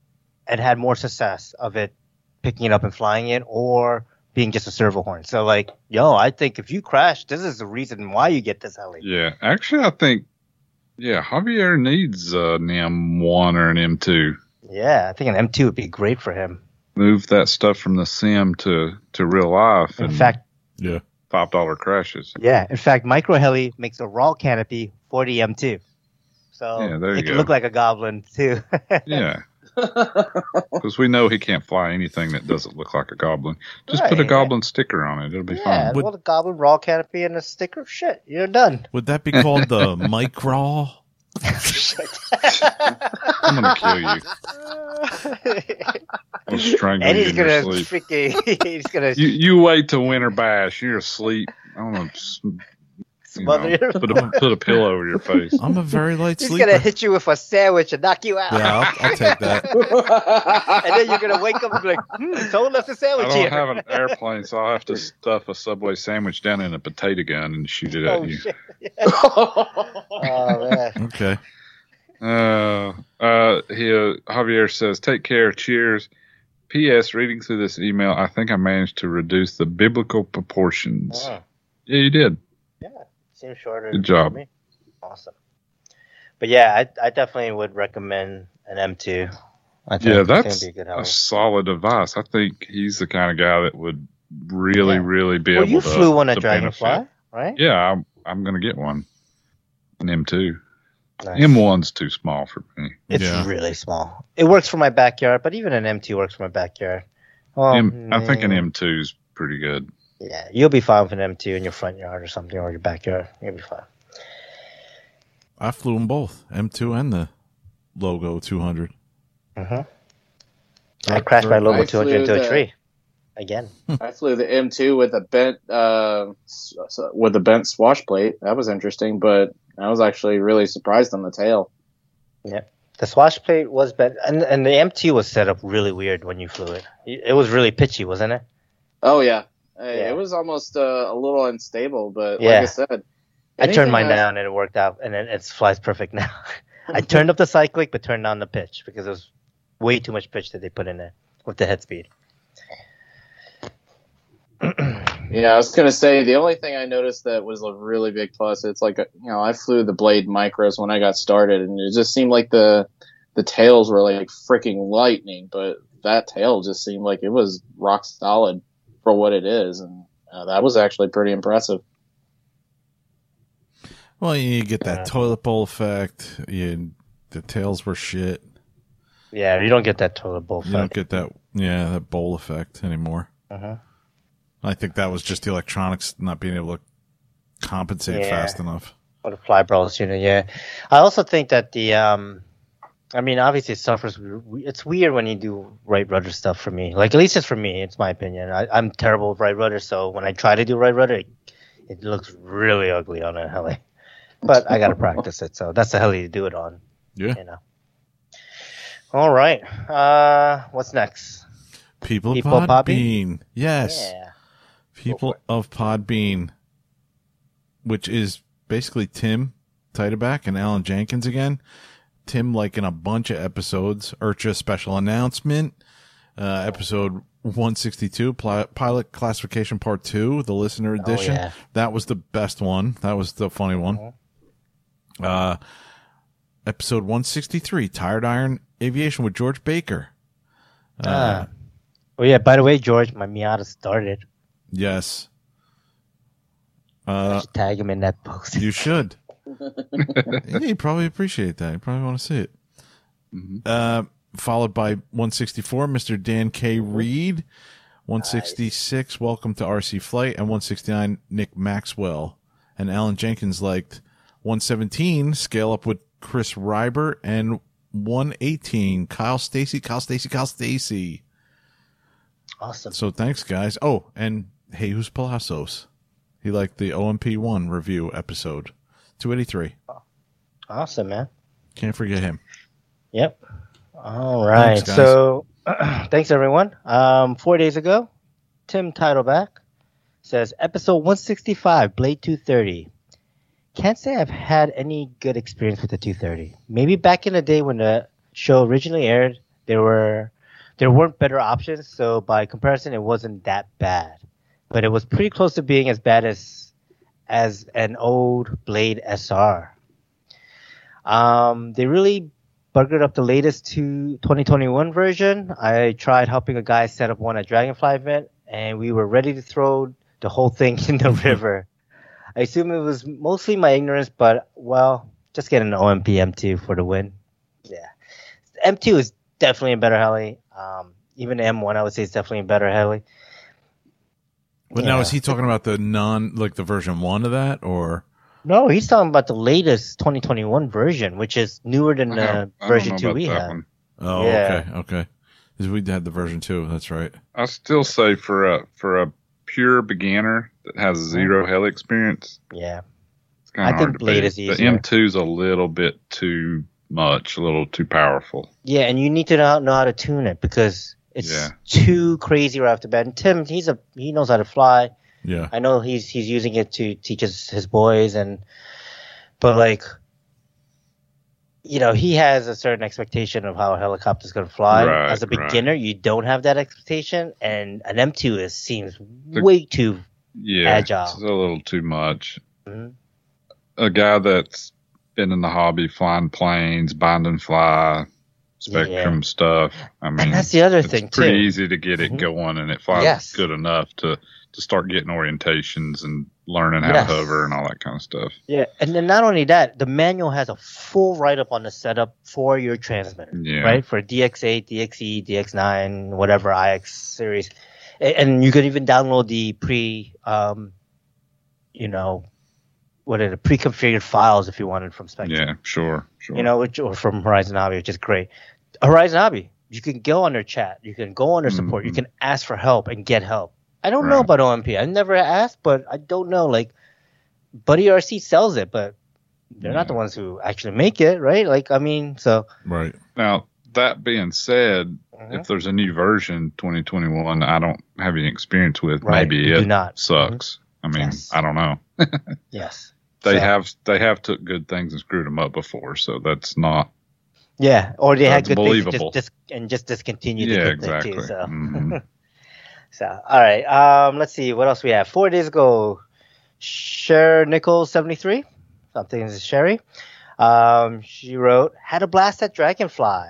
and had more success of it picking it up and flying it or being just a servo horn. So like, yo, I think if you crash, this is the reason why you get this heli. Yeah, actually, I think yeah, Javier needs uh, an M1 or an M2. Yeah, I think an M2 would be great for him. Move that stuff from the sim to to real life. In and fact, yeah. five dollar crashes. yeah, in fact, Micro Heli makes a raw canopy for the M2. So Yeah, there you it can look like a goblin too. [laughs] Yeah, because we know he can't fly anything that doesn't look like a goblin. Just put a goblin sticker on it; it'll be yeah, fine. Would- well, the goblin raw canopy and a sticker. Shit, you're done. Would that be called the [laughs] micro? [laughs] I'm gonna kill you. I'll strangle and you he's in your gonna sleep. freaking, [laughs] he's gonna You you wait till winter bash. You're asleep. I don't know. Just, you know, put a [laughs] put a pillow over your face. I'm a very light He's sleeper. He's gonna hit you with a sandwich and knock you out. yeah, I'll, I'll take that. [laughs] and then you're gonna wake up and be like, hmm, someone left a I sandwich I don't here. have an [laughs] airplane, so I'll have to stuff a Subway sandwich down in a potato gun and shoot it at oh, you. shit. oh man. Okay. Uh, uh, he, uh, Javier says, "Take care. Cheers." P.S. Reading through this email, I think I managed to reduce the biblical proportions. Oh, Yeah, you did. Seems shorter. Good job. me. Awesome. But yeah, I, I definitely would recommend an M2. I think Yeah, that's be a good a solid device. I think he's the kind of guy that would really, Yeah. really be Well, able you to. flew one at Dragonfly, benefit. right? Yeah, I'm, I'm going to get one. An M2. Nice. M1's too small for me. It's Yeah. really small. It works for my backyard, but even an M2 works for my backyard. Well, M, I think an mm, M2's pretty good. Yeah, you'll be fine with an M2 in your front yard or something, or your backyard. You'll be fine. I flew them both, M2 and the Logo 200. Uh-huh. I crashed my Logo I 200 into flew a the- tree again. [laughs] I flew the M2 with a bent uh, s- s- with a bent swash plate. That was interesting, but I was actually really surprised on the tail. Yeah, the swash plate was bent, and and the M2 was set up really weird when you flew it. It was really pitchy, wasn't it? Oh yeah, Yeah. it was almost uh, a little unstable, but Yeah. like I said, I turned mine down and it worked out, and it, it flies perfect [laughs] now. [laughs] I turned up the cyclic, but turned down the pitch because it was way too much pitch that they put in there with the head speed. [clears throat] Yeah, I was gonna say the only thing I noticed that was a really big plus. It's like you know I flew the Blade Micros when I got started, and it just seemed like the the tails were like freaking lightning, but that tail just seemed like it was rock solid for what it is, and uh, that was actually pretty impressive. Well, you get that Yeah. toilet bowl effect. You, the tails were shit. Yeah, you don't get that toilet bowl You don't effect. get that, yeah, that bowl effect anymore. Uh-huh. I think that was just the electronics not being able to compensate Yeah. fast enough. Or the flybarless unit, yeah. I also think that the um, I mean, obviously it suffers. It's weird when you do right rudder stuff for me. Like at least it's for me. It's my opinion. I, I'm terrible with right rudder, so when I try to do right rudder, it, it looks really ugly on a heli. But I gotta practice it, so that's the heli to do it on. Yeah. You know. All right. Uh, what's next? People, People of Podbean? Podbean. Yes. Yeah. People of Podbean, which is basically Tim Titeback and Alan Jenkins again. Tim, like in a bunch of episodes, IRCHA special announcement, uh, episode 162, pli- pilot classification part two, the listener edition. yeah. That was the best one. That was the funny one. Uh, episode 163, Tired Iron Aviation with George Baker. Uh, Ah. Oh yeah. By the way, George, my Miata started. yes. Uh, tag him in that post. You should. Yeah, you probably appreciate that. You probably want to see it. Mhm. Uh, followed by 164, Mr. Dan K. Reed. 166, Welcome to RC Flight. And 169, Nick Maxwell. And Alan Jenkins liked 117, Scale Up with Chris Reiber. And 118, Kyle Stacy, Kyle Stacy, Kyle Stacy. Awesome. So thanks, guys. Oh, and Jesus Palacios. He liked the OMP1 review episode. 283. Awesome, man. Can't forget him. Yep. All right. Thanks, so, [clears throat] thanks everyone. Um, four days ago, Tim Titleback says episode 165, Blade 230. Can't say I've had any good experience with the 230. Maybe back in the day when the show originally aired, there were there weren't better options, so by comparison, it wasn't that bad. But it was pretty close to being as bad as as an old Blade SR. Um, they really buggered up the latest to 2021 version. I tried helping a guy set up one at Dragonfly event, and we were ready to throw the whole thing [laughs] in the [laughs] river. I assume it was mostly my ignorance, but well, just get an OMP M2 for the win. Yeah, M2 is definitely a better heli. Um, even M1, I would say, is definitely a better heli. But now is he talking about the non like the version one of that or No, he's talking about the latest 2021 version, which is newer than the don't- I don't version 2 we that have. one. Oh, Yeah. okay, okay. Because we had the version two, that's right. I still say for a for a pure beginner that has mm-hmm. zero heli experience, Yeah. it's kind I of think hard to Blade beat. is The easier. M2's a little bit too much, a little too powerful. Yeah, and you need to know, know how to tune it because it's Yeah. too crazy right off the bat. And Tim, he's a he knows how to fly. Yeah. I know he's he's using it to teach his, his boys and but like you know, he has a certain expectation of how a helicopter's gonna fly. Right, As a right. beginner, you don't have that expectation and an M two is seems way too Yeah, Agile. it's a little too much. Mhm. A guy that's been in the hobby, flying planes, bind and fly, Spektrum stuff. I mean, And that's the other thing too. it's thing pretty too. easy to get it Mhm. going, and it flies Yes. good enough to to start getting orientations and learning how Yes. to hover and all that kind of stuff. Yeah, and then not only that, the manual has a full write up on the setup for your transmitter. Yeah, right? For DX8, DXE, DX9, whatever iX series, and you can even download the pre, um, you know, what are the pre-configured files if you wanted from Spektrum. Yeah, sure, sure. You know, which, or from Horizon Hobby, which is great. Horizon Hobby, you can go on their chat, you can go on their support, you Mhm. can ask for help and get help. I don't know about OMP. I never asked, but I don't know. Like, Buddy RC sells it, but they're not the ones who actually make it, right? Like, I mean, so Right. now that being said, Mhm. if there's a new version 2021, I don't have any experience with. Right, Maybe you it not. sucks. I mean, Yes. I don't know. [laughs] yes, They So- have they have took good things and screwed them up before, so that's not. yeah, or they had good things and believable. just, and just discontinued Yeah, exactly. too. So. Mhm. [laughs] So, all right. Um, let's see what else we have. Four days ago, Cher Nichols seventy three. Something is Sherry. Um, she wrote, "Had a blast at Dragonfly,"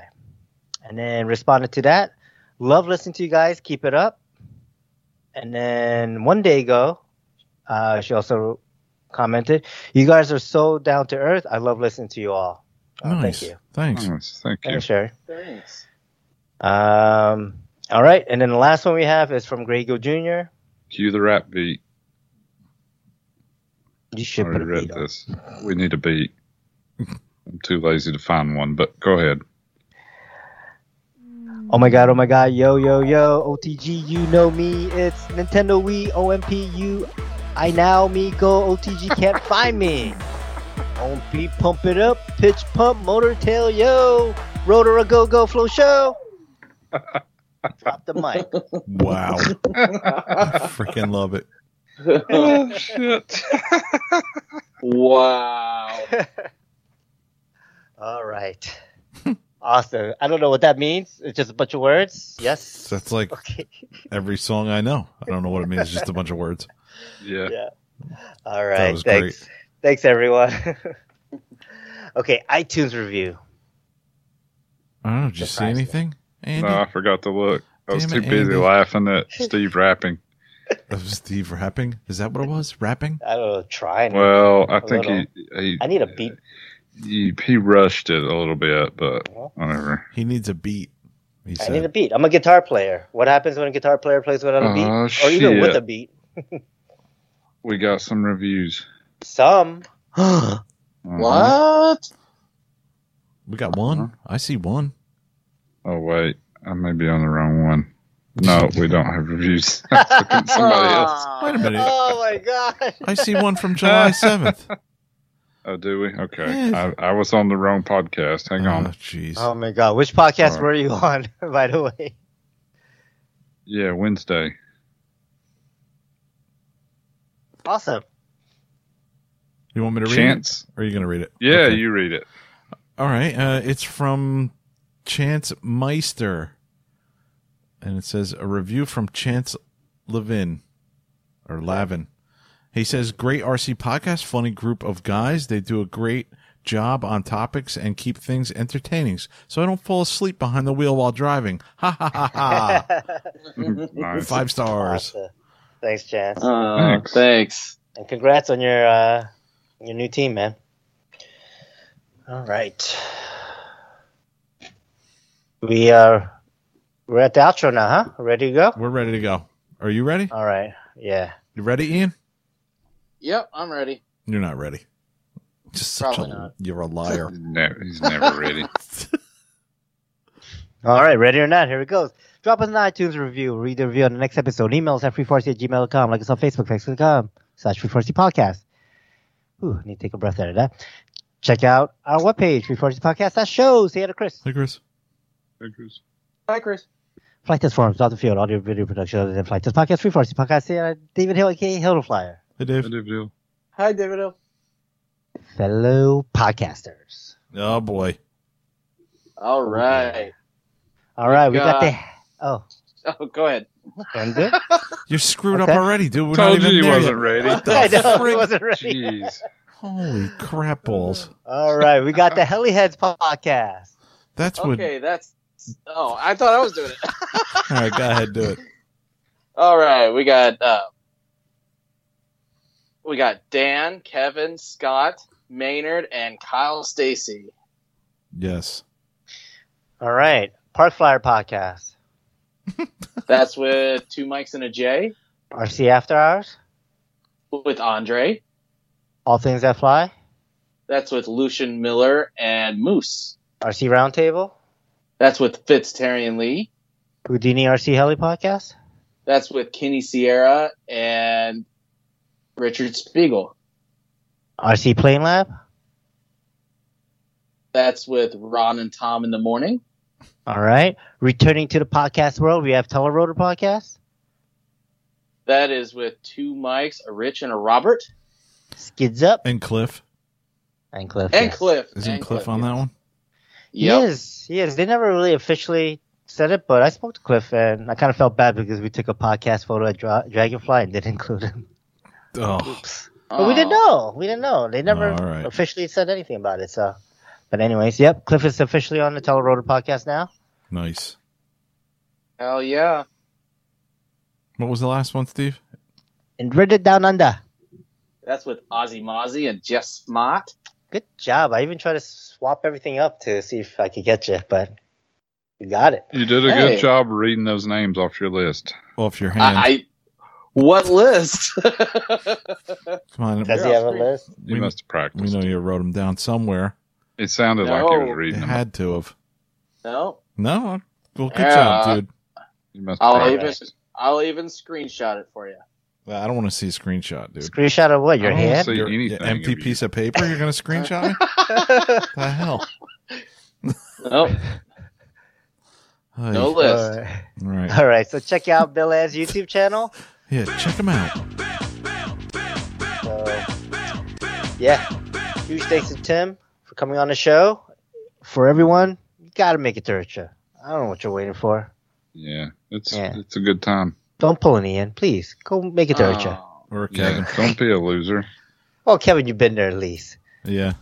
and then responded to that. Love listening to you guys. Keep it up. And then one day ago, uh, she also commented, "You guys are so down to earth. I love listening to you all." Uh, nice. Thank you. Thanks. Nice, Thank you. Thanks, Sherry. Thanks. Um, all right. And then the last one we have is from Grego Jr. Cue the rap beat. You I should put a read beat on. this. We need a beat. I'm too lazy to find one, but go ahead. Oh my god, oh my god, yo, yo, yo, OTG, you know me, it's Nintendo Wii, OMP, you, I now, me, go, OTG, can't [laughs] find me. OMP, pump it up, pitch pump, motor tail, yo, rotor a go go flow show. Drop the mic. [laughs] Wow. I freaking love it. oh shit! Wow. [laughs] All right. Awesome. I don't know what that means. It's just a bunch of words. Yes. That's like Okay. every song I know. I don't know what it means. It's just a bunch of words. Yeah. Yeah. All right. was Thanks. Thanks, everyone. [laughs] okay, iTunes review. I don't know. Did you see anything, Andy? No, I forgot to look. I was too it, busy Andy. laughing at [laughs] Steve rapping. That was Steve rapping. Is that what it was? Rapping? I don't know. Trying. Well, I think he, he I need a beat. he he rushed it a little bit, but whatever. He needs a beat. He I said. need a beat. I'm a guitar player. What happens when a guitar player plays without a beat? Oh, or even with a beat? [laughs] We got some reviews. Some. [gasps] Uh-huh. What? we got one. I see one. Oh wait, I may be on the wrong one. No, we don't have reviews. [laughs] I was looking at somebody [laughs] else. Wait a minute. Oh my god. I see one from July 7th. [laughs] Oh, do we? Okay, Yeah. I, I was on the wrong podcast. Hang Oh, on. jeez. Oh my god. Which podcast Sorry. were you on, by the way? Yeah, Wednesday. Awesome. you want me to read Chance. it? Or are you going to read it? Yeah, Okay. you read it. All right. Uh, it's from Chance Meister. And it says a review from Chance Levin or Lavin. He says, Great RC podcast, funny group of guys. They do a great job on topics and keep things entertaining. So I don't fall asleep behind the wheel while driving. Ha ha ha ha. [laughs] Five stars. Awesome. Thanks, Chance. Oh, Thanks. thanks. And congrats on your uh, your new team, man. All right. We are we're at the outro now, huh? Ready to go? We're ready to go. Are you ready? All right. Yeah. You ready, Ian? Yep, I'm ready. You're not ready. Just such Probably a not. you're a liar. He's never, he's never ready. [laughs] All right, ready or not, here it goes. Drop us an iTunes review. Read the review on the next episode. Email us at freefallrc at gmail.com. Like us on Facebook, facebook.com slash freefallrc podcast. Ooh, I need to take a breath out of that. Check out our webpage, freefallrc podcast. That shows. Say hi to Chris. Hey, Chris. Hey, Chris. Hi, Chris. Flight Test Forums, Dr. Field, audio video production other than Flight Test Podcast, Free Force Podcast, say, uh, David Hill, aka Hill the Flyer. Hey, Dave. Hi, David. O. Fellow podcasters. Oh boy. All right. All right, we got got- the. Oh, Oh, go ahead. I'm good. [laughs] You're screwed Okay. up already, dude. We're Told not you he wasn't ready. What the [laughs] I know, frick? he wasn't ready. Jeez. Holy crap balls. All right, we got the Heliheads podcast. That's what. Okay, that's. Oh, I thought I was doing it. [laughs] All right, go ahead, do it. All right, we got uh, we got Dan, Kevin, Scott, Maynard, and Kyle Stacy. Yes. All right, Park Flyer podcast. [laughs] That's with two mics and a J RC After Hours. with Andre. All things that fly. That's with Lucian Miller and Moose. RC Roundtable. That's with Fitztarian Lee. Houdini RC Heli podcast. That's with Kenny Sierra and Richard Spiegel. RC Plane Lab. That's with Ron and Tom in the morning. All right. Returning to the podcast world, we have Telerotor podcast. That is with two mics, a Rich and a Robert. Skids up And Cliff. and Cliff. And yes. Cliff. Isn't and Cliff on that one? He Yep. is. He is. They never really officially said it, but I spoke to Cliff and I kind of felt bad because we took a podcast photo at Dra- Dragonfly and didn't include him. Oh, But we didn't know. We didn't know. They never Oh, all right. officially said anything about it. So, but anyways, yep. Cliff is officially on the Telerotor podcast now. nice. Hell yeah. What was the last one, Steve? And Reddit Down Under. That's with Ozzy Mozzie and Jeff Smart. Good job. I even tried to swap everything up to see if I could get you, but you got it. You did a Hey. good job reading those names off your list. Off your hand. I, I what list? [laughs] Come on. Does You're he have a list? You We- must have practiced. We know you wrote them down somewhere. It sounded like he was You reading them. had to have. no, No. Well, good Yeah. job, dude. You must have I'll practiced. even I'll even screenshot it for you. I don't want to see a screenshot, dude. Screenshot of what? Your I don't hand? see Your anything empty of you. piece of paper you're going to screenshot me? [laughs] the hell? Nope, Ay. no All list. right. All right. All right. So check out Bill Ann's YouTube channel. Yeah, check him out. So, yeah. Huge thanks to Tim for coming on the show. For everyone, you got to make it to IRCHA. I don't know what you're waiting for. Yeah, it's Yeah. it's a good time. Don't pull an Ian, please. Go make it to IRCHA. Oh, Or Kevin. Yeah, don't be a loser. [laughs] Well, Kevin, you've been there at least. Yeah.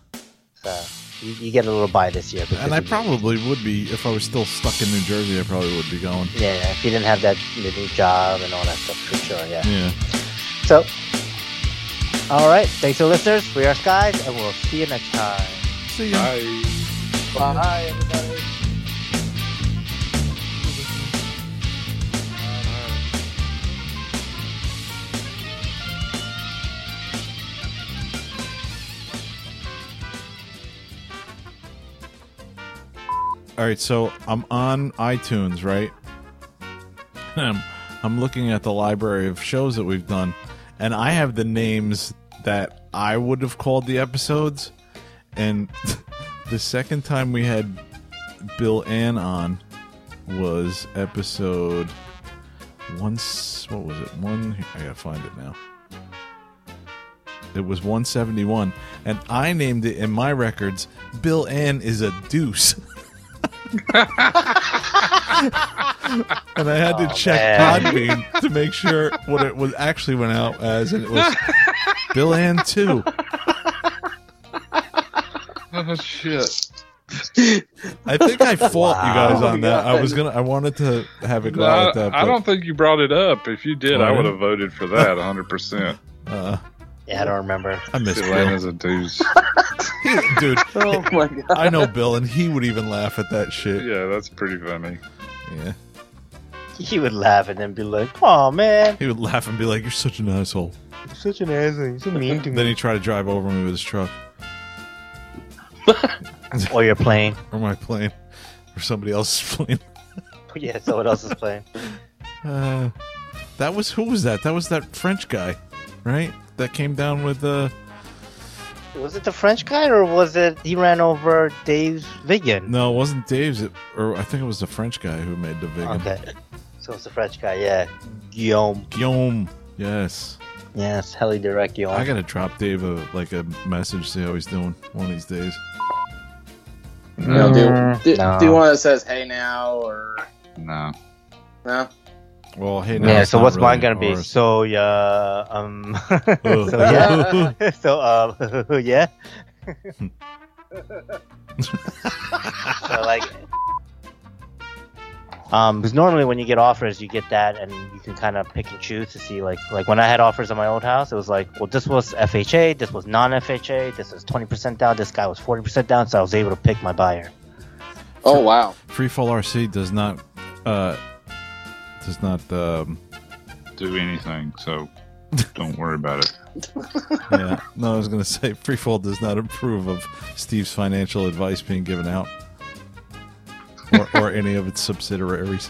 So you, you get a little bye this year. And I of- probably would be, if I was still stuck in New Jersey, I probably would be going. Yeah, yeah, if you didn't have that the new job and all that stuff, for sure, yeah. Yeah. So, all right. Thanks to the listeners. We are Skies, and we'll see you next time. See ya. Bye. Bye, everybody. All right, so I'm on iTunes, right? I'm, I'm looking at the library of shows that we've done, and I have the names that I would have called the episodes. And [laughs] the second time we had Bill Ann on was episode once. What was it? One. I gotta find it now. It was 171, and I named it in my records. Bill Ann is a deuce. [laughs] and I had to Oh, check man. Podbean to make sure what it was actually went out as, and it was [laughs] Bill Ann two. Oh shit! I think I fought you guys on that. I was [laughs] gonna, I wanted to have it go No, out I, like that. I don't think you brought it up. If you did, Oh, I would have voted for that 100. percent [laughs] Uh, Yeah, I don't remember. I miss Bill, Atlanta's a deuce. [laughs] dude. Oh my god. I know Bill, and he would even laugh at that shit. Yeah, that's pretty funny. Yeah, He would laugh and then be like, "Oh man, he would laugh and be like, "You're such an asshole." you're such an asshole. You're so mean to me. Then he tried to drive over me with his truck [laughs] or you're playing. or my plane or somebody else's [laughs] plane. Yeah, someone else is playing. [laughs] Uh, that was who was that? That was that French guy, right? That came down with uh Was it the French guy or was it he ran over Dave's vegan? no, it wasn't Dave's, it, or I think it was the French guy who made the vegan. Okay, so it's the French guy. Yeah, Guillaume. Guillaume. Yes, Yes, heli direct Guillaume. I gotta drop Dave a like a message, see how he's doing one of these days. You know, do, do, No. do one that says "Hey now" or No, no? Well, hey, now yeah, so what's really mine gonna be? So yeah, um, [laughs] so yeah, [laughs] [laughs] so um, yeah. so like, um, because normally when you get offers, you get that, and you can kind of pick and choose to see like, like when I had offers on my old house, it was like, well, this was FHA, this was non-FHA, this was twenty percent down, this guy was forty percent down, so I was able to pick my buyer. Oh wow. Freefall RC does not uh does not um do anything. So Don't worry about it. [laughs] yeah. No, I was going to say Freefall does not approve of Steve's financial advice being given out, or, or any of its subsidiaries.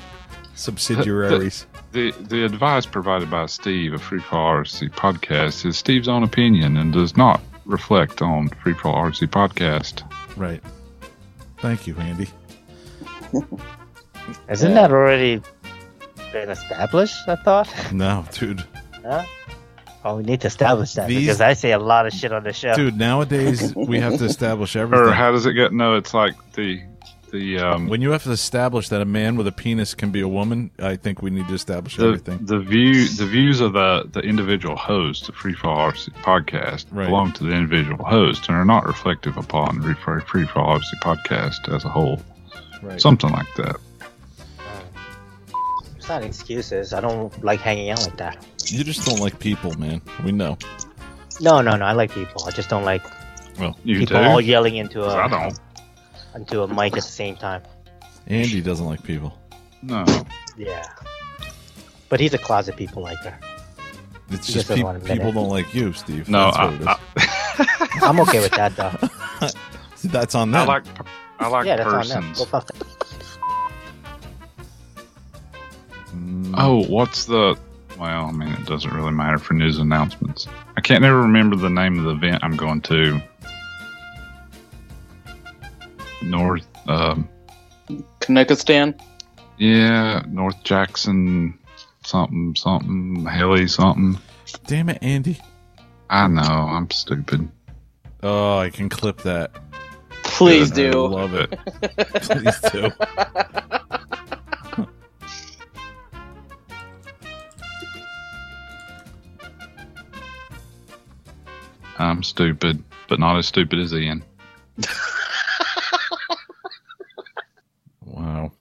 Subsidiaries. The the advice provided by Steve of Freefall RC Podcast is Steve's own opinion and does not reflect on Freefall RC Podcast. Right. Thank you, Andy. [laughs] Isn't that already been established? I thought. [laughs] No, dude. Huh? Oh, we need to establish that These- because I say a lot of shit on the show. Dude, nowadays we have to [laughs] establish everything. Or how does it get? No, it's like the the um when you have to establish that a man with a penis can be a woman, I think we need to establish the, everything. the view the views of the the individual host of Freefall RC Podcast Right. belong to the individual host and are not reflective upon the Free- Freefall RC Podcast as a whole. Right. Something like that. It's not excuses. I don't like hanging out like that. You just don't like people, man. We know. No, no, no. I like people. I just don't like Well, You people do? all yelling into a. I don't. Into a mic at the same time. Andy doesn't like people. No. Yeah. But he's a closet people liker. It's He just doesn't peop wanna admit people it. don't like you, Steve. No, That's what it is. I, [laughs] I'm okay with that though. [laughs] That's on I, I them. like I like yeah, that's on them. persons. Go fuck them. Mm, Oh, what's the? Well, I mean, it doesn't really matter for news announcements. I can't never remember the name of the event I'm going to. North, um, Kanekistan. yeah, North Jackson, something, something, Haley, something. Damn it, Andy. I know, I'm stupid. Oh, I can clip that. Please I do. I love it. [laughs] Please do. I'm stupid, but not as stupid as Ian. [laughs] Wow.